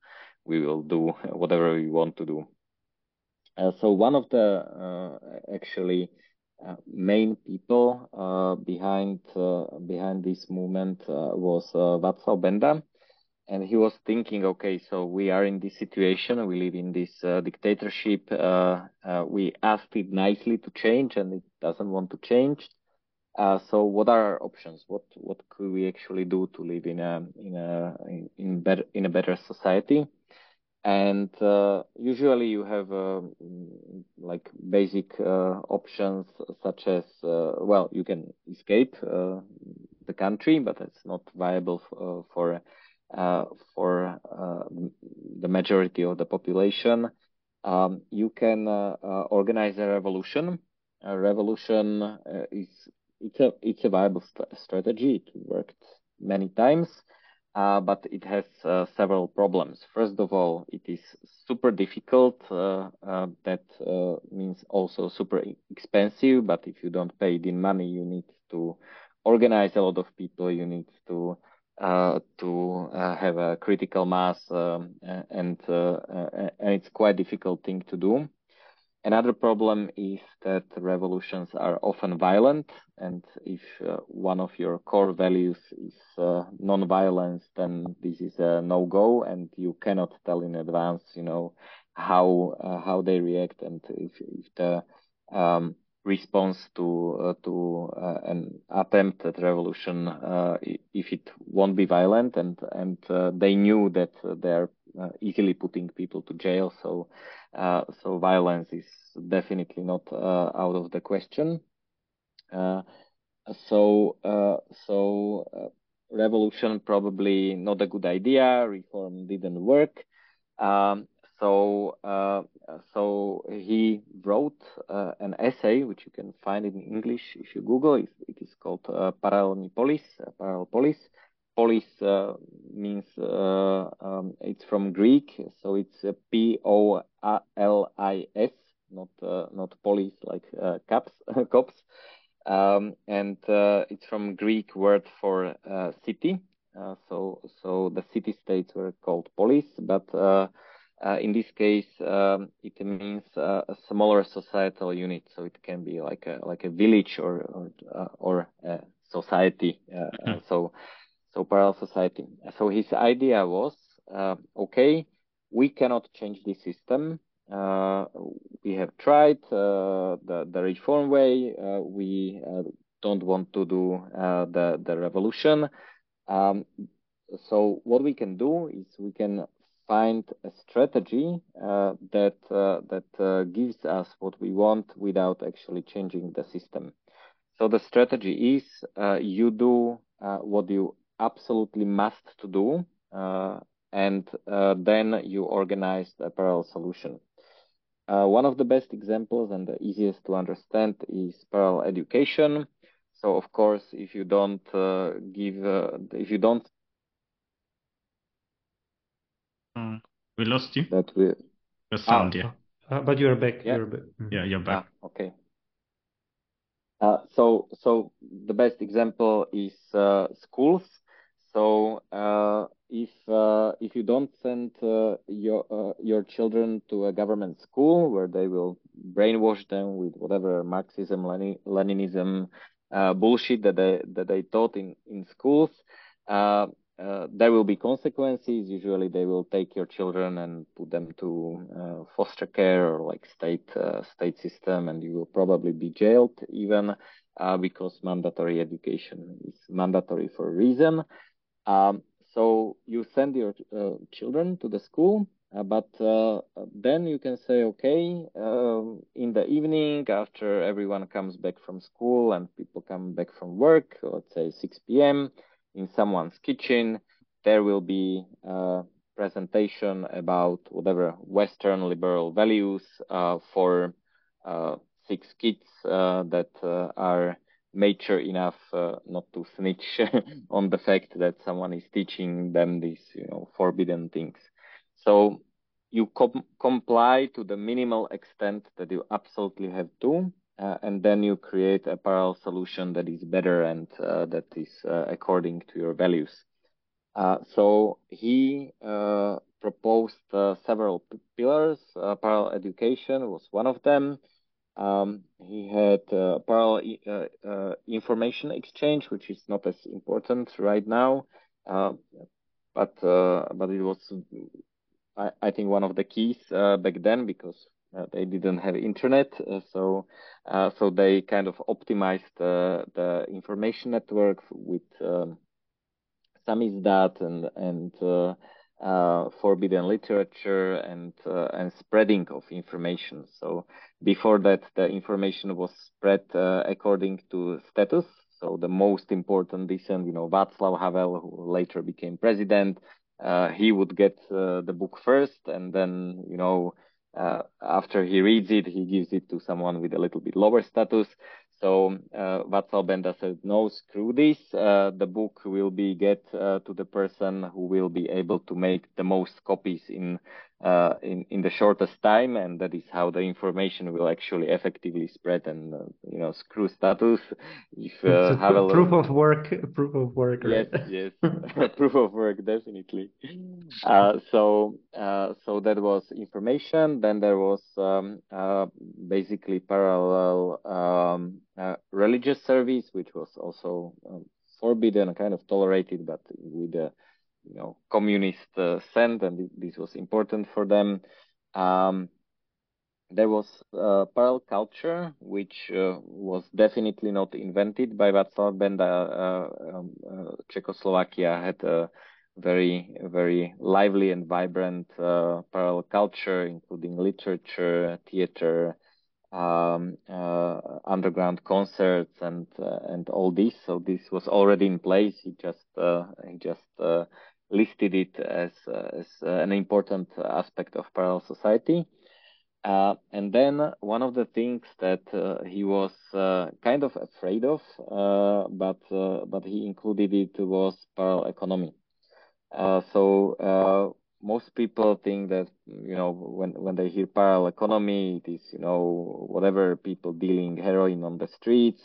we will do whatever we want to do. Uh, so one of the uh, actually uh, main people behind behind this movement was Václav Benda and he was thinking, okay, so we are in this situation, we live in this uh, dictatorship. Uh, uh, we asked it nicely to change, and it doesn't want to change. Uh, so, what are our options? What what could we actually do to live in a in a in, better in a better society? And uh, usually, you have uh, like basic options such as well, you can escape the country, but it's not viable for, for for uh, the majority of the population. Um, you can uh, organize a revolution. A revolution is it's a it's a viable st strategy. It worked many times. Uh, but it has uh, several problems. First of all, it is super difficult. Uh, that means also super expensive. But if you don't pay it in money, you need to organize a lot of people. You need to uh, to uh, have a critical mass, um, and uh, and it's quite difficult thing to do. Another problem is that revolutions are often violent, and if uh, one of your core values is uh, non-violence, then this is a no-go, and you cannot tell in advance, you know, how uh, how they react, and if, if the um, response to uh, to uh, an attempt at revolution uh, if it won't be violent and and they knew that they're easily putting people to jail. So so violence is definitely not out of the question. So so revolution probably not a good idea. Reform didn't work. Um, so, uh, so he wrote uh, an essay, which you can find in English if you Google. It, it is called uh, polis. Uh, Parallel polis. Polis uh, means uh, um, it's from Greek, so it's P O L I S, not not police like cops. cops. Um, and it's from Greek word for city. so, so the city states were called polis, but uh, in this case, um, it means uh, a smaller societal unit, so it can be like a like a village or or, uh, or a society. Mm-hmm. So so parallel society. So his idea was, okay, we cannot change the system. Uh, we have tried uh, the the reform way. Uh, we don't want to do the the revolution. Um, so what we can do is we can find a strategy uh, that uh, that uh, gives us what we want without actually changing the system. So the strategy is uh, you do uh, what you absolutely must to do, uh, and then you organize a parallel solution. one of the best examples and the easiest to understand is parallel education. So of course, if you don't give, if you don't uh, we lost you. That we. The sound, yeah. Uh, but you're back. Yeah. You're back. Mhm. Yeah, you're back. Ah, okay. Uh, so, so the best example is uh, schools. So, uh, if uh, if you don't send uh, your uh, your children to a government school where they will brainwash them with whatever Marxism, Lenin, Leninism bullshit that they that they taught in in schools, uh, there will be consequences. Usually, they will take your children and put them to uh, foster care or like state uh, state system, and you will probably be jailed even uh, because mandatory education is mandatory for a reason. Um, so you send your uh, children to the school, but then you can say, okay, um, in the evening after everyone comes back from school and people come back from work, let's say 6 p.m in someone's kitchen. There will be a presentation about whatever Western liberal values uh, for uh, six kids uh, that are mature enough uh, not to snitch on the fact that someone is teaching them these, you know, forbidden things. So you com comply to the minimal extent that you absolutely have to, uh, and then you create a parallel solution that is better and uh, that is uh, according to your values. Uh, so he uh, proposed uh, several pillars. parallel education was one of them. Um, he had parallel information exchange, which is not as important right now, but but it was I, I, think one of the keys back then because uh, they didn't have internet, uh, so uh, so they kind of optimized the information network with um, samizdat and and uh, forbidden literature and uh, and spreading of information. So before that, the information was spread uh, according to status. So the most important dissent, you know, Václav Havel, who later became president, he would get the book first, and then you know uh, after he reads it, he gives it to someone with a little bit lower status. So uh, Václav Benda said, no, screw this. Uh, the book will be get uh, to the person who will be able to make the most copies in uh, in in the shortest time, and that is how the information will actually effectively spread. And uh, you know, screw status. If uh, have a proof of work, proof of work. Right? Yes, yes, proof of work, definitely. Uh, so uh, so that was information. Then there was um, uh, basically parallel um, religious service, which was also um, forbidden, kind of tolerated, but with the you know communist uh, sent, and this was important for them. Um, there was uh, parallel culture, which uh, was definitely not invented by Václav Benda. Uh, um, uh, Czechoslovakia had a very, very lively and vibrant parallel culture, including literature, theater, um, underground concerts, and and all this. So this was already in place. He just he just listed it as, uh, as uh, an important aspect of parallel society. Uh, and then one of the things that uh, he was uh, kind of afraid of, uh, but but he included it was parallel economy. so most people think that you know when when they hear parallel economy, it is you know whatever people dealing heroin on the streets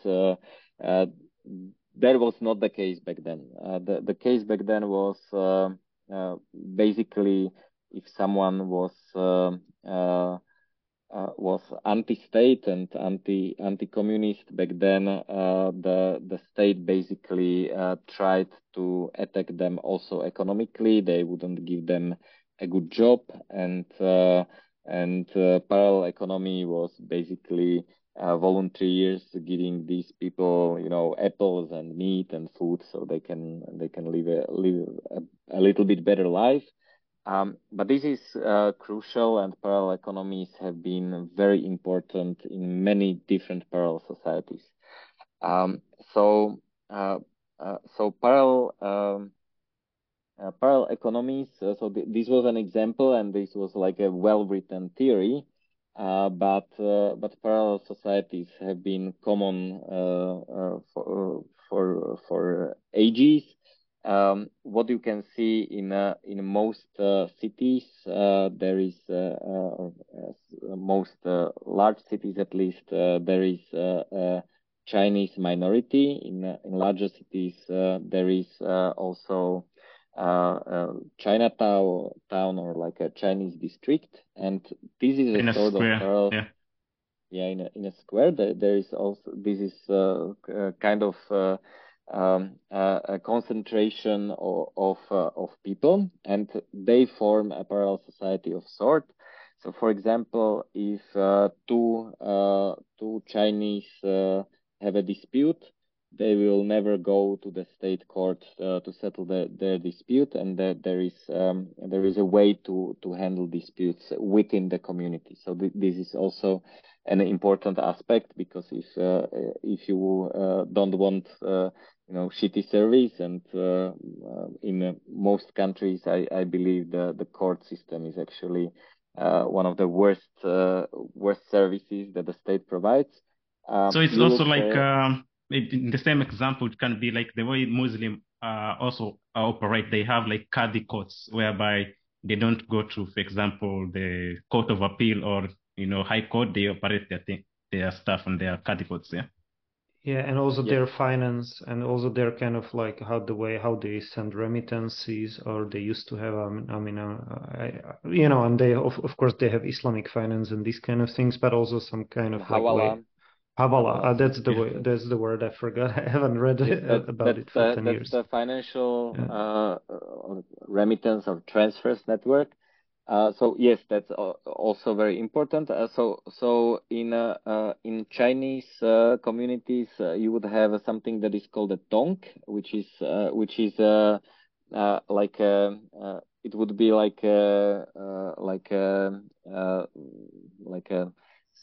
that was not the case back then. Uh, the the case back then was uh, uh, basically if someone was um, uh, uh, was anti-state and anti anti-communist back then, uh, the the state basically tried to attack them also economically. They wouldn't give them a good job, and and parallel economy was basically uh, volunteers giving these people, you know, apples and meat and food so they can they can live a live a, a little bit better life. Um, but this is uh, crucial, and parallel economies have been very important in many different parallel societies. Um, so, uh, uh, so parallel um, uh, parallel economies. Uh, so th this was an example, and this was like a well-written theory. Uh, but uh, but parallel societies have been common uh, uh, for for for ages. Um, what you can see in uh, in most uh, cities, uh, there is most large cities at least there is a Chinese minority. In in larger cities there is also Chinatown town or like a Chinese district, and this is a in sort a square, of parallel. Yeah. Yeah, in a, in a square, there, there is also this is uh, kind of uh, um, uh, a concentration of of, uh, of, people, and they form a parallel society of sort. So, for example, if uh, two uh, two Chinese uh, have a dispute, they will never go to the state court uh, to settle the, their dispute, and that there is um, there is a way to to handle disputes within the community. So th this is also an important aspect because if uh, if you uh, don't want you know shitty service and uh, uh, in uh, most countries I, I believe the, the court system is actually uh, one of the worst uh, worst services that the state provides um, so it's also like in the same example it can be like the way muslim uh, also operate they have like qadi courts whereby they don't go to for example the court of appeal or you know high court they operate their thing, their stuff on their qadi courts yeah yeah, and also yeah. their finance and also their kind of like how the way how they send remittances or they used to have. Um, I mean, uh, I, you know, and they of of course they have Islamic finance and these kind of things, but also some kind of like way. Hawala, uh, that's the way, that's the word I forgot. I haven't read yes, that, about it for 10 that's years. the financial yeah. uh, remittance or transfers network. Uh, so yes, that's also very important. Uh, so so in uh, in Chinese uh, communities, you would have something that is called a tong, which is which is like a, it would be like a, like a, like a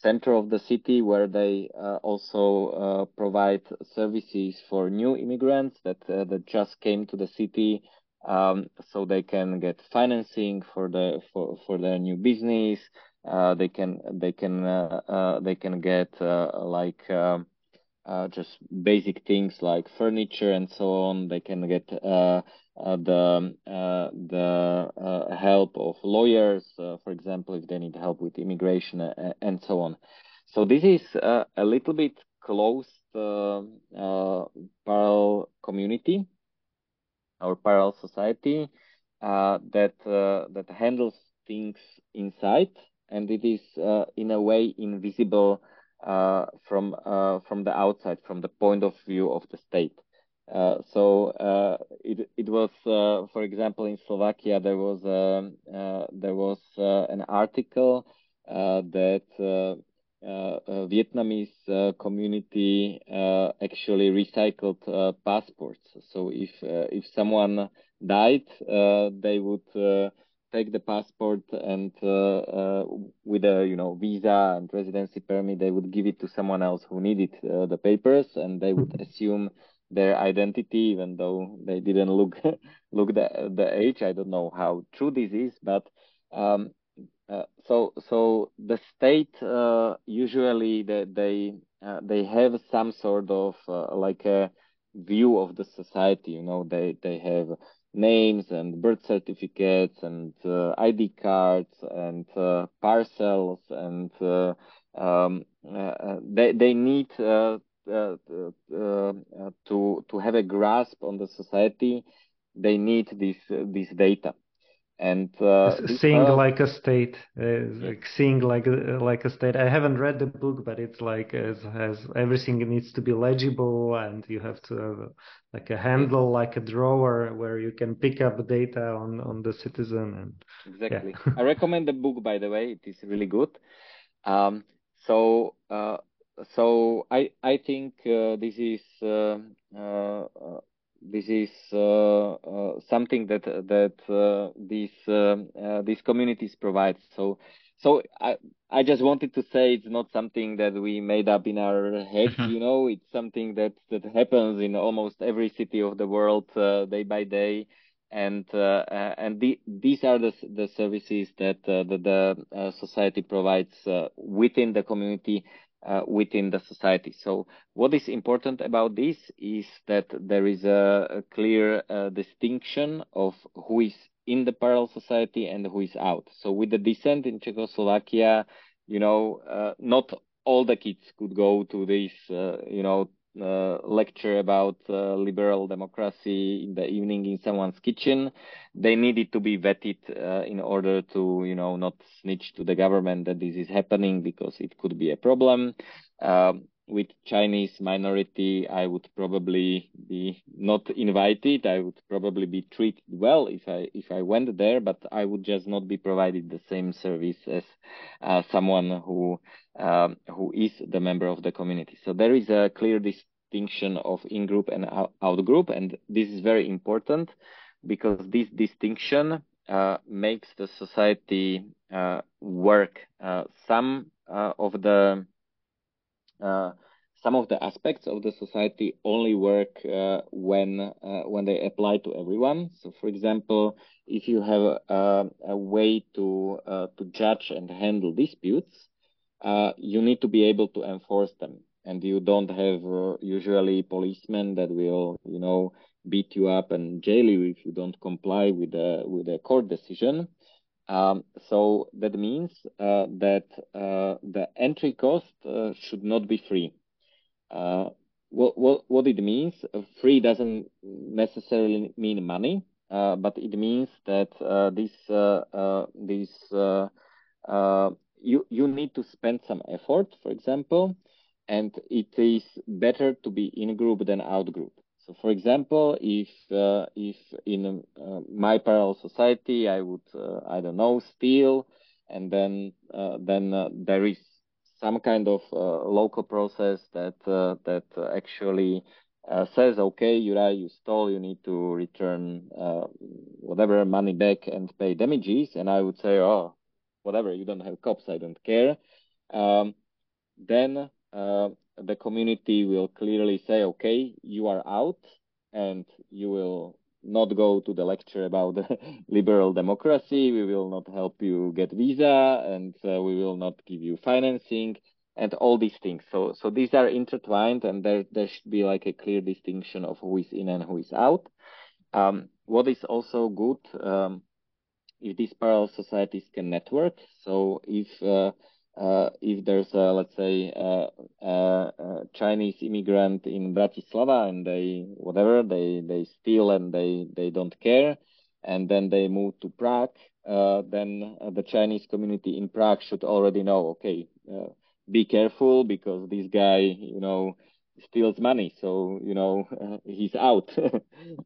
center of the city where they also provide services for new immigrants that that just came to the city um, so they can get financing for the for, for their new business. Uh, they can they can uh, uh, they can get uh, like um, uh, just basic things like furniture and so on. They can get uh, the the help of lawyers, for example, if they need help with immigration and so on. So this is a little bit closed parallel community or parallel society uh, that uh, that handles things inside, and it is uh, in a way invisible uh, from uh, from the outside, from the point of view of the state. Uh, so it it was, for example, in Slovakia there was um, there was an article that uh, uh, Vietnamese uh, community actually recycled passports. So if if someone died, they would take the passport and uh, uh, with a you know visa and residency permit they would give it to someone else who needed uh, the papers and they would assume their identity even though they didn't look look the the age. I don't know how true this is but um, uh, so so the state uh, usually they they, uh, they have some sort of uh, like a view of the society you know they they have names and birth certificates and uh, id cards and uh, parcels and uh, um, uh, they they need to to have a grasp on the society. They need this this data and uh, seeing like a state uh, like seeing like a, like a state. I haven't read the book but it's like as has everything needs to be legible and you have to have like a handle like a drawer where you can pick up data on on the citizen and exactly. yeah. i recommend the book by the way. It is really good. Um so uh so i i think uh, this is uh, uh, this is uh, uh, something that that uh, these these communities provide. So so I I just wanted to say it's not something that we made up in our heads. Mm-hmm. You know, it's something that that happens in almost every city of the world day by day and uh, and the, these are the the services that uh, the, the uh, society provides within the community uh, within the society. So what is important about this is that there is a, a clear uh, distinction of who is in the parallel society and who is out. So with the dissent in Czechoslovakia, you know, uh, not all the kids could go to this, uh, you know, uh, lecture about uh, liberal democracy in the evening in someone's kitchen. They needed to be vetted uh, in order to, you know, not snitch to the government that this is happening because it could be a problem. Um, with Chinese minority, I would probably be not invited. I would probably be treated well if I if I went there, but I would just not be provided the same service as uh, someone who um, who is the member of the community. So there is a clear distinction of in group and out group, and this is very important because this distinction uh, makes the society uh, work. Uh, some uh, of the some of the aspects of the society only work uh, when uh, when they apply to everyone. So, for example, if you have a, a way to uh, to judge and handle disputes, uh, you need to be able to enforce them, and you don't have uh, usually policemen that will, you know, beat you up and jail you if you don't comply with a with a court decision. Um, so that means uh, that uh, the entry cost uh, should not be free. Uh, what, what, what it means, uh, free doesn't necessarily mean money, uh, but it means that this, this you, you need to spend some effort, for example, and it is better to be in group than out group. So, for example, if uh, if in uh, my parallel society I would uh, I don't know steal, and then uh, then uh, there is some kind of uh, local process that that actually says, okay, Juraj, you stole, you need to return whatever money back and pay damages, and I would say, oh, whatever, you don't have cops, I don't care. Um, then the community will clearly say, okay, you are out and you will not go to the lecture about liberal democracy. We will not help you get visa and uh, we will not give you financing and all these things. So, so these are intertwined and there, there should be like a clear distinction of who is in and who is out. Um, what is also good, um, if these parallel societies can network. So if uh, uh, if there's a, let's say a, a, a, Chinese immigrant in Bratislava and they whatever they they steal and they they don't care and then they move to Prague uh, then uh, the Chinese community in Prague should already know okay uh, be careful because this guy you know steals money. So you know he's out.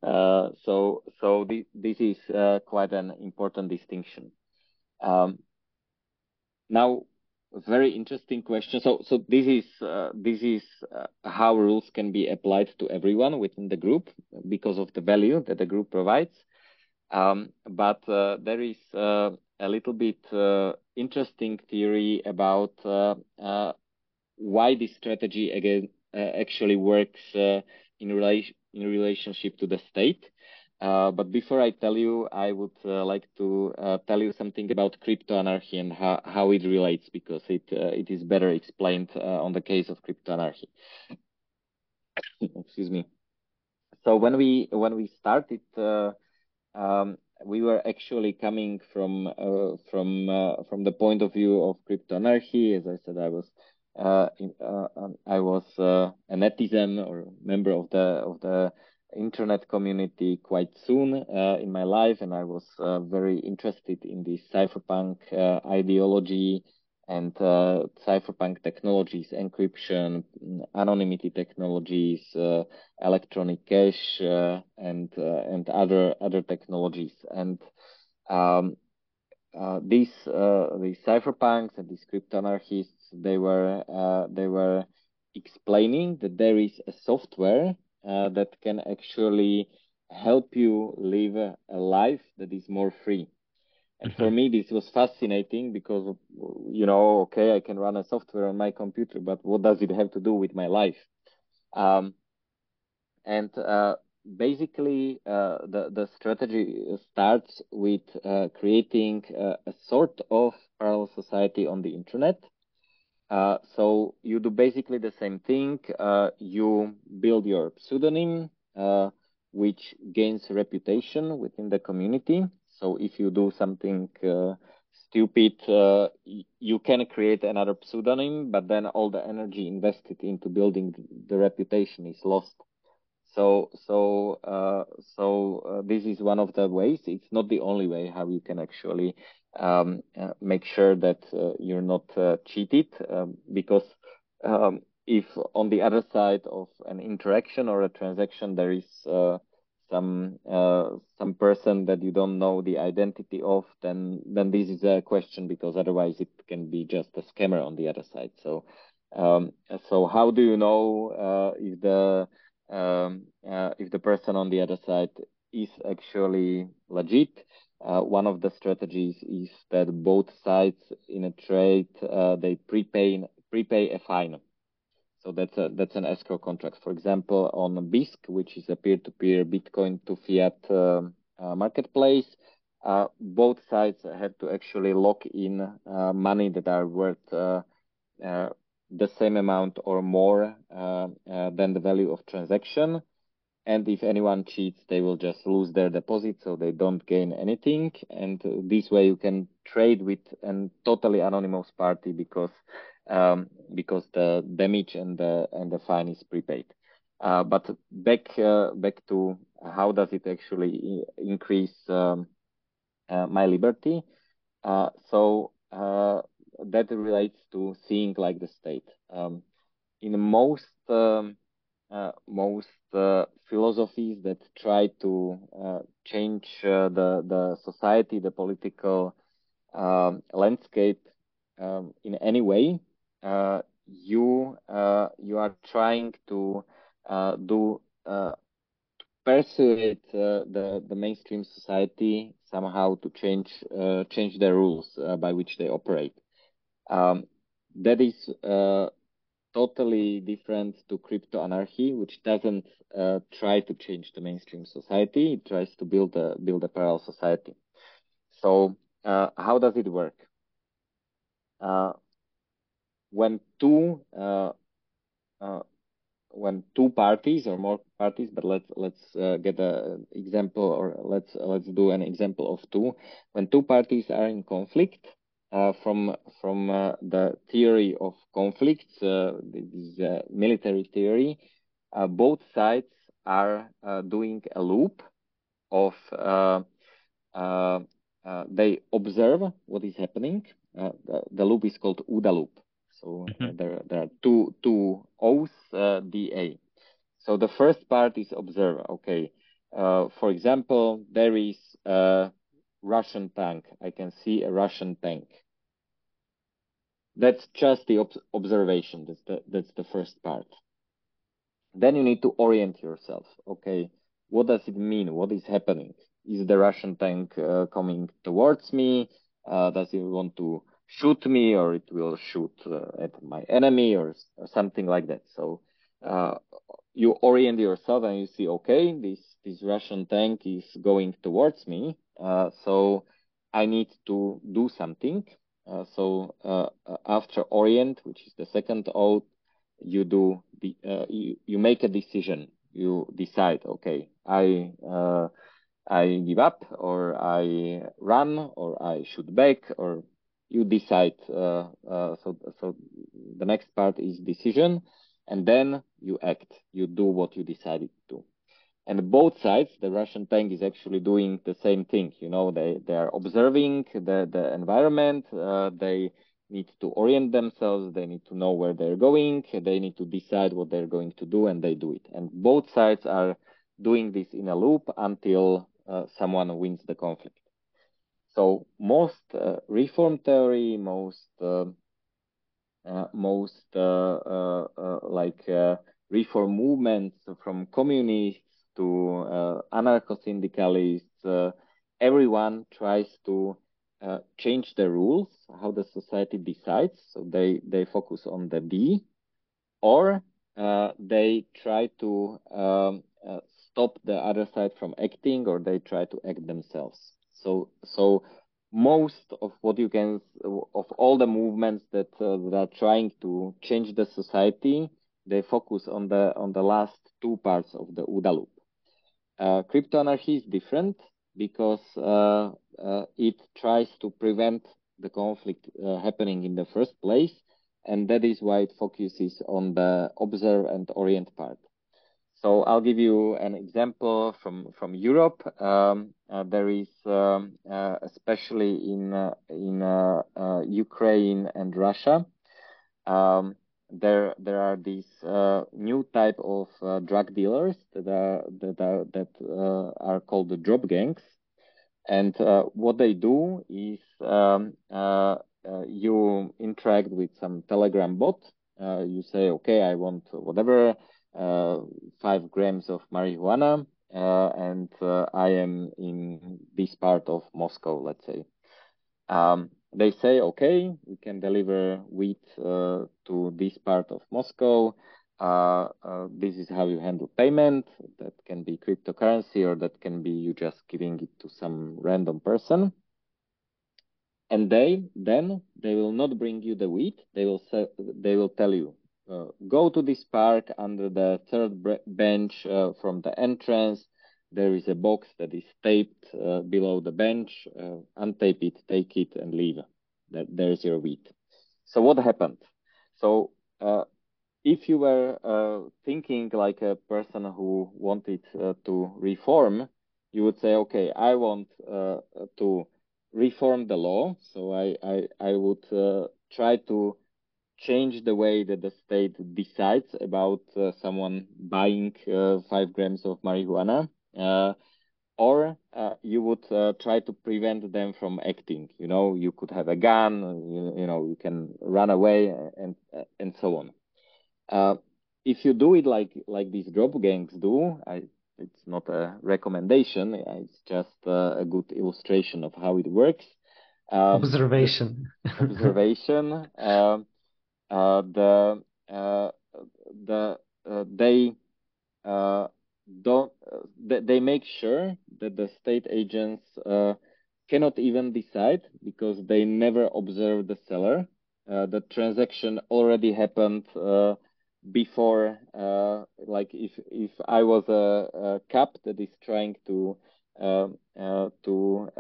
Uh, so so this, this is uh, quite an important distinction. Um, now very interesting question. So, so this is uh, this is uh, how rules can be applied to everyone within the group because of the value that the group provides. Um, but uh, there is uh, a little bit uh, interesting theory about uh, why this strategy again actually works in relation in relationship to the state. Uh, but before I tell you, I would uh, like to uh, tell you something about crypto anarchy and how, how it relates because it uh, it is better explained uh, on the case of crypto anarchy. Excuse me. So when we when we started, um, we were actually coming from from from the point of view of crypto anarchy. As I said, I was in, I was a netizen or member of the of the internet community quite soon uh, in my life, and I was uh, very interested in the cypherpunk uh, ideology and uh, cypherpunk technologies, encryption, anonymity technologies, uh, electronic cash, uh, and and other other technologies. And um, these these cypherpunks and these crypto anarchists, they were they were explaining that there is a software that can actually help you live a life that is more free. And for mm-hmm. me, this was fascinating because, you know, okay, I can run a software on my computer, but what does it have to do with my life? Um, and uh, basically, uh, the the strategy starts with uh, creating uh, a sort of parallel society on the internet. Uh, so you do basically the same thing. Uh, you build your pseudonym, which gains reputation within the community so if you do something uh, stupid, uh, you can create another pseudonym, but then all the energy invested into building the reputation is lost. So, so, uh, so uh, this is one of the ways. It's not the only way how you can actually um, uh, make sure that uh, you're not cheated, um, because um, if on the other side of an interaction or a transaction there is some uh, some person that you don't know the identity of, then then this is a question because otherwise it can be just a scammer on the other side. So um, so how do you know uh, if the um, uh, if the person on the other side is actually legit? Uh, one of the strategies is that both sides in a trade uh, they prepay prepay a fine. So that's a that's an escrow contract. For example, on Bisq, which is a peer-to-peer Bitcoin to fiat uh, uh, marketplace, uh, both sides have to actually lock in uh, money that are worth uh, the same amount or more than the value of transaction. And if anyone cheats, they will just lose their deposit, so they don't gain anything. And this way, you can trade with a totally anonymous party because um, because the damage and the and the fine is prepaid. Uh, but back uh, back to how does it actually increase um, uh, my liberty? Uh, so uh, that relates to seeing like the state. Um, in most um, uh, most philosophies that try to change the the society, the political um, landscape um, in any way, uh, you uh, you are trying to uh, do persuade the the mainstream society somehow to change change the rules by which they operate. Um, that is totally different to crypto anarchy, which doesn't uh, try to change the mainstream society. It tries to build a build a parallel society. So uh, how does it work? Uh, when two uh, uh, when two parties or more parties, but let's let's uh, get an example or let's let's do an example of two. When two parties are in conflict, from from uh, the theory of conflicts, uh, this military theory, both sides are doing a loop of they observe what is happening. The, the, loop is called OODA loop. So uh, mm-hmm. there, there are two, two O's, uh, DA. So the first part is observe. Okay. Uh, for example, there is a Russian tank. I can see a Russian tank. That's just the ob observation. That's the, that's the first part. Then you need to orient yourself. Okay. What does it mean? What is happening? Is the Russian tank uh, coming towards me? Uh, does it want to shoot me or it will shoot uh, at my enemy or, or, something like that. So uh, you orient yourself and you see, okay, this this Russian tank is going towards me, uh, so I need to do something. Uh, so uh, after orient, which is the second O, you do the uh, you, you make a decision. You decide, okay, I I give up or I run or I shoot back or you decide. Uh, uh, so, so the next part is decision, and then you act. You do what you decided to. And both sides, the Russian tank is actually doing the same thing. You know, they they are observing the the environment. Uh, they need to orient themselves. They need to know where they're going. They need to decide what they're going to do, and they do it. And both sides are doing this in a loop until uh, someone wins the conflict. So most uh, reform theory, most uh, uh, most uh, like reform movements from communists to uh, anarcho-syndicalists, uh, everyone tries to uh, change the rules, how the society decides. So they, they focus on the B, or uh, they try to um, uh, stop the other side from acting, or they try to act themselves. So, so most of what you can of all the movements that, uh, that are trying to change the society, they focus on the on the last two parts of the OODA loop. Uh, crypto anarchy is different because uh, uh, it tries to prevent the conflict uh, happening in the first place, and that is why it focuses on the observe and orient part. So I'll give you an example from from Europe. Um, uh, there is, um, uh, especially in in Ukraine and Russia, um, there there are these uh, new type of drug dealers that are that are that are called the drop gangs, and what they do is um, you interact with some Telegram bot. you say, okay, I want whatever uh, five grams of marijuana, uh, and uh, I am in this part of Moscow, let's say. Um, they say, okay, we can deliver wheat uh, to this part of Moscow. Uh, uh, this is how you handle payment. That can be cryptocurrency, or that can be you just giving it to some random person. And they then they will not bring you the wheat. They will say, they will tell you uh, go to this park under the third bench uh, from the entrance. There is a box that is taped uh, below the bench. Uh, untape it, take it, and leave. That there's your wheat. So what happened? So uh, if you were uh, thinking like a person who wanted to reform, you would say, okay, I want to reform the law. So I I, I would try to change the way that the state decides about uh, someone buying uh, five grams of marijuana, uh, or uh, you would uh, try to prevent them from acting. You know, you could have a gun, you, you know, you can run away, and and so on. Uh, if you do it like like these drop gangs do, I, it's not a recommendation. It's just a good illustration of how it works. Um, observation. observation. Um, uh, the uh, the uh, they don't they make sure that the state agents cannot even decide because they never observe the seller. the transaction already happened before uh, like if if I was a, a that is trying to uh, uh, to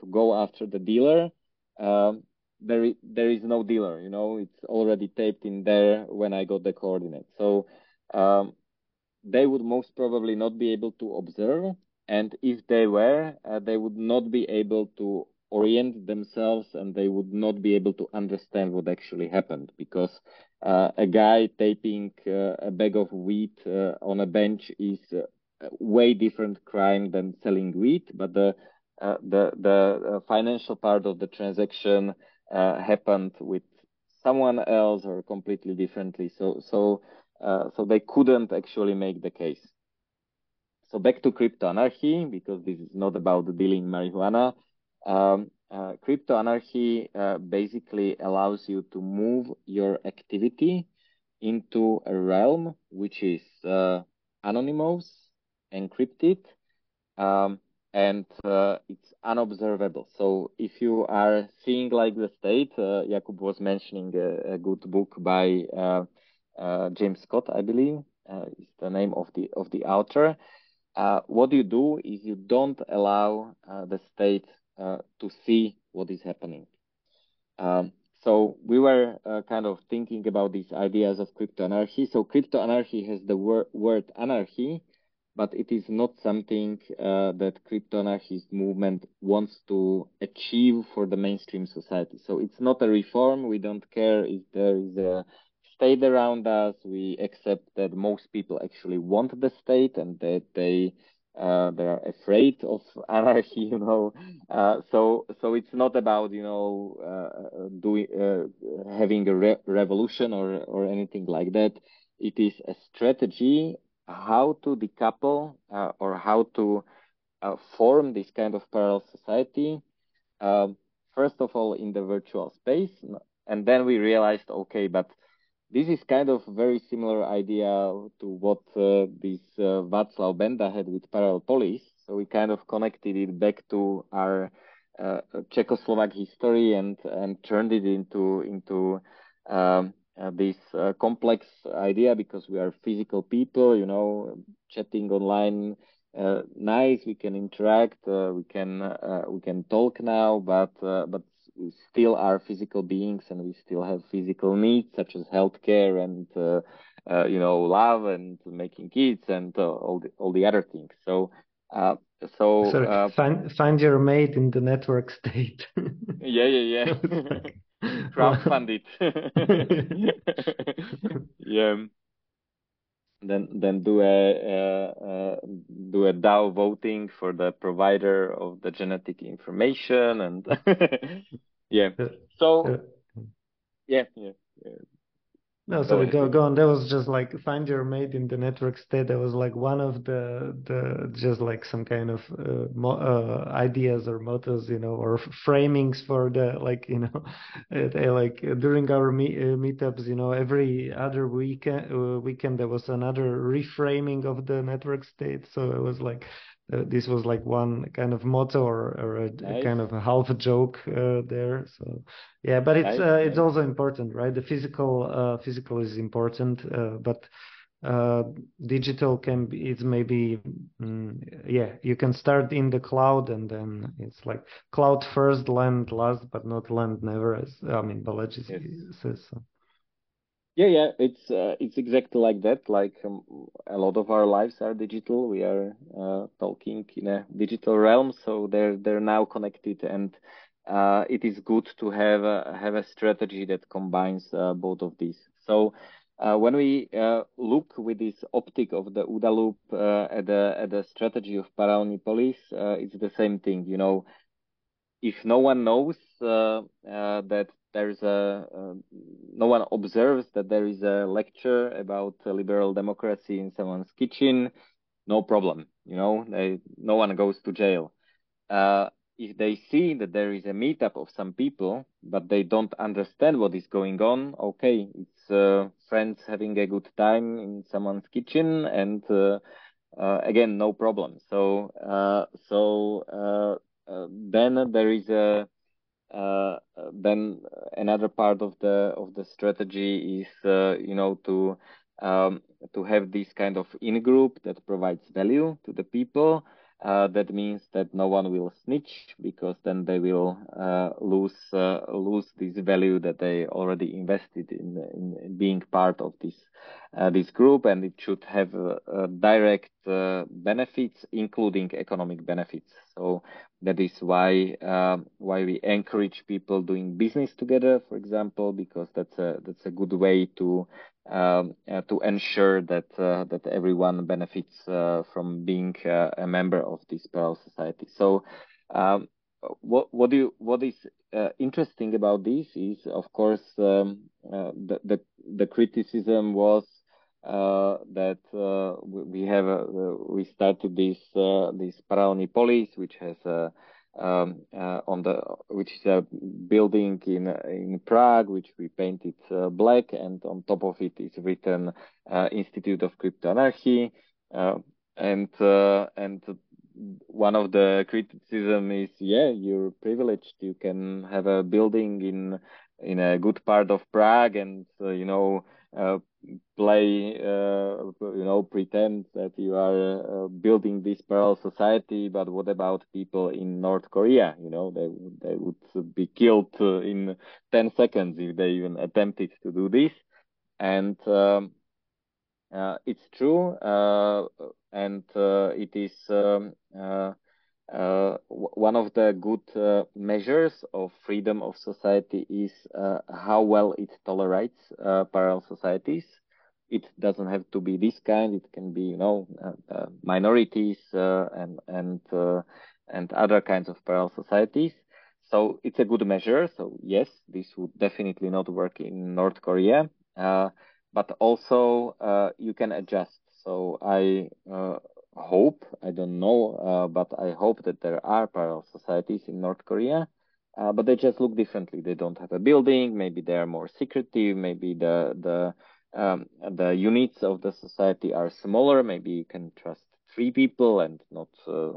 to go after the dealer um, there there is no dealer you know it's already taped in there when i got the coordinates so um, they would most probably not be able to observe and if they were uh, they would not be able to orient themselves and they would not be able to understand what actually happened because uh, a guy taping uh, a bag of wheat uh, on a bench is a way different crime than selling wheat but the uh, the the uh, financial part of the transaction uh, happened with someone else or completely differently. So so uh, so they couldn't actually make the case. So back to crypto anarchy because this is not about dealing marijuana. Um, uh, crypto anarchy uh, basically allows you to move your activity into a realm which is uh, anonymous, encrypted, um, and uh, it's unobservable. So if you are seeing like the state, uh, Jakub was mentioning a, a good book by uh, uh James Scott, I believe, uh, is the name of the of the author. Uh, what you do is you don't allow the state to see what is happening. Um, so we were kind of thinking about these ideas of crypto anarchy. So crypto anarchy has the wor word anarchy, but it is not something uh, that crypto anarchist movement wants to achieve for the mainstream society. So it's not a reform. We don't care if there is a state around us. We accept that most people actually want the state and that they uh, they are afraid of anarchy, you know. Uh, so so it's not about you know uh, doing uh, having a re revolution or or anything like that. It is a strategy how to decouple uh, or how to uh, form this kind of parallel society. First of all, in the virtual space, and then we realized, okay, but this is kind of very similar idea to what uh, this uh, Václav Benda had with Parallel Polis. So we kind of connected it back to our uh, Czechoslovak history and and turned it into into um, uh, this uh, complex idea because we are physical people, you know, chatting online. Uh, nice, we can interact, we can we can talk now, but but we still are physical beings and we still have physical needs such as healthcare and uh, uh, you know love and making kids and uh, all the all the other things. So uh, so uh, find find your mate in the network state. Yeah yeah yeah. Crowdfund it. Yeah then then do a do a DAO voting for the provider of the genetic information and yeah. So yeah, yeah, yeah. No, sorry, go go on. That was just like find your mate in the network state. That was like one of the the just like some kind of uh, mo- uh, ideas or mottos, you know, or framings for the like you know, they, like during our meet, uh, meetups, you know, every other weekend uh, weekend there was another reframing of the network state. So it was like uh, this was like one kind of motto or, or a, nice. a kind of a half a joke uh, there so yeah but it's nice. uh, it's also important right the physical uh, physical is important uh, but uh, digital can be it's maybe mm, yeah you can start in the cloud and then it's like cloud first land last but not land never as i mean Balaji yes. says so yeah, yeah, it's uh, it's exactly like that. Like um, a lot of our lives are digital. We are uh, talking in a digital realm, so they're they're now connected, and uh, it is good to have a, have a strategy that combines uh, both of these. So uh, when we uh, look with this optic of the OODA loop at the at the strategy of Paralelní Polis, it's the same thing. You know, if no one knows that there's a uh, no one observes that there is a lecture about liberal democracy in someone's kitchen. No problem you know they, no one goes to jail. Uh, if they see that there is a meetup of some people but they don't understand what is going on okay it's uh, friends having a good time in someone's kitchen and uh, uh, again no problem. So uh, so then there is a uh, then another part of the of the strategy is uh, you know to um, to have this kind of in group that provides value to the people uh, that means that no one will snitch because then they will uh, lose uh, lose this value that they already invested in, in being part of this uh, this group, and it should have uh, direct uh, benefits, including economic benefits. So that is why um, why we encourage people doing business together, for example, because that's a that's a good way to um, uh, to ensure that uh, that everyone benefits uh, from being a member of this parallel society. So, um, what what do you, what is interesting about this is, of course, um, the, the the criticism was uh, that uh, we have uh, we started this this Paralelní Polis, which has um, uh, on the which is a building in in Prague, which we painted uh, black, and on top of it is written uh, Institute of Crypto Anarchy, uh, and uh, and one of the criticism is yeah you're privileged. You can have a building in in a good part of Prague and uh, you know play, uh, you know, pretend that you are uh, building this parallel society. But what about people in North Korea? You know, they they would be killed uh, in ten seconds if they even attempted to do this. And um, uh, it's true, uh, and uh, it is. Um, uh, one of the good uh, measures of freedom of society is uh, how well it tolerates uh, parallel societies. It doesn't have to be this kind. It can be, you know, uh, uh, minorities and and and other kinds of parallel societies. So it's a good measure. So yes, this would definitely not work in North Korea, but also you can adjust so I hope, I don't know, uh, but I hope that there are parallel societies in North Korea. Uh, but they just look differently. They don't have a building. Maybe they are more secretive. Maybe the the um, the units of the society are smaller. Maybe you can trust three people and not uh,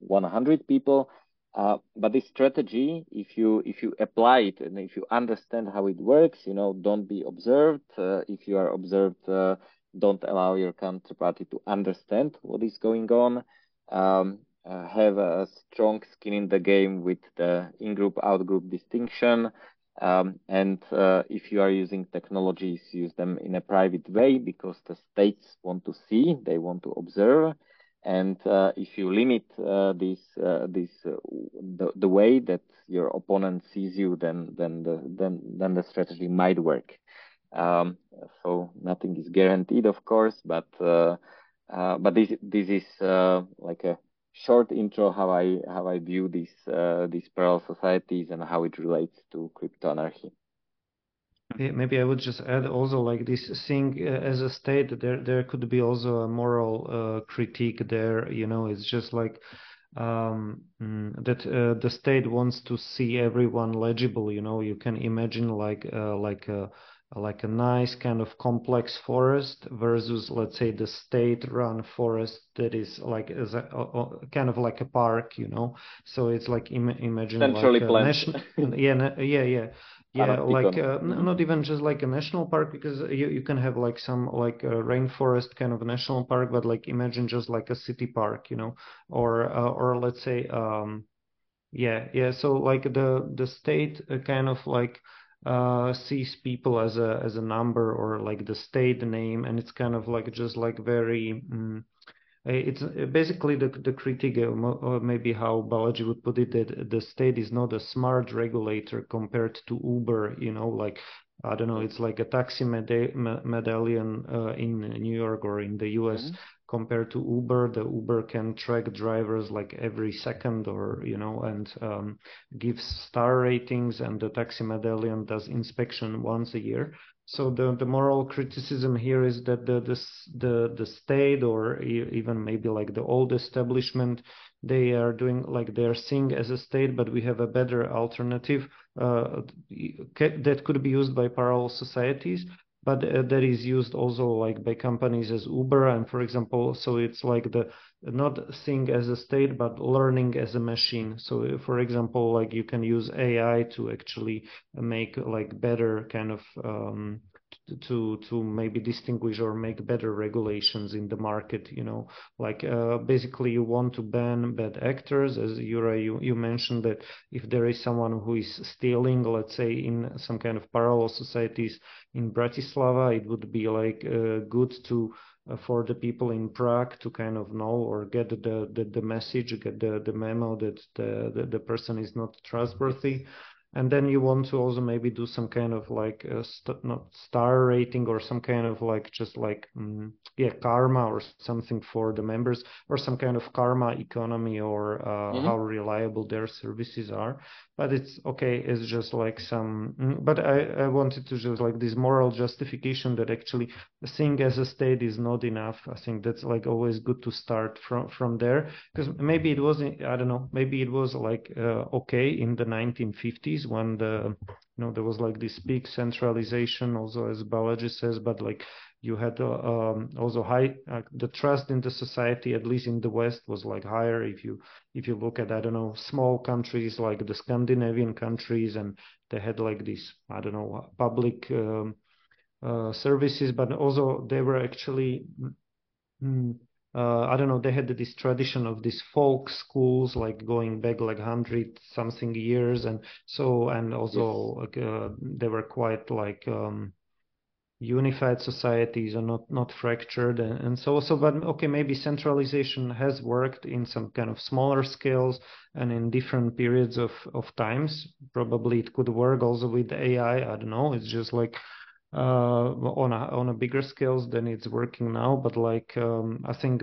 100 people. Uh, but this strategy, if you if you apply it and if you understand how it works, you know, don't be observed. Uh, if you are observed, uh, don't allow your counterparty to understand what is going on. Um, uh, have a strong skin in the game with the in-group, out-group distinction. Um, and uh, if you are using technologies, use them in a private way because the states want to see, they want to observe. And uh, if you limit uh, this, uh, this uh, the, the way that your opponent sees you, then then the then then the strategy might work. Um, so nothing is guaranteed, of course, but uh, but this this is like a short intro how I how I view these these parallel societies and how it relates to crypto anarchy. Maybe I would just add also like this thing uh, as a state there there could be also a moral uh, critique there you know it's just like um, mm, that uh, the state wants to see everyone legible you know you can imagine like uh, like like a nice kind of complex forest versus let's say the state run forest that is like as a, a, kind of like a park you know? So it's like Im- imagine centrally like planned. national yeah yeah yeah. Yeah like uh, not even just like a national park because you, you can have like some like a rainforest kind of national park but like imagine just like a city park you know? Or uh, or let's say um yeah yeah so like the the state uh, kind of like uh, sees people as a as a number or like the state name, and it's kind of like just like very. Um, it's basically the the critique, or maybe how Balaji would put it, that the state is not a smart regulator compared to Uber. You know, like I don't know, it's like a taxi meda- medallion uh, in New York or in the US. Mm-hmm compared to Uber. The Uber can track drivers like every second or, you know, and um, gives star ratings and the taxi medallion does inspection once a year. So the, the moral criticism here is that the, the, the, the state or even maybe like the old establishment, they are doing like they're seeing as a state, but we have a better alternative uh, that could be used by parallel societies but uh, that is used also like by companies as Uber and for example so it's like the not seeing as a state but learning as a machine. So uh, for example like you can use AI to actually make like better kind of um, to to maybe distinguish or make better regulations in the market you know? Like uh, basically you want to ban bad actors as Juraj you, you mentioned that if there is someone who is stealing let's say in some kind of parallel societies in Bratislava it would be like uh, good to uh, for the people in Prague to kind of know or get the the, the message get the, the memo that the, the, the person is not trustworthy and then you want to also maybe do some kind of like a st- not star rating or some kind of like just like um, yeah karma or something for the members or some kind of karma economy or uh, mm-hmm. how reliable their services are but it's okay it's just like some mm, but I, I wanted to just like this moral justification that actually seeing as a state is not enough i think that's like always good to start from from there. Because maybe it wasn't i don't know maybe it was like uh, okay in the 1950s when the you know there was like this big centralization also as Balaji says but like you had uh, um, also high uh, the trust in the society at least in the west was like higher if you if you look at i don't know small countries like the scandinavian countries and they had like these i don't know public um, uh, services but also they were actually mm, uh, I don't know, they had this tradition of these folk schools, like going back like hundred something years, and so and also yes. uh, they were quite like um, unified societies and not not fractured and, and so so. But okay, maybe centralization has worked in some kind of smaller scales and in different periods of of times. Probably it could work also with AI. I don't know. It's just like uh, on a on a bigger scales than it's working now. But like um, I think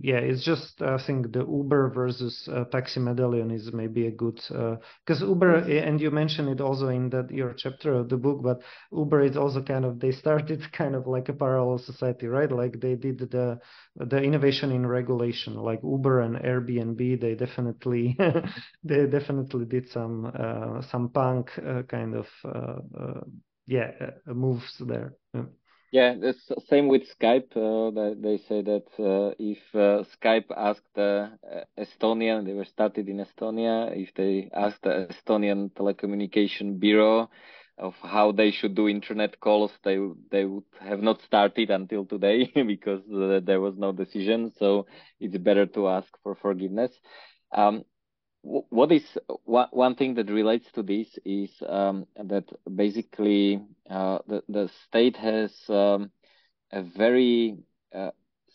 yeah, it's just I think the Uber versus uh, Taxi Medallion is maybe a good because uh, Uber and you mentioned it also in that your chapter of the book, but Uber is also kind of they started kind of like a parallel society, right? Like they did the the innovation in regulation, like Uber and Airbnb. They definitely they definitely did some uh, some punk uh, kind of uh, yeah uh, moves there. Yeah. Yeah, same with Skype. Uh, they say that uh, if uh, Skype asked uh, Estonian, they were started in Estonia. If they asked the Estonian telecommunication bureau of how they should do internet calls, they they would have not started until today because uh, there was no decision. So it's better to ask for forgiveness. Um, what is one thing that relates to this is um, that basically uh, the the state has um, a very uh,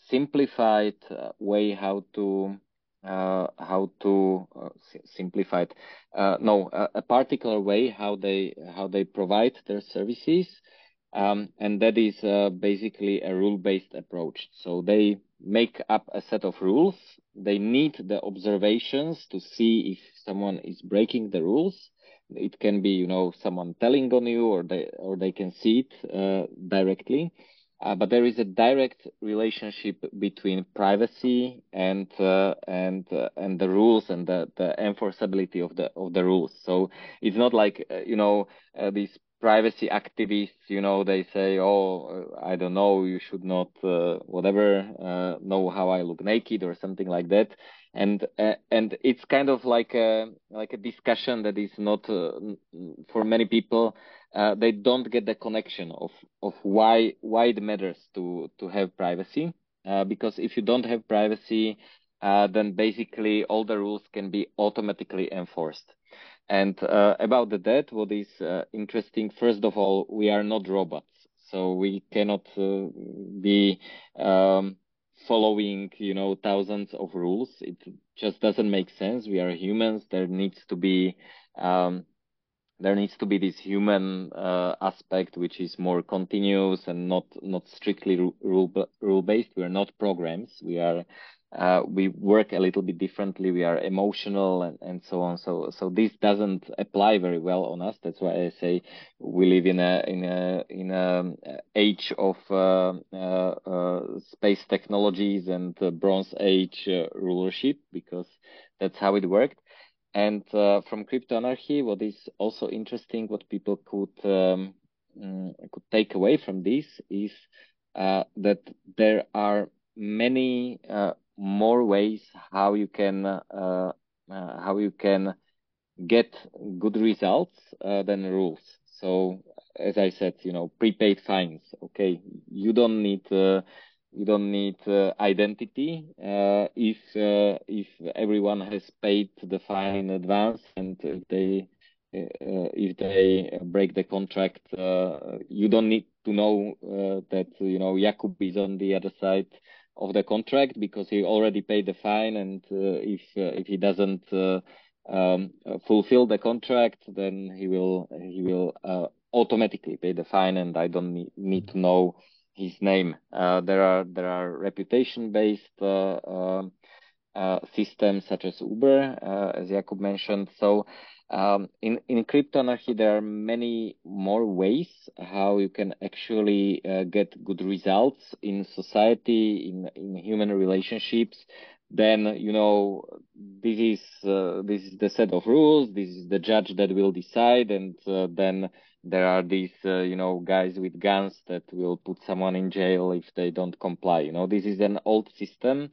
simplified uh, way how to uh, how to uh, simplified uh, no a, a, particular way how they how they provide their services um, and that is basically a rule based approach so they make up a set of rules they need the observations to see if someone is breaking the rules. It can be, you know, someone telling on you, or they or they can see it uh, directly. Uh, but there is a direct relationship between privacy and uh, and uh, and the rules and the, the enforceability of the of the rules. So it's not like uh, you know uh, these privacy activists, you know, they say, oh, I don't know, you should not, uh, whatever, uh, know how I look naked or something like that. And, uh, and it's kind of like a, like a discussion that is not, uh, for many people, uh, they don't get the connection of, of why, why it matters to, to have privacy. Uh, because if you don't have privacy, then basically all the rules can be automatically enforced. And uh, about the debt, what is uh, interesting, first of all, we are not robots. So we cannot uh, be um, following, you know, thousands of rules. It just doesn't make sense. We are humans. There needs to be um, there needs to be this human uh, aspect which is more continuous and not not strictly rule rule based we are not programs we are uh, we work a little bit differently. We are emotional and, and so on. So so this doesn't apply very well on us. That's why I say we live in a in a in a age of uh, uh, uh space technologies and Bronze Age uh, rulership because that's how it worked. And uh, from crypto anarchy, what is also interesting, what people could um, mm, could take away from this is that there are many more ways how you can uh, uh, how you can get good results uh, than rules. So as I said, you know, prepaid fines. Okay, you don't need uh, you don't need uh, identity uh, if if everyone has paid the fine in advance and if they if they break the contract, you don't need to know that you know Jakub is on the other side of the contract because he already paid the fine, and uh, if uh, if he doesn't uh, um, fulfill the contract, then he will he will automatically pay the fine, and I don't need, to know his name. there are there are reputation based um, systems such as Uber, as Jakub mentioned. So um, in, in cryptoanarchy there are many more ways how you can actually uh, get good results in society, in, in human relationships. Then, you know, this is, uh, this is the set of rules. This is the judge that will decide. And uh, then there are these, uh, you know, guys with guns that will put someone in jail if they don't comply. You know, this is an old system.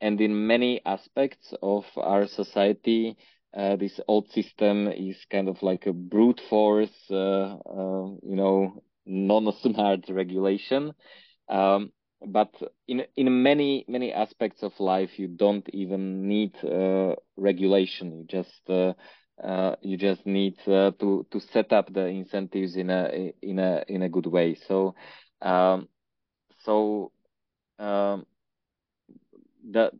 And in many aspects of our society, uh, this old system is kind of like a brute force, uh, uh, you know, non-smart regulation. Um, but in in many many aspects of life, you don't even need uh, regulation. You just uh, uh, you just need to to set up the incentives in a in a in a good way. So um, so um, the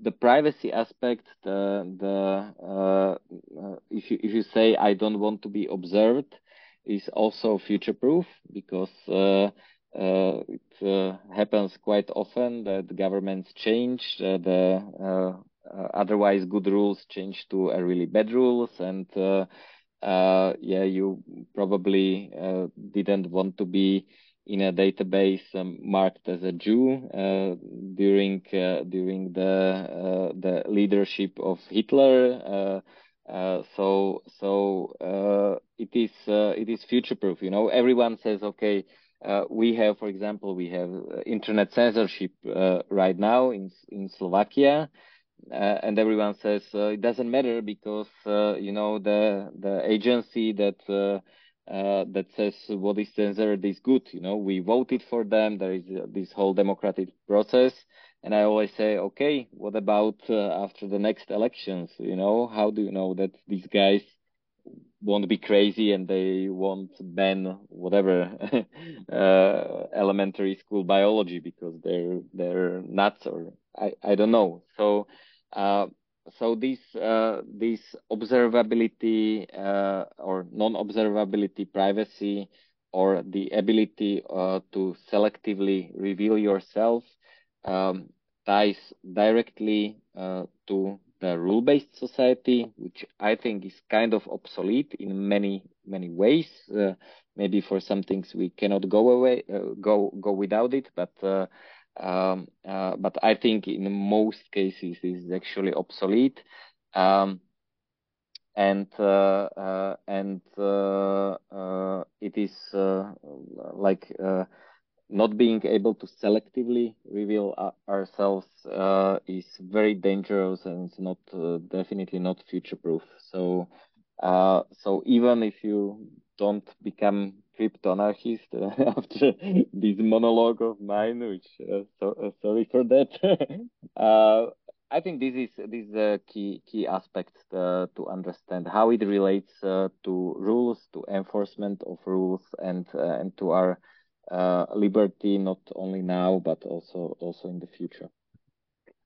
the privacy aspect, the the uh, uh, if you if you say I don't want to be observed, is also future proof because uh, uh, it uh, happens quite often that governments change the otherwise good rules change to really bad rules and yeah you probably didn't want to be in a database um, marked as a Jew uh, during uh, during the uh, the leadership of Hitler. so so it is it is future proof. You know, everyone says, okay, we have, for example, we have internet censorship right now in in Slovakia. Uh, and everyone says uh, it doesn't matter because uh, you know the the agency that uh, that says what is censored is good. You know, we voted for them. There is uh, this whole democratic process. And I always say, okay, what about uh, after the next elections? You know, how do you know that these guys won't be crazy and they won't ban whatever uh, elementary school biology because they're they're nuts or I, I don't know. So uh, so this uh, observability uh, or non-observability privacy or the ability uh, to selectively reveal yourself um, ties directly uh, to the rule-based society, which I think is kind of obsolete in many many ways. Uh, maybe for some things we cannot go away uh, go go without it, but um, uh, but I think in most cases is actually obsolete. Um, and uh, uh, and uh, uh, it is like not being able to selectively reveal ourselves is very dangerous and it's not definitely not future proof. So so even if you don't become crypto anarchist uh, after this monologue of mine, which uh, so, uh, sorry for that. Uh, I think this is this is a key key aspect uh, to understand how it relates uh, to rules, to enforcement of rules, and and to our liberty, not only now but also also in the future.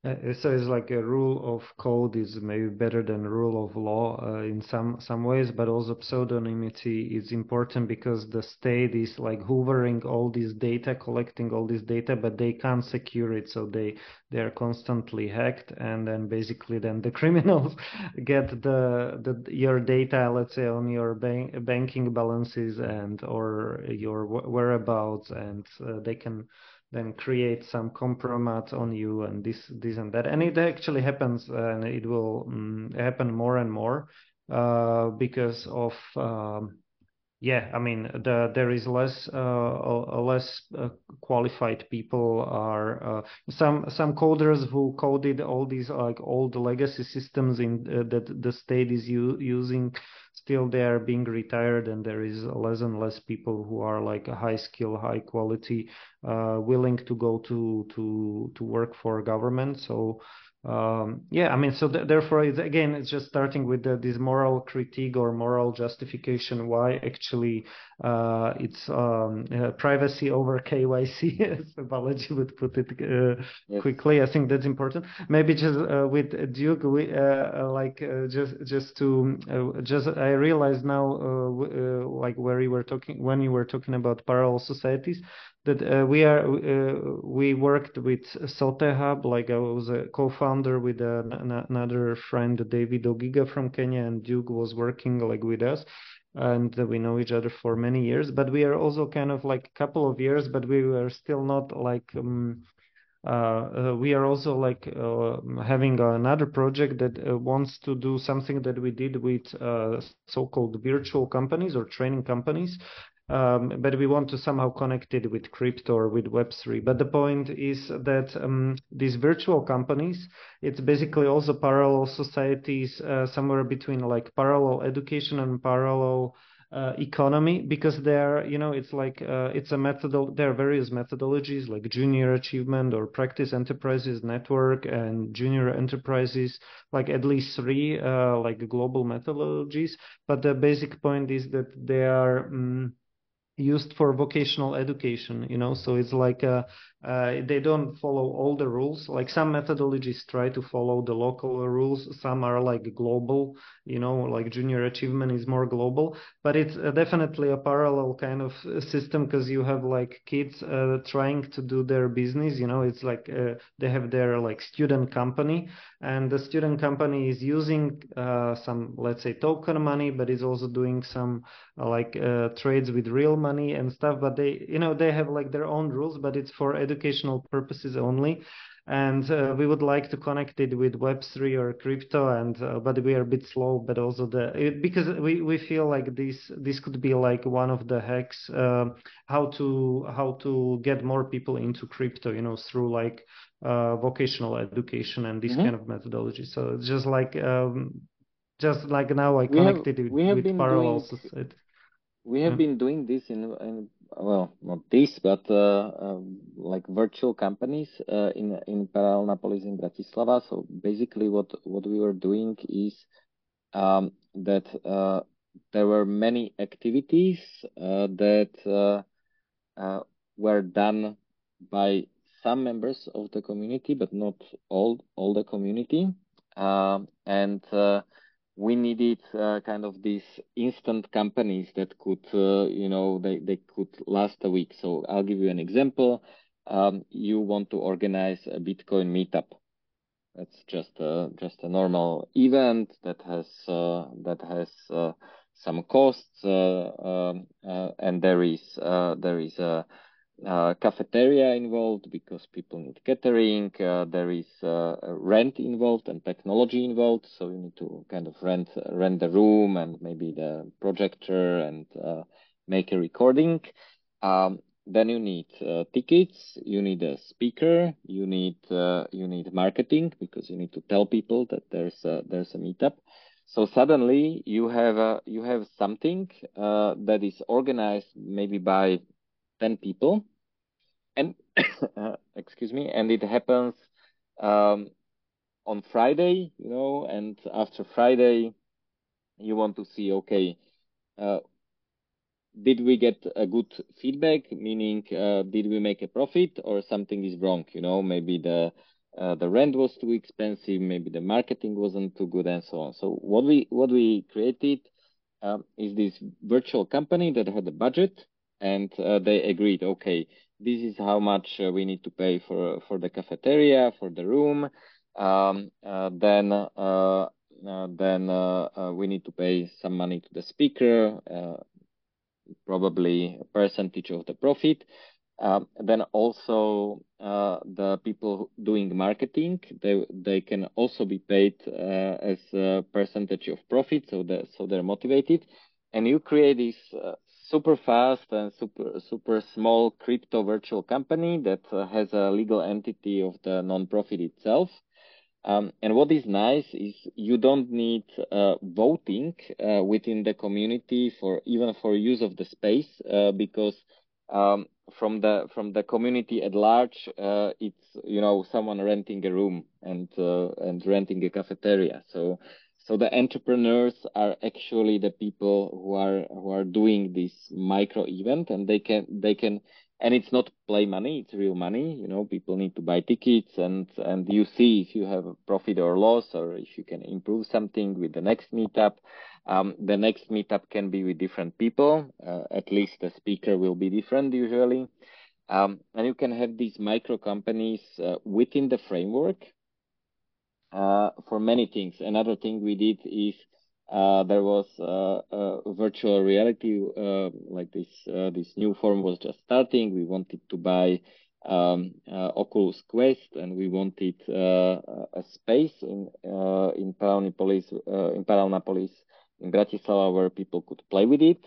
Uh, so it's like a rule of code is maybe better than rule of law uh, in some some ways, but also pseudonymity is important because the state is like hoovering all this data, collecting all this data, but they can't secure it, so they they are constantly hacked, and then basically then the criminals get the the your data, let's say on your bank banking balances and or your whereabouts, and uh, they can then create some compromise on you and this this and that. And it actually happens and it will um, happen more and more uh, because of um, yeah i mean the, there is less uh, less uh, qualified people are uh, some some coders who coded all these like old legacy systems in uh, that the state is using still they are being retired and there is less and less people who are like a high skill high quality uh, willing to go to to to work for government. So um, yeah, I mean, so th- therefore, it's, again, it's just starting with the, this moral critique or moral justification why actually uh, it's um, uh, privacy over KYC, as Balaji would put it uh, yes. quickly. I think that's important. Maybe just uh, with Duke, we, uh, like uh, just just to just I realize now, like where you were talking when you were talking about parallel societies, that uh, we are uh, we worked with Sote Hub. Like I was a co-founder with another friend, David Ogiga from Kenya, and Duke was working like with us, and we know each other for many years. But we are also kind of like a couple of years, but we were still not like. Um, uh, uh, we are also like uh, having another project that uh, wants to do something that we did with so-called virtual companies or training companies um, but we want to somehow connect it with crypto or with Web3. But the point is that um, these virtual companies, it's basically also parallel societies, uh, somewhere between like parallel education and parallel uh, economy because there you know it's like uh, it's a method there are various methodologies like junior achievement or practice enterprises network and junior enterprises like at least three uh, like global methodologies but the basic point is that they are um, used for vocational education you know? So it's like a uh, they don't follow all the rules. Like some methodologies try to follow the local rules. Some are like global, you know, like junior achievement is more global, but it's uh, definitely a parallel kind of uh, system because you have like kids uh, trying to do their business. You know, it's like uh, they have their like student company, and the student company is using uh, some, let's say, token money, but is also doing some like trades with real money and stuff. But they, you know, they have like their own rules, but it's for educational purposes only and uh, we would like to connect it with web3 or crypto and uh, but we are a bit slow but also the it, because we, we feel like this this could be like one of the hacks uh, how to how to get more people into crypto you know through like uh, vocational education and this mm-hmm. kind of methodology so it's just like um, just like now i connected we have, it with parallel doing, we have yeah. been doing this in, in well, not this, but uh, um, like virtual companies uh, in in Paralelná Polis in Bratislava. So basically, what what we were doing is um, that uh, there were many activities uh, that uh, uh, were done by some members of the community, but not all all the community, um, and we needed uh, kind of these instant companies that could, uh, you know, they, they could last a week. So I'll give you an example. Um, you want to organize a Bitcoin meetup. That's just a, just a normal event that has uh, that has uh, some costs, uh, um, uh, and there is there is a uh, cafeteria involved because people need catering. Uh, there is uh, rent involved and technology involved, so you need to kind of rent rent the room and maybe the projector and uh, make a recording. Um, then you need uh, tickets, you need a speaker, you need you need marketing because you need to tell people that there's a, there's a meetup. So suddenly you have a, you have something that is organized maybe by 10 people and uh, excuse me and it happens um, on friday you know and after friday you want to see okay uh, did we get a good feedback? Meaning uh, did we make a profit or something is wrong? You know maybe the uh, the rent was too expensive maybe the marketing wasn't too good and so on. So what we what we created um, is this virtual company that had a budget and uh, they agreed okay this is how much uh, we need to pay for for the cafeteria for the room. Um, uh, then uh, uh, then uh, we need to pay some money to the speaker probably a percentage of the profit. Um, then also the people doing marketing they they can also be paid as a percentage of profit so that so they're motivated. And you create this super fast and super super small crypto virtual company that uh, has a legal entity of the nonprofit itself. Um, and what is nice is you don't need uh, voting uh, within the community for even for use of the space uh, because um, from the from the community at large, uh, it's you know someone renting a room and uh, and renting a cafeteria. So so the entrepreneurs are actually the people who are who are doing this micro event, and they can they can and it's not play money; it's real money. You know, people need to buy tickets, and and you see if you have a profit or loss, or if you can improve something with the next meetup. Um, the next meetup can be with different people. Uh, at least the speaker will be different usually. Um, and you can have these micro companies uh, within the framework uh, for many things. Another thing we did is uh, there was uh, a virtual reality, uh, like this uh, this new form was just starting. We wanted to buy um, uh, Oculus Quest, and we wanted a space in in Paralelnopolis, in Paralelnopolis in Bratislava where people could play with it.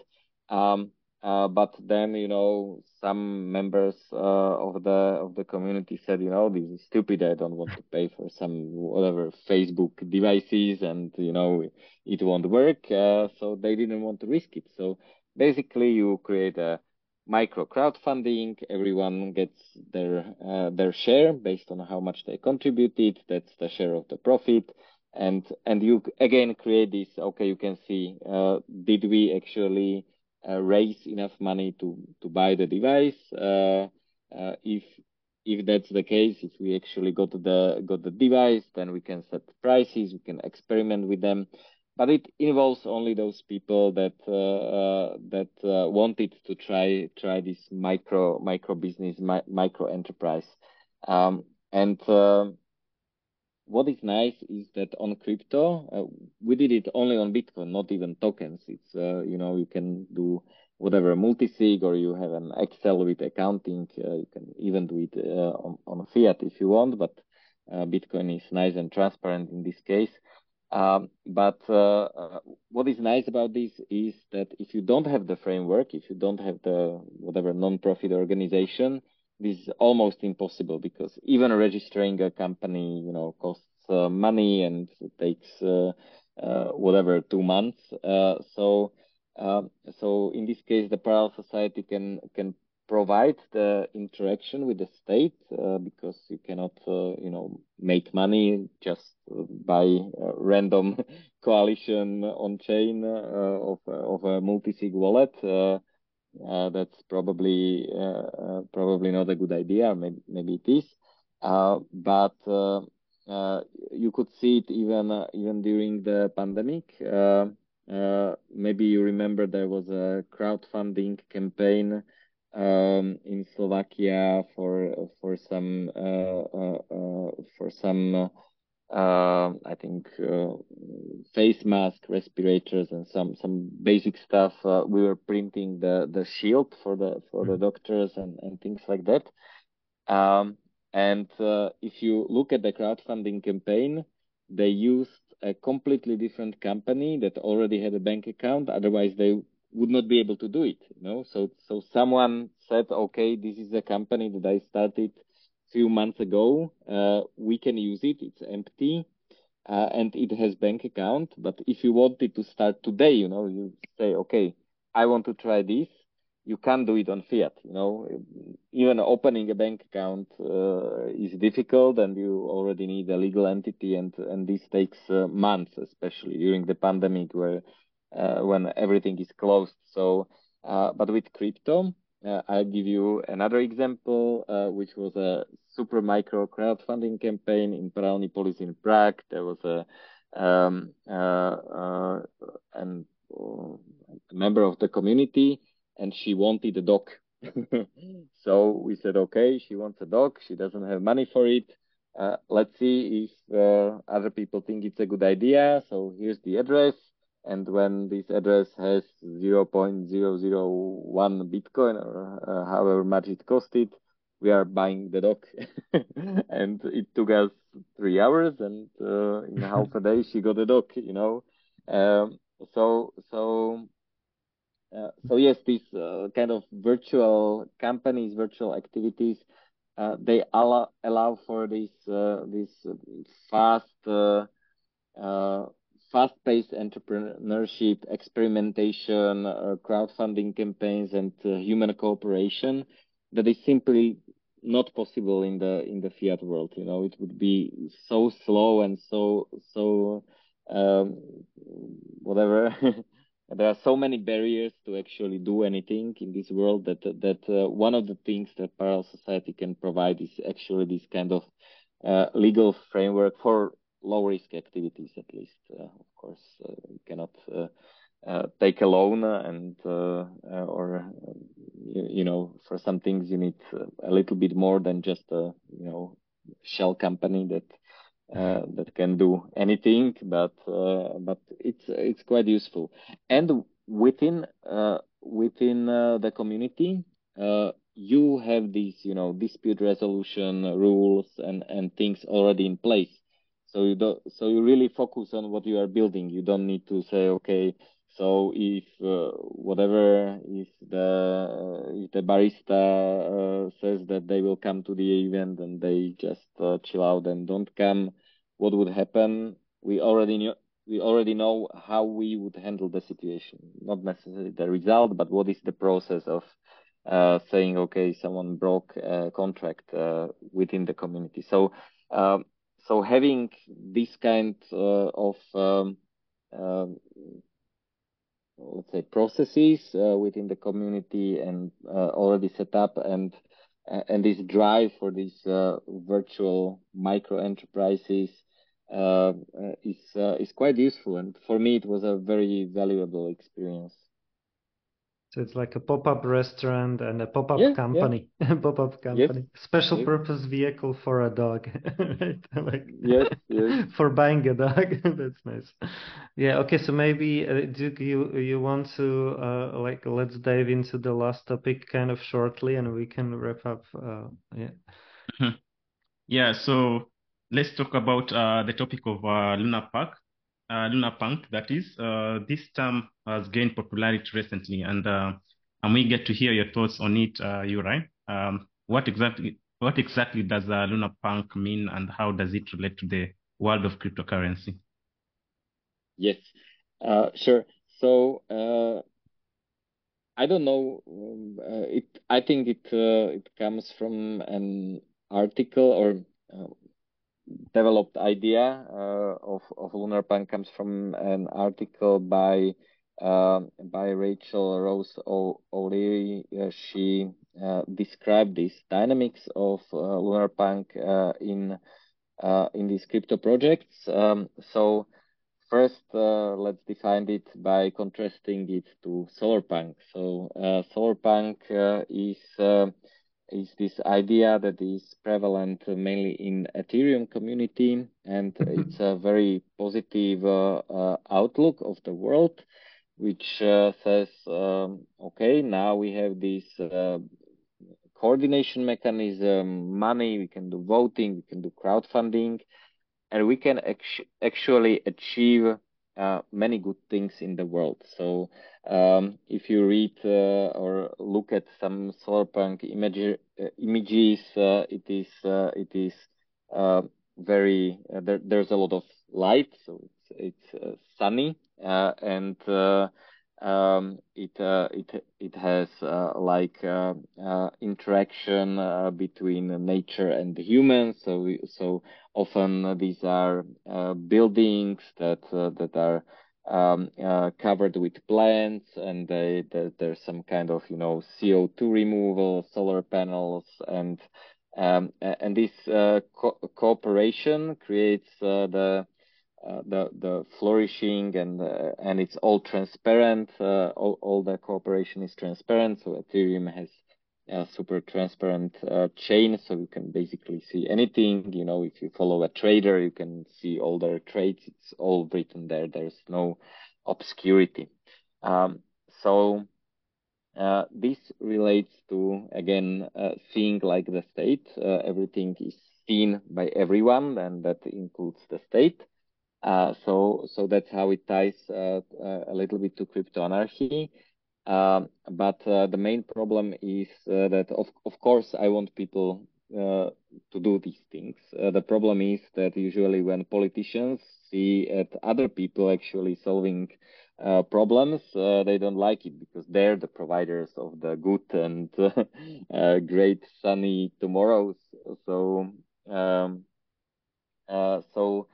Um, uh, but then you know some members uh, of the of the community said you know this is stupid I don't want to pay for some whatever Facebook devices and you know it won't work. Uh, so they didn't want to risk it. So basically you create a micro crowdfunding. Everyone gets their uh, their share based on how much they contributed. That's the share of the profit. And and you again create this okay you can see uh, did we actually raise enough money to to buy the device. Uh, uh, if if that's the case, if we actually got the got the device, then we can set prices, we can experiment with them. But it involves only those people that uh, uh, that uh, wanted to try try this micro micro business mi micro enterprise. Um, and uh, what is nice is that on crypto, uh, we did it only on Bitcoin, not even tokens. It's uh, you know you can do whatever multi-sig or you have an Excel with accounting. Uh, you can even do it uh, on, on fiat if you want, but uh, Bitcoin is nice and transparent in this case. Um, but uh, what is nice about this is that if you don't have the framework, if you don't have the whatever non-profit organization, this is almost impossible because even registering a company, you know, costs uh, money and takes whatever two months. so um, so in this case, the parallel society can can provide the interaction with the state uh, because you cannot, uh, you know, make money just by random coalition on chain uh, of of a multi-sig wallet. Uh, uh, that's probably uh, probably not a good idea. Maybe maybe it is, but. you could see it even even during the pandemic. Uh, maybe you remember there was a crowdfunding campaign um, in Slovakia for for some uh, uh, uh for some uh, I think face mask, respirators, and some some basic stuff. we were printing the the shield for the for the mm-hmm. doctors and and things like that. Um, and if you look at the crowdfunding campaign, they used a completely different company that already had a bank account. Otherwise, they would not be able to do it. You know, so so someone said, okay, this is a company that I started few months ago. Uh, we can use it. It's empty. Uh, and it has bank account. But if you wanted to start today, you know, you say, okay, I want to try this you can't do it on fiat. You know, even opening a bank account uh, is difficult, and you already need a legal entity, and and this takes uh, months, especially during the pandemic, where uh, when everything is closed. So, uh, but with crypto, uh, I'll give you another example, uh, which was a super micro crowdfunding campaign in Paralelní in Prague. There was a um, and a member of the community and she wanted a dog. so we said, okay, she wants a dog. She doesn't have money for it. Uh, let's see if uh, other people think it's a good idea. So here's the address. And when this address has 0.001 Bitcoin or uh, however much it costed, we are buying the dog. and it took us three hours and uh, in half a day she got a dog, you know. Um, so, so uh, so yes, these uh, kind of virtual companies, virtual activities, uh, they allow allow for this uh, this fast fast-paced entrepreneurship, experimentation, crowdfunding campaigns, and human cooperation that is simply not possible in the in the fiat world. You know, it would be so slow and so so um, whatever. there are so many barriers to actually do anything in this world that that uh, one of the things that parallel society can provide is actually this kind of uh, legal framework for low risk activities at least uh, of course uh, you cannot uh, uh, take a loan and or you, you, know for some things you need a little bit more than just a you know shell company that uh, that can do anything, but uh, but it's it's quite useful. And within uh, within uh, the community, uh, you have these you know dispute resolution rules and and things already in place. So you don't. so you really focus on what you are building. You don't need to say okay. So if uh, whatever if the if the barista says that they will come to the event and they just chill out and don't come, what would happen, we already knew we already know how we would handle the situation, not necessarily the result, but what is the process of uh, saying, okay, someone broke a contract uh, within the community. So, um, so having this kind uh, of um, um let's say processes uh, within the community and uh, already set up and and this drive for these virtual micro enterprises is is quite useful. And for me, it was a very valuable experience. So it's like a pop-up restaurant and a pop-up Yeah, yeah. company, pop-up company, special Yes. purpose vehicle for a dog, right? Like Yes, yes. for buying a dog. That's nice. Yeah. Okay. So maybe uh, Duke, you you want to uh, like let's dive into the last topic kind of shortly, and we can wrap up. Uh, yeah. Yeah, so let's talk about uh, the topic of uh, Luna Park, uh, Lunar Punk, that is. Uh, this term has gained popularity recently, and uh, and we get to hear your thoughts on it, uh, Yuri. Um, what exactly what exactly does uh, Lunar Punk mean, and how does it relate to the world of cryptocurrency? Yes, uh, sure. So uh, I don't know. uh, it I think it uh, it comes from an article or uh, developed idea uh, of of lunar punk comes from an article by uh, by Rachel Rose O- O'Leary. Uh, she uh, described this dynamics of uh, lunar punk uh, in uh, in these crypto projects. Um, so first, uh, let's define it by contrasting it to Solarpunk. So uh, Solarpunk uh, is uh, is this idea that is prevalent mainly in Ethereum community, and it's a very positive outlook of the world, which uh, says, um, okay, now we have this uh, coordination mechanism, money, we can do voting, we can do crowdfunding, and we can actu- actually achieve uh, many good things in the world. So um, if you read uh, or look at some solarpunk image, uh, images, uh, it is it is very there, there's a lot of light, so it's it's sunny and um, it uh, it it has uh, like uh, interaction between nature and humans. So we, so often these are buildings that that are um, uh, covered with plants, and they, they, there's some kind of you know CO2 removal, solar panels, and um, and this uh, co- cooperation creates uh, the uh, the the flourishing and uh, and it's all transparent. Uh, all all the cooperation is transparent. So Ethereum has a super transparent uh, chain, so you can basically see anything. You know, if you follow a trader, you can see all their trades. It's all written there. There's no obscurity. Um, so. Uh, this relates to again seeing like the state. everything is seen by everyone, and that includes the state. Uh, so so that's how it ties uh, uh, a little bit to crypto anarchy. Um, but the main problem is that of of course I want people to do these things. the problem is that usually when politicians see at other people actually solving uh, problems, uh, they don't like it because they're the providers of the good and uh, great sunny tomorrows. So, um, so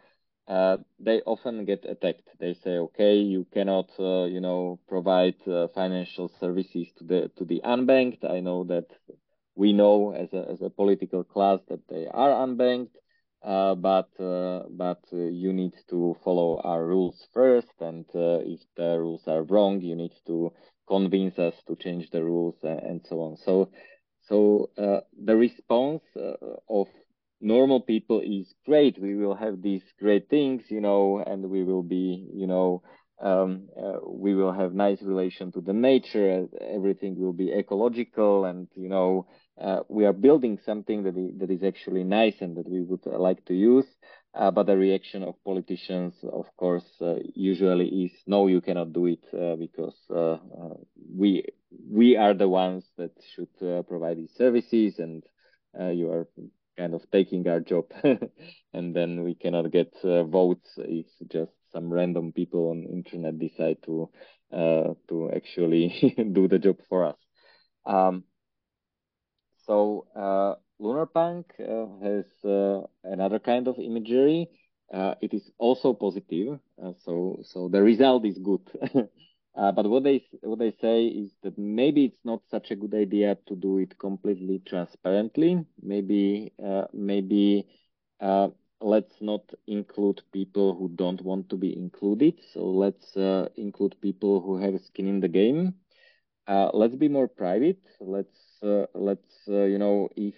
uh, they often get attacked. They say, okay, you cannot, uh, you know, provide uh, financial services to the to the unbanked. I know that we know as a as a political class that they are unbanked, uh, but uh, but you need to follow our rules first, and if the rules are wrong, you need to convince us to change the rules and so on. So so the response of normal people is great. We will have these great things, you know, and we will be, you know, um, uh, we will have nice relation to the nature. Everything will be ecological, and you know, uh, we are building something that is, that is actually nice and that we would uh, like to use. Uh, but the reaction of politicians, of course, uh, usually is no, you cannot do it uh, because we we are the ones that should provide these services, and you are kind of taking our job and then we cannot get uh, votes if just some random people on internet decide to uh, to actually do the job for us. Um, so uh, lunarpunk uh, has uh, another kind of imagery. Uh, it is also positive so so the result is good Uh, but what they what they say is that maybe it's not such a good idea to do it completely transparently. Maybe uh, maybe uh, let's not include people who don't want to be included. So let's uh, include people who have skin in the game. Uh, let's be more private. Let's uh, let's you know if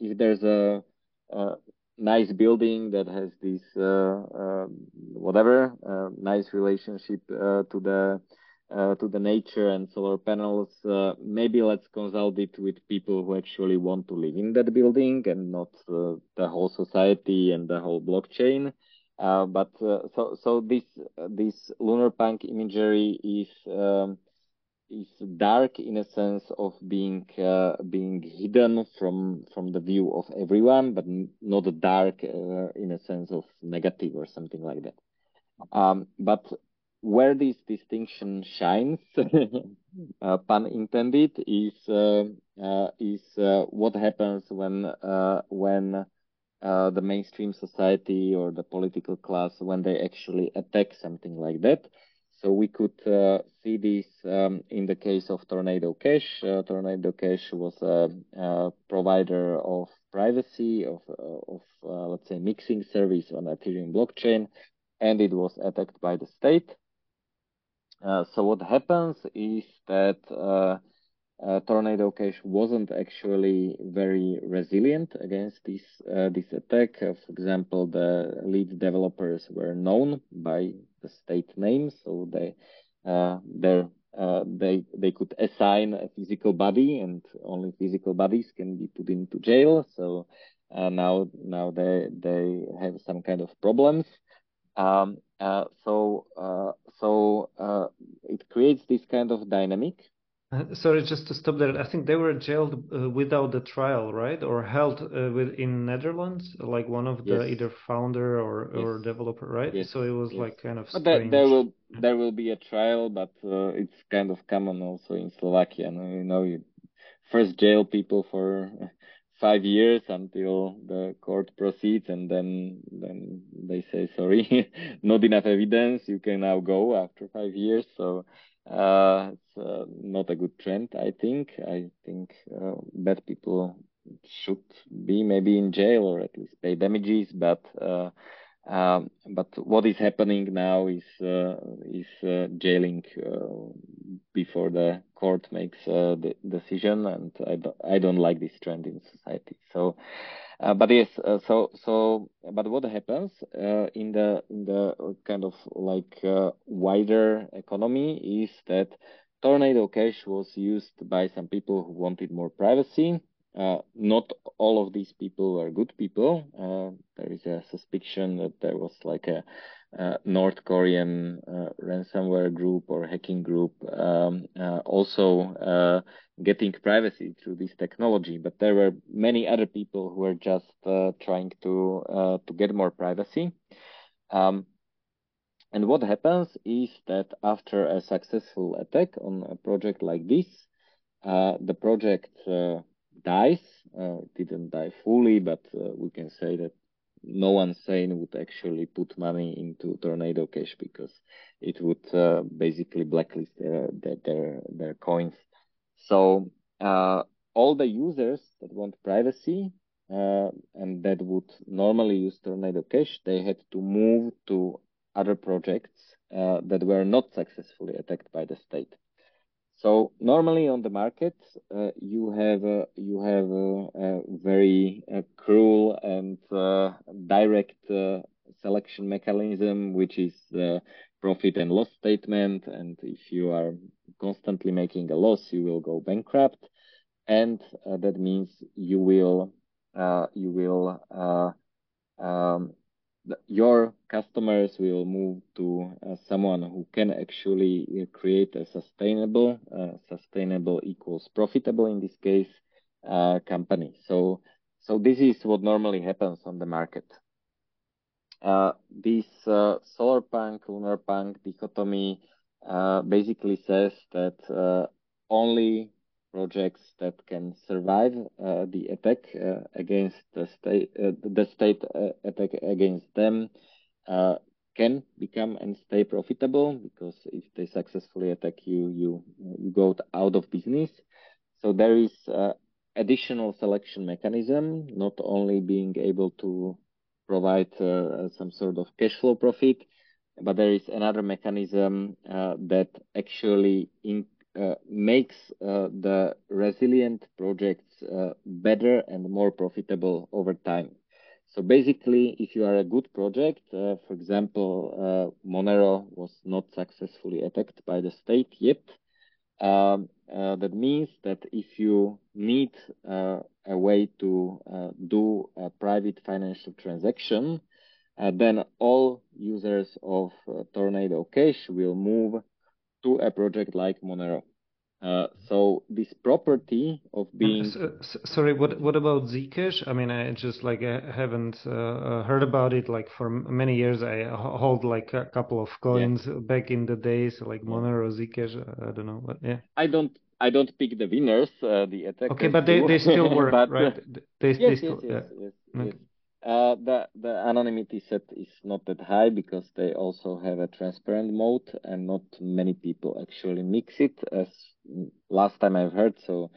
if there's a nice building that has this uh, uh, whatever uh, nice relationship to the to the nature and solar panels. maybe let's consult it with people who actually want to live in that building and not the whole society and the whole blockchain. Uh, but uh, so so this uh, this lunar punk imagery is um, is dark in a sense of being uh, being hidden from from the view of everyone, but not dark uh, in a sense of negative or something like that. Um, but where this distinction shines, uh, pun intended, is uh, uh, is uh, what happens when when the mainstream society or the political class when they actually attack something like that so we could uh, see this um, in the case of Tornado Cash. Uh, Tornado Cash was a, a, provider of privacy, of, of uh, let's say, mixing service on Ethereum blockchain, and it was attacked by the state. So what happens is that uh, Tornado Cash wasn't actually very resilient against this uh, this attack. For example, the lead developers were known by the state names, so they uh, uh, they they could assign a physical body, and only physical bodies can be put into jail. So uh, now now they they have some kind of problems. Um, so so it creates this kind of dynamic uh, sorry, just to stop there. I think they were jailed uh, without the trial, right? Or held uh, with in Netherlands, like one of the yes. either founder or, yes. or developer, right? Yes. So it was like kind of strange. There, there, will there will be a trial, but uh, it's kind of common also in Slovakia. You know, you first jail people for five years until the court proceeds, and then then they say sorry, not enough evidence. You can now go after five years. So uh, it's uh, not a good trend, I think. I think uh, bad people should be maybe in jail or at least pay damages, but uh, um, but what is happening now is uh, is uh, jailing uh, before the court makes the decision, and I don't, I don't like this trend in society. So uh, but yes, uh, so so but what happens uh, in the in the kind of like uh, wider economy is that Tornado Cash was used by some people who wanted more privacy. Uh, not all of these people were good people. Uh, there is a suspicion that there was like a uh, North Korean uh, ransomware group or hacking group um, uh, also uh, getting privacy through this technology. But there were many other people who were just uh, trying to to get more privacy. Um, and what happens is that after a successful attack on a project like this, the project dies. it didn't die fully, but we can say that no one sane would actually put money into Tornado Cash because it would uh, basically blacklist their, their their coins. So uh, all the users that want privacy uh, and that would normally use Tornado Cash, they had to move to other projects uh, that were not successfully attacked by the state. So normally on the market, uh, you have uh, you have a very uh, cruel and uh, direct uh, selection mechanism, which is profit and loss statement. And if you are constantly making a loss, you will go bankrupt, and uh, that means you will you will um, your customers will move to uh, someone who can actually uh, create a sustainable, uh, sustainable equals profitable in this case, uh, company. So, so this is what normally happens on the market. Uh, this uh, solar punk, lunar punk dichotomy basically says that only projects that can survive uh, the attack uh, against the state, uh, the state uh, attack against them, uh, can become and stay profitable because if they successfully attack you, you you go out of business. So there is uh, additional selection mechanism, not only being able to provide some sort of cash flow profit, but there is another mechanism that actually in, uh, makes uh, the resilient projects uh, better and more profitable over time. So basically, if you are a good project, uh, for example, Monero was not successfully attacked by the state yet, um, uh, that means that if you need uh, a way to uh, do a private financial transaction, uh, then all users of uh, Tornado Cash will move to a project like Monero. Uh, so this property of being so, sorry what what about zcash i mean i just like I haven't uh, uh, heard about it like for many years i hold like a couple of coins yeah. back in the days like monero zcash i don't know but yeah i don't i don't pick the winners uh, the attackers okay but they, they still work but, right they, yes, they yes, still, yes, yeah. yes, yes, okay. Uh, the the anonymity set is not that high because they also have a transparent mode and not many people actually mix it as last time I've heard so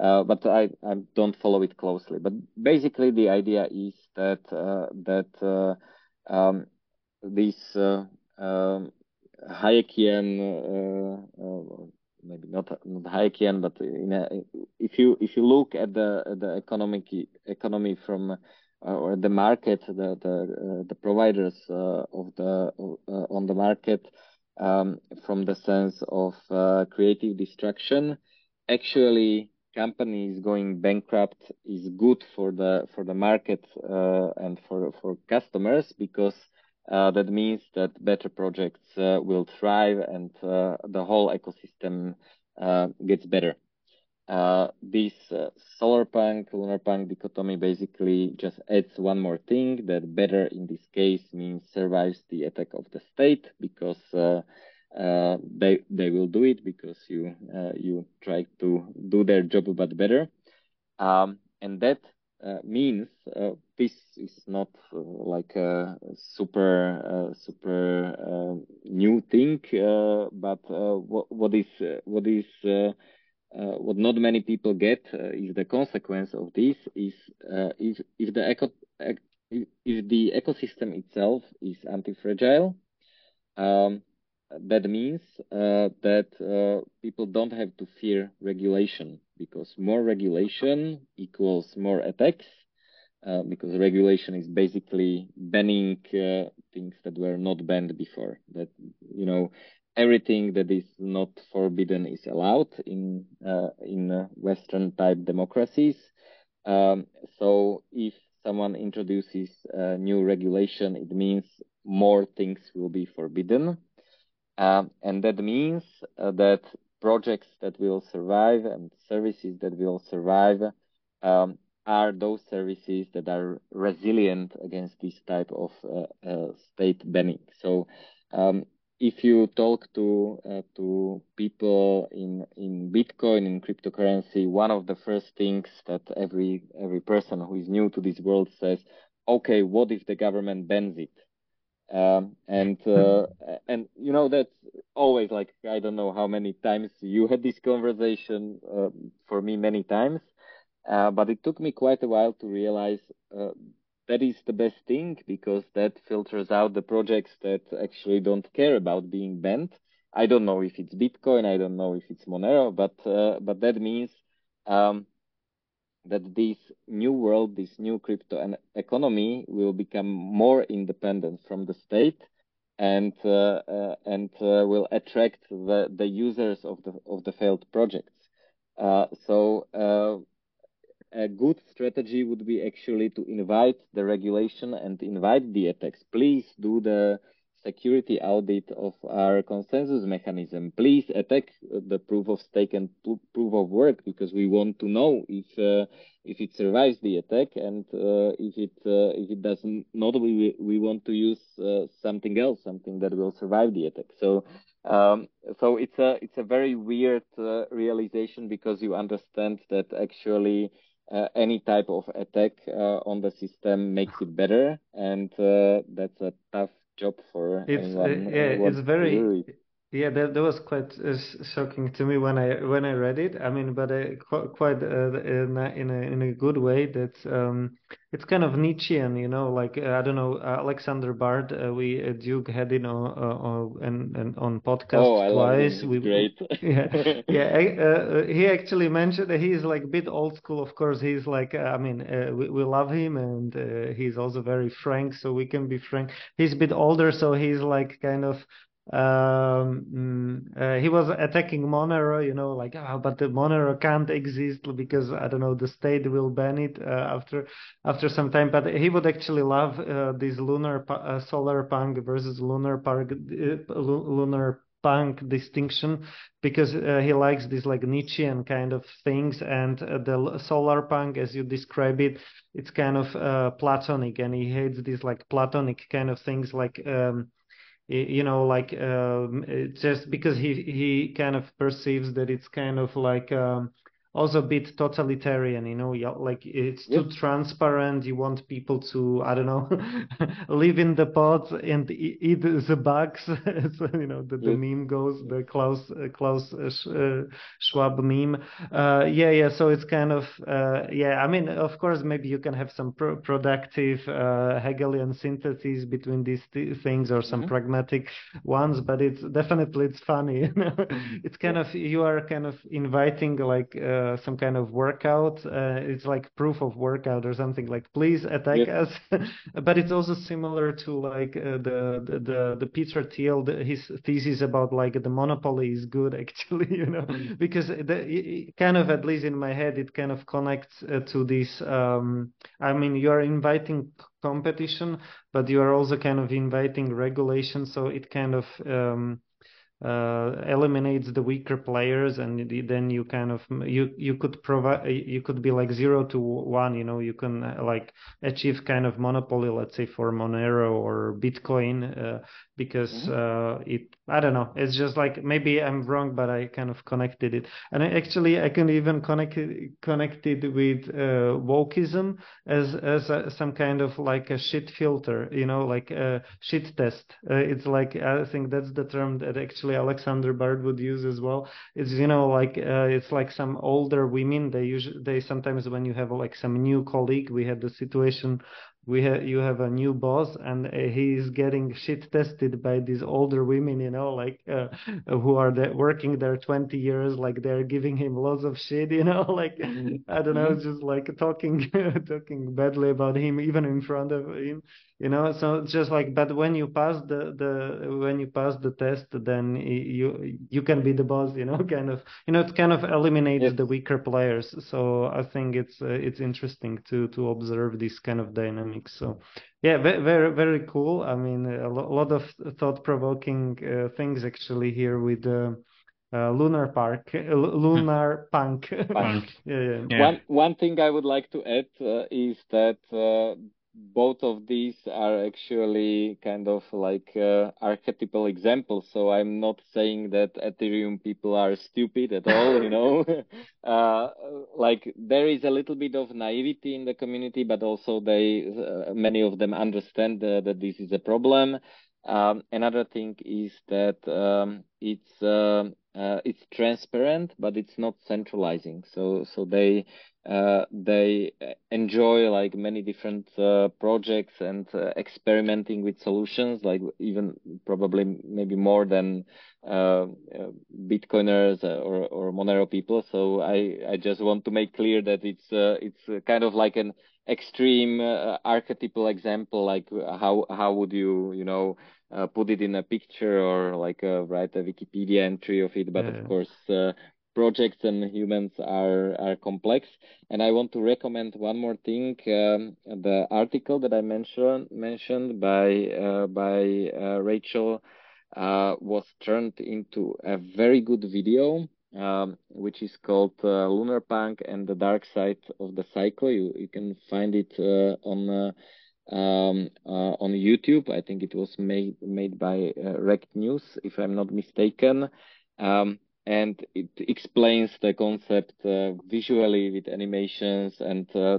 uh, but I, I don't follow it closely. But basically the idea is that uh, that uh, um, this uh, um, Hayekian uh, maybe not not Hayekian but a, if you if you look at the the economic economy from or the market, the the uh, the providers uh, of the on the market um, from the sense of creative destruction. Actually, companies going bankrupt is good for the for the market and for for customers because uh, that means that better projects uh, will thrive and uh, the whole ecosystem gets better. Uh, this uh, solar punk, lunar punk dichotomy basically just adds one more thing that better in this case means survives the attack of the state because uh, uh they they will do it because you uh, you try to do their job but better, um, and that means this is not like a super super new thing, but what what is what is uh, what not many people get uh, is the consequence of this is uh, if if the eco if the ecosystem itself is anti-fragile um, that means uh, that uh, people don't have to fear regulation because more regulation equals more attacks uh, because regulation is basically banning things that were not banned before. That you know everything that is not forbidden is allowed in uh, in uh, Western type democracies. Um, so if someone introduces a new regulation, it means more things will be forbidden, um, and that means uh, that projects that will survive and services that will survive um, are those services that are resilient against this type of uh, uh, state banning. So um, if you talk to uh, to people in in Bitcoin in cryptocurrency, one of the first things that every every person who is new to this world says, okay, what if the government bans it? Um, and uh, and you know that's always like I don't know how many times you had this conversation uh, for me many times, uh, but it took me quite a while to realize uh, that is the best thing because that filters out the projects that actually don't care about being banned. I don't know if it's Bitcoin, I don't know if it's Monero, but uh, but that means um, that this new world, this new crypto economy will become more independent from the state and uh, uh, and uh, will attract the, the users of the of the failed projects. Uh, so uh, a good strategy would be actually to invite the regulation and invite the attacks. Please do the security audit of our consensus mechanism. Please attack the proof of stake and proof of work because we want to know if uh, if it survives the attack and uh, if it uh, if it does not, Not we we want to use uh, something else, something that will survive the attack. So. Um, so it's a it's a very weird uh, realization because you understand that actually uh, any type of attack uh, on the system makes it better, and uh, that's a tough job for it's anyone. Uh, yeah, it's very yeah, that, that was quite uh, shocking to me when I when I read it. I mean, but uh, qu- quite uh, in, a, in a in a good way. That um, it's kind of Nietzschean, you know. Like uh, I don't know, Alexander Bard. Uh, we uh, Duke had on on and, and on podcast oh, twice. we great. yeah, yeah. he actually mentioned that he's like a bit old school. Of course, he's like I mean, we, we love him, and he's also very frank, so we can be frank. He's a bit older, so he's like kind of um, mm, uh, he was attacking Monero, you know, like, oh, but the Monero can't exist because I don't know, the state will ban it uh, after after some time. But he would actually love uh, this lunar uh, solar punk versus lunar park uh, lunar punk distinction because uh, he likes this like Nietzschean kind of things and uh, the solar punk as you describe it it's kind of uh, platonic and he hates these like platonic kind of things like um, you know like um, just because he he kind of perceives that it's kind of like um, also a bit totalitarian you know like it's yep. too transparent you want people to i don't know live in the pot and eat the bugs so you know the, the yep. meme goes the klaus uh, klaus uh, uh, schwab meme uh, yeah yeah so it's kind of uh, yeah i mean of course maybe you can have some pro- productive uh, hegelian syntheses between these th- things or some mm-hmm. pragmatic ones but it's definitely it's funny you know? it's kind of you are kind of inviting like uh, some kind of workout. Uh, it's like proof of workout or something like please attack us. but it's also similar to like uh, the, the, the the Peter Thiel the, his thesis about like the monopoly is good actually you know mm. because the, kind of at least in my head it kind of connects uh, to this. Um, I mean you are inviting competition, but you are also kind of inviting regulation, so it kind of um, uh, eliminates the weaker players and then you kind of you you could provide you could be like zero to one you know you can uh, like achieve kind of monopoly let's say for monero or bitcoin uh, because mm-hmm. uh, it I don't know. It's just like maybe I'm wrong but I kind of connected it. And I actually I can even connect it, connect it with uh, wokeism as as a, some kind of like a shit filter you know like a shit test. Uh, it's like I think that's the term that actually Alexander Bard would use as well. It's you know like uh, it's like some older women they usually they sometimes when you have like some new colleague we had the situation we have you have a new boss and uh, he's getting shit tested by these older women you know like uh, who are there working there 20 years like they're giving him lots of shit you know like i don't know mm-hmm. just like talking talking badly about him even in front of him you know so just like but when you pass the the when you pass the test then you you can be the boss you know kind of you know it kind of eliminates yes. the weaker players so i think it's uh, it's interesting to to observe this kind of dynamics so yeah very very cool i mean a lot of thought provoking uh, things actually here with uh, uh, lunar park uh, lunar punk, punk. yeah, yeah. yeah, one one thing i would like to add uh, is that uh, both of these are actually kind of like uh, archetypal examples. So I'm not saying that Ethereum people are stupid at all, you know. uh, like there is a little bit of naivety in the community, but also they, uh, many of them understand uh, that this is a problem. Um, another thing is that um, it's um, uh, it's transparent, but it's not centralizing. So so they uh, they enjoy like many different uh, projects and uh, experimenting with solutions, like even probably maybe more than uh, uh, Bitcoiners or or Monero people. So I I just want to make clear that it's it's kind of like an extreme archetypal example, like how how would you you know uh, put it in a picture or like uh, write a Wikipedia entry of it. But yeah. of course, uh, projects and humans are are complex. And I want to recommend one more thing: um, the article that I mentioned mentioned by uh, by uh, Rachel uh, was turned into a very good video. Um, which is called Lunar Punk and the Dark Side of the Cycle. You you can find it on um, uh, on YouTube. I think it was made made by uh, Rekt News, if I'm not mistaken. Um, and it explains the concept uh, visually with animations and uh,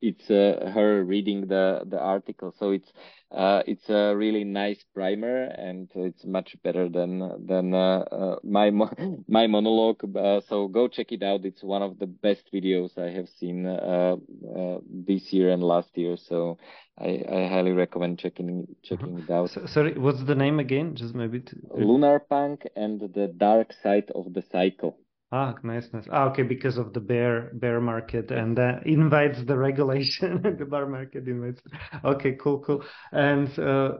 it's uh, her reading the the article. So it's uh, it's a really nice primer, and it's much better than than uh, uh, my my monologue. Uh, so go check it out. It's one of the best videos I have seen uh, this year and last year. So I, I highly recommend checking checking it out. So, sorry, what's the name again? Just maybe to... Lunar Punk and the Dark Side of the Cycle. Ah, nice, nice. Ah, okay, because of the bear bear market and uh, invites the regulation. the bear market invites. Okay, cool, cool. And uh,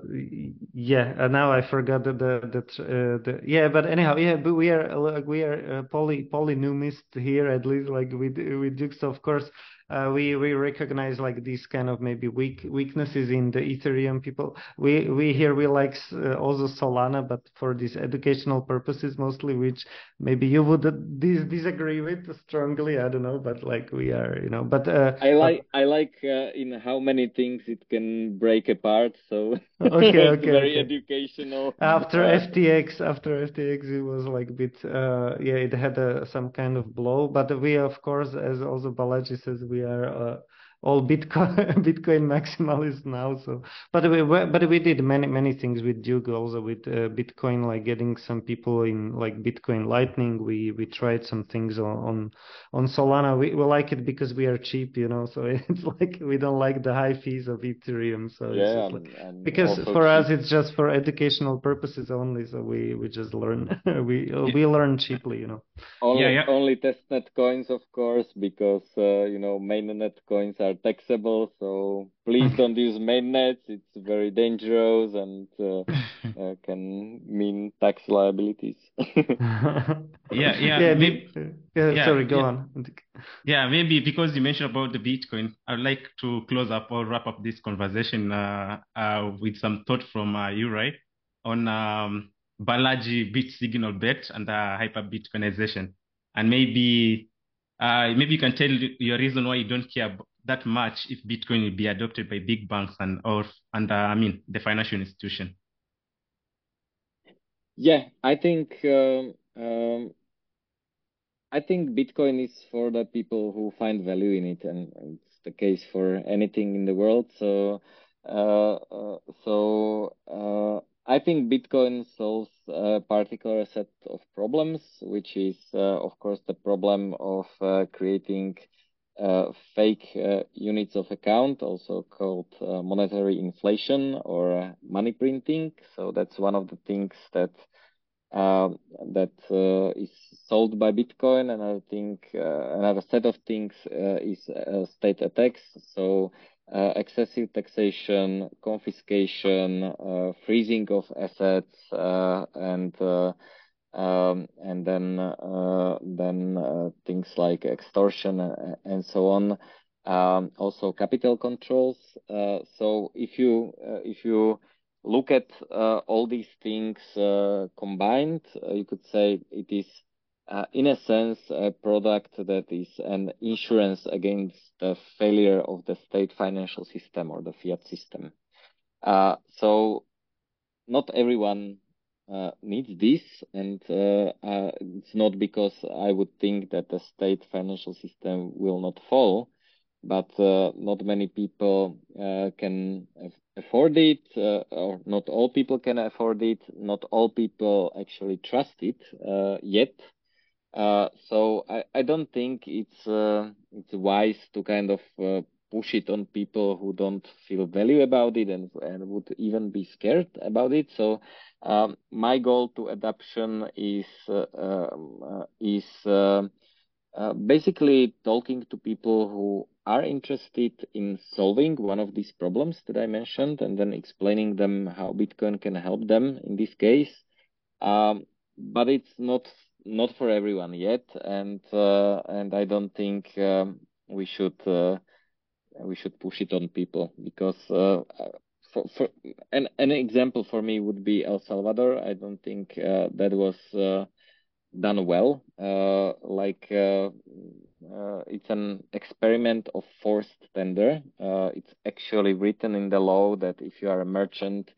yeah, uh, now I forgot that the, the, uh, the yeah, but anyhow, yeah, but we are like we are uh, poly polynumist here at least like with with Dukes, of course uh, we we recognize like these kind of maybe weak weaknesses in the Ethereum people. We we here we like uh, also Solana, but for these educational purposes mostly, which maybe you would dis- disagree with strongly. I don't know, but like we are, you know. But uh, I like I like uh, in how many things it can break apart. So okay, okay, very okay. educational. After Uh, FTX, after FTX, it was like a bit, uh, yeah, it had a, some kind of blow. But we, of course, as also Balaji says, we are uh, all Bitcoin Bitcoin maximalists now. So, but we but we did many many things with Duke also with uh, Bitcoin, like getting some people in like Bitcoin Lightning. We we tried some things on on, on Solana. We, we like it because we are cheap, you know. So it's like we don't like the high fees of Ethereum. So yeah, just and, like, and because also for us it's just for educational purposes only. So we we just learn we we learn cheaply, you know. Only, Yeah, yeah. only testnet coins, of course, because uh, you know mainnet coins are taxable. So please don't use mainnets. It's very dangerous and uh, uh, can mean tax liabilities. Yeah, yeah, yeah, maybe- yeah, yeah, sorry, go yeah. on. Yeah, maybe because you mentioned about the Bitcoin, I'd like to close up or wrap up this conversation uh, uh, with some thought from uh, you, right, on um, Balaji BitSignal bet and uh, hyper Bitcoinization, and maybe uh, maybe you can tell your reason why you don't care ab- that much if Bitcoin will be adopted by big banks and or and uh, I mean the financial institution. Yeah, I think um, um, I think Bitcoin is for the people who find value in it, and it's the case for anything in the world. So, uh, uh, so uh, I think Bitcoin solves a particular set of problems, which is, uh, of course, the problem of uh, creating fake uh, units of account, also called uh, monetary inflation or uh, money printing. So that's one of the things that um, that uh, is sold by Bitcoin. Another thing, uh, another set of things uh, is uh, state attacks. So uh, excessive taxation, confiscation, uh, freezing of assets, uh, and uh, um, and then uh, then uh, things like extortion uh, and so on. Um, also capital controls. Uh, so if you uh, if you look at uh, all these things combined, you could say it is, in a sense, a product that is an insurance against the failure of the state financial system or the fiat system. So, not everyone uh, needs this, and uh, uh, it's not because I would think that the state financial system will not fall, but uh, not many people uh, can afford it, uh, or not all people can afford it. Not all people actually trust it yet. So I, I don't think it's it's wise to kind of push it on people who don't feel value about it and and would even be scared about it. So um, my goal to adoption is uh, um, uh, is uh, uh, basically talking to people who are interested in solving one of these problems that I mentioned, and then explaining them how Bitcoin can help them in this case. Um, but it's not not for everyone yet, and uh, and I don't think um, we should uh, we should push it on people because uh, for, for an an example for me would be El Salvador. I don't think uh, that was uh, done well. Uh, like uh, uh, it's an experiment of forced tender. It's actually written in the law that if you are a merchant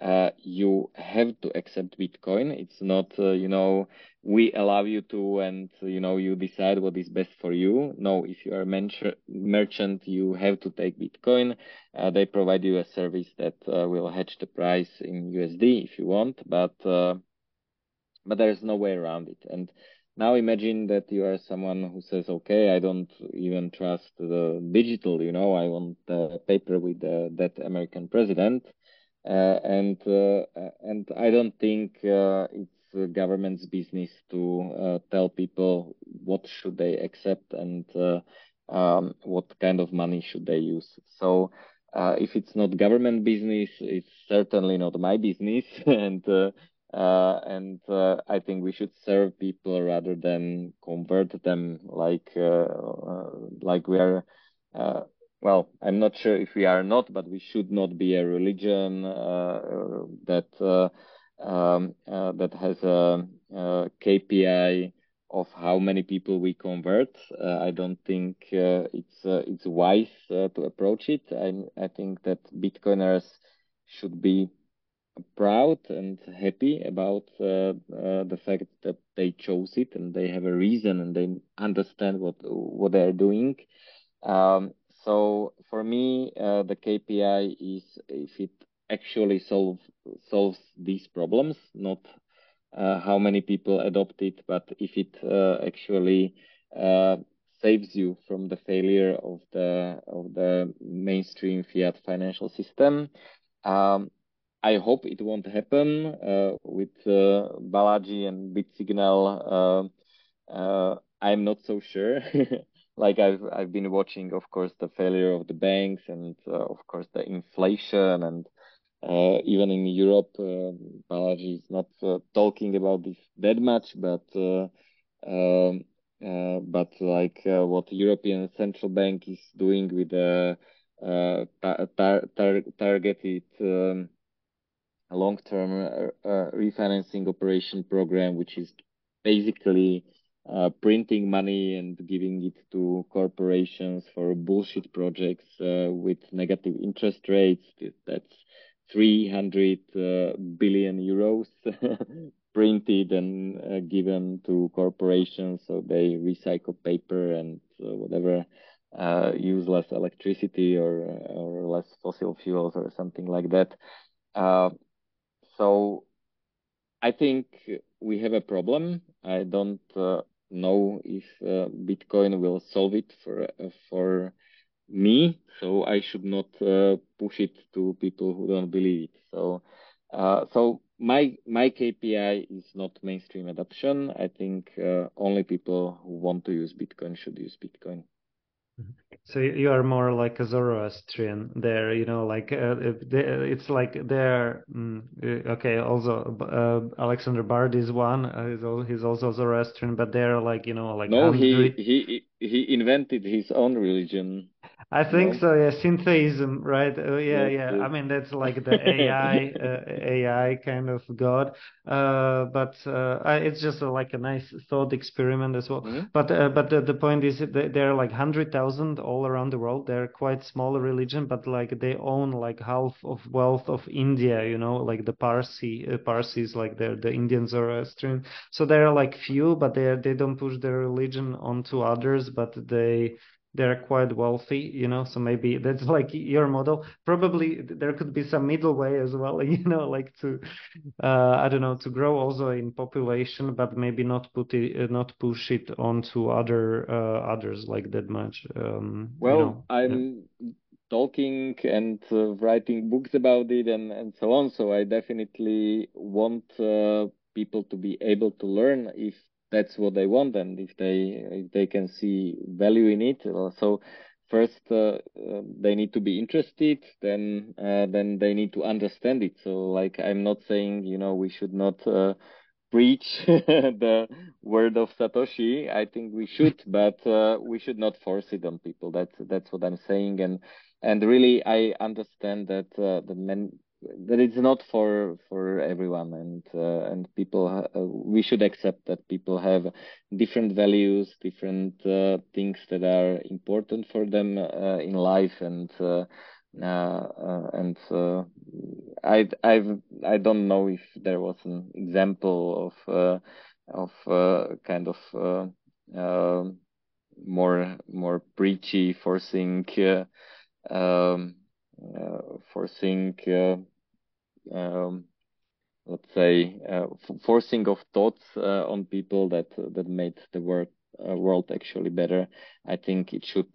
uh, you have to accept Bitcoin. It's not, uh, you know, we allow you to, and you know, you decide what is best for you. No, if you are a merchant, you have to take Bitcoin. Uh, they provide you a service that uh, will hedge the price in USD if you want, but uh, but there is no way around it. And now imagine that you are someone who says, okay, I don't even trust the digital, you know, I want the paper with that American president and uh, and I don't think uh, it's government's business to tell people what should they accept and um, what kind of money should they use. So uh, if it's not government business, it's certainly not my business, and uh, uh, and I think we should serve people rather than convert them like like we are well, I'm not sure if we are not, but we should not be a religion uh, that uh, um, uh, that has a, a, KPI of how many people we convert. Uh, I don't think uh, it's uh, it's wise to approach it. I I think that Bitcoiners should be proud and happy about the fact that they chose it and they have a reason and they understand what what they are doing. Um, so for me, uh, the KPI is if it actually solve, solves these problems, not uh, how many people adopt it, but if it uh, actually uh, saves you from the failure of the of the mainstream fiat financial system. Um, I hope it won't happen uh, with uh, Balaji and BitSignal. I'm not so sure. like I've I've been watching, of course, the failure of the banks and uh, of course the inflation and uh, even in Europe, uh, Balaji is not uh, talking about this that much, but uh, um, uh, but like what European Central Bank is doing with the tar tar targeted um, long-term refinancing operation program, which is basically uh, printing money and giving it to corporations for bullshit projects uh, with negative interest rates. That's 300 uh, billion euros printed and uh, given to corporations so they recycle paper and uh, whatever uh, use less electricity or or less fossil fuels or something like that. so I think we have a problem. I don't know if uh, Bitcoin will solve it for uh, for me. So I should not uh, push it to people who don't believe it. So so my my KPI is not mainstream adoption. I think only people who want to use Bitcoin should use Bitcoin. So you are more like a Zoroastrian there, you know, like uh, it's like they're mm, uh, okay. Also, uh, Alexander Bard is one. Uh, he's also Zoroastrian, but they're like you know like no, he he he invented his own religion. I think so. Yeah, syntheism, right? Uh, yeah, yeah. I mean, that's like the AI, uh, AI kind of god. Uh, but uh, it's just uh, like a nice thought experiment as well. Mm-hmm. But uh, but the, the point is, there are like hundred thousand all around the world. They're quite small religion, but like they own like half of wealth of India. You know, like the Parsi, Parsis, like the the Indian Zoroastrian. So there are like few, but they they don't push their religion onto others, but they they're quite wealthy, you know, so maybe that's like your model. Probably there could be some middle way as well, you know, like to, uh, I don't know, to grow also in population, but maybe not put it, uh, not push it onto other uh, others like that much. Um, well, you know, I'm yeah. talking and uh, writing books about it and and so on. So I definitely want uh, people to be able to learn if that's what they want and if they if they can see value in it so first uh, uh, they need to be interested then uh, then they need to understand it. So like i'm not saying you know we should not uh, preach the word of satoshi. I think we should but uh, we should not force it on people. That's that's what i'm saying. And and really i understand that uh, the men that it's not for for everyone and uh, and people uh, we should accept that people have different values different uh, things that are important for them uh, in life and uh, and I I I don't know if there was an example of of kind of um, more more preachy forcing um, forcing um, let's say uh, forcing of thoughts uh, on people that that made the world uh, world actually better. I think it should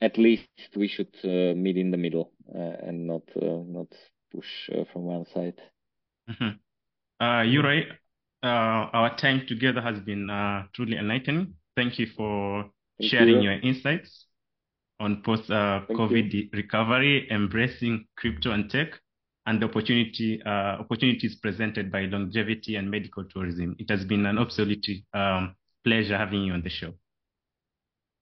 at least we should meet in the middle and not not push from one side. Mm-hmm. uh Yuri, our time together has been truly enlightening. Thank you for Thank sharing you. your insights on post COVID recovery, embracing crypto and tech, and the opportunity uh, opportunities presented by longevity and medical tourism. It has been an absolute um, pleasure having you on the show.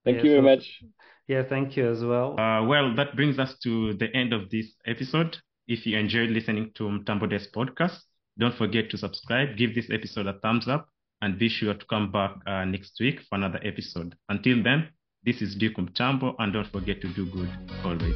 Thank you very much. Yeah, thank you as well. Uh, well, that brings us to the end of this episode. If you enjoyed listening to Mtambo Desk podcast, don't forget to subscribe, give this episode a thumbs up, and be sure to come back uh, next week for another episode. Until then, This is Diku Mtambo, and don't forget to do good always.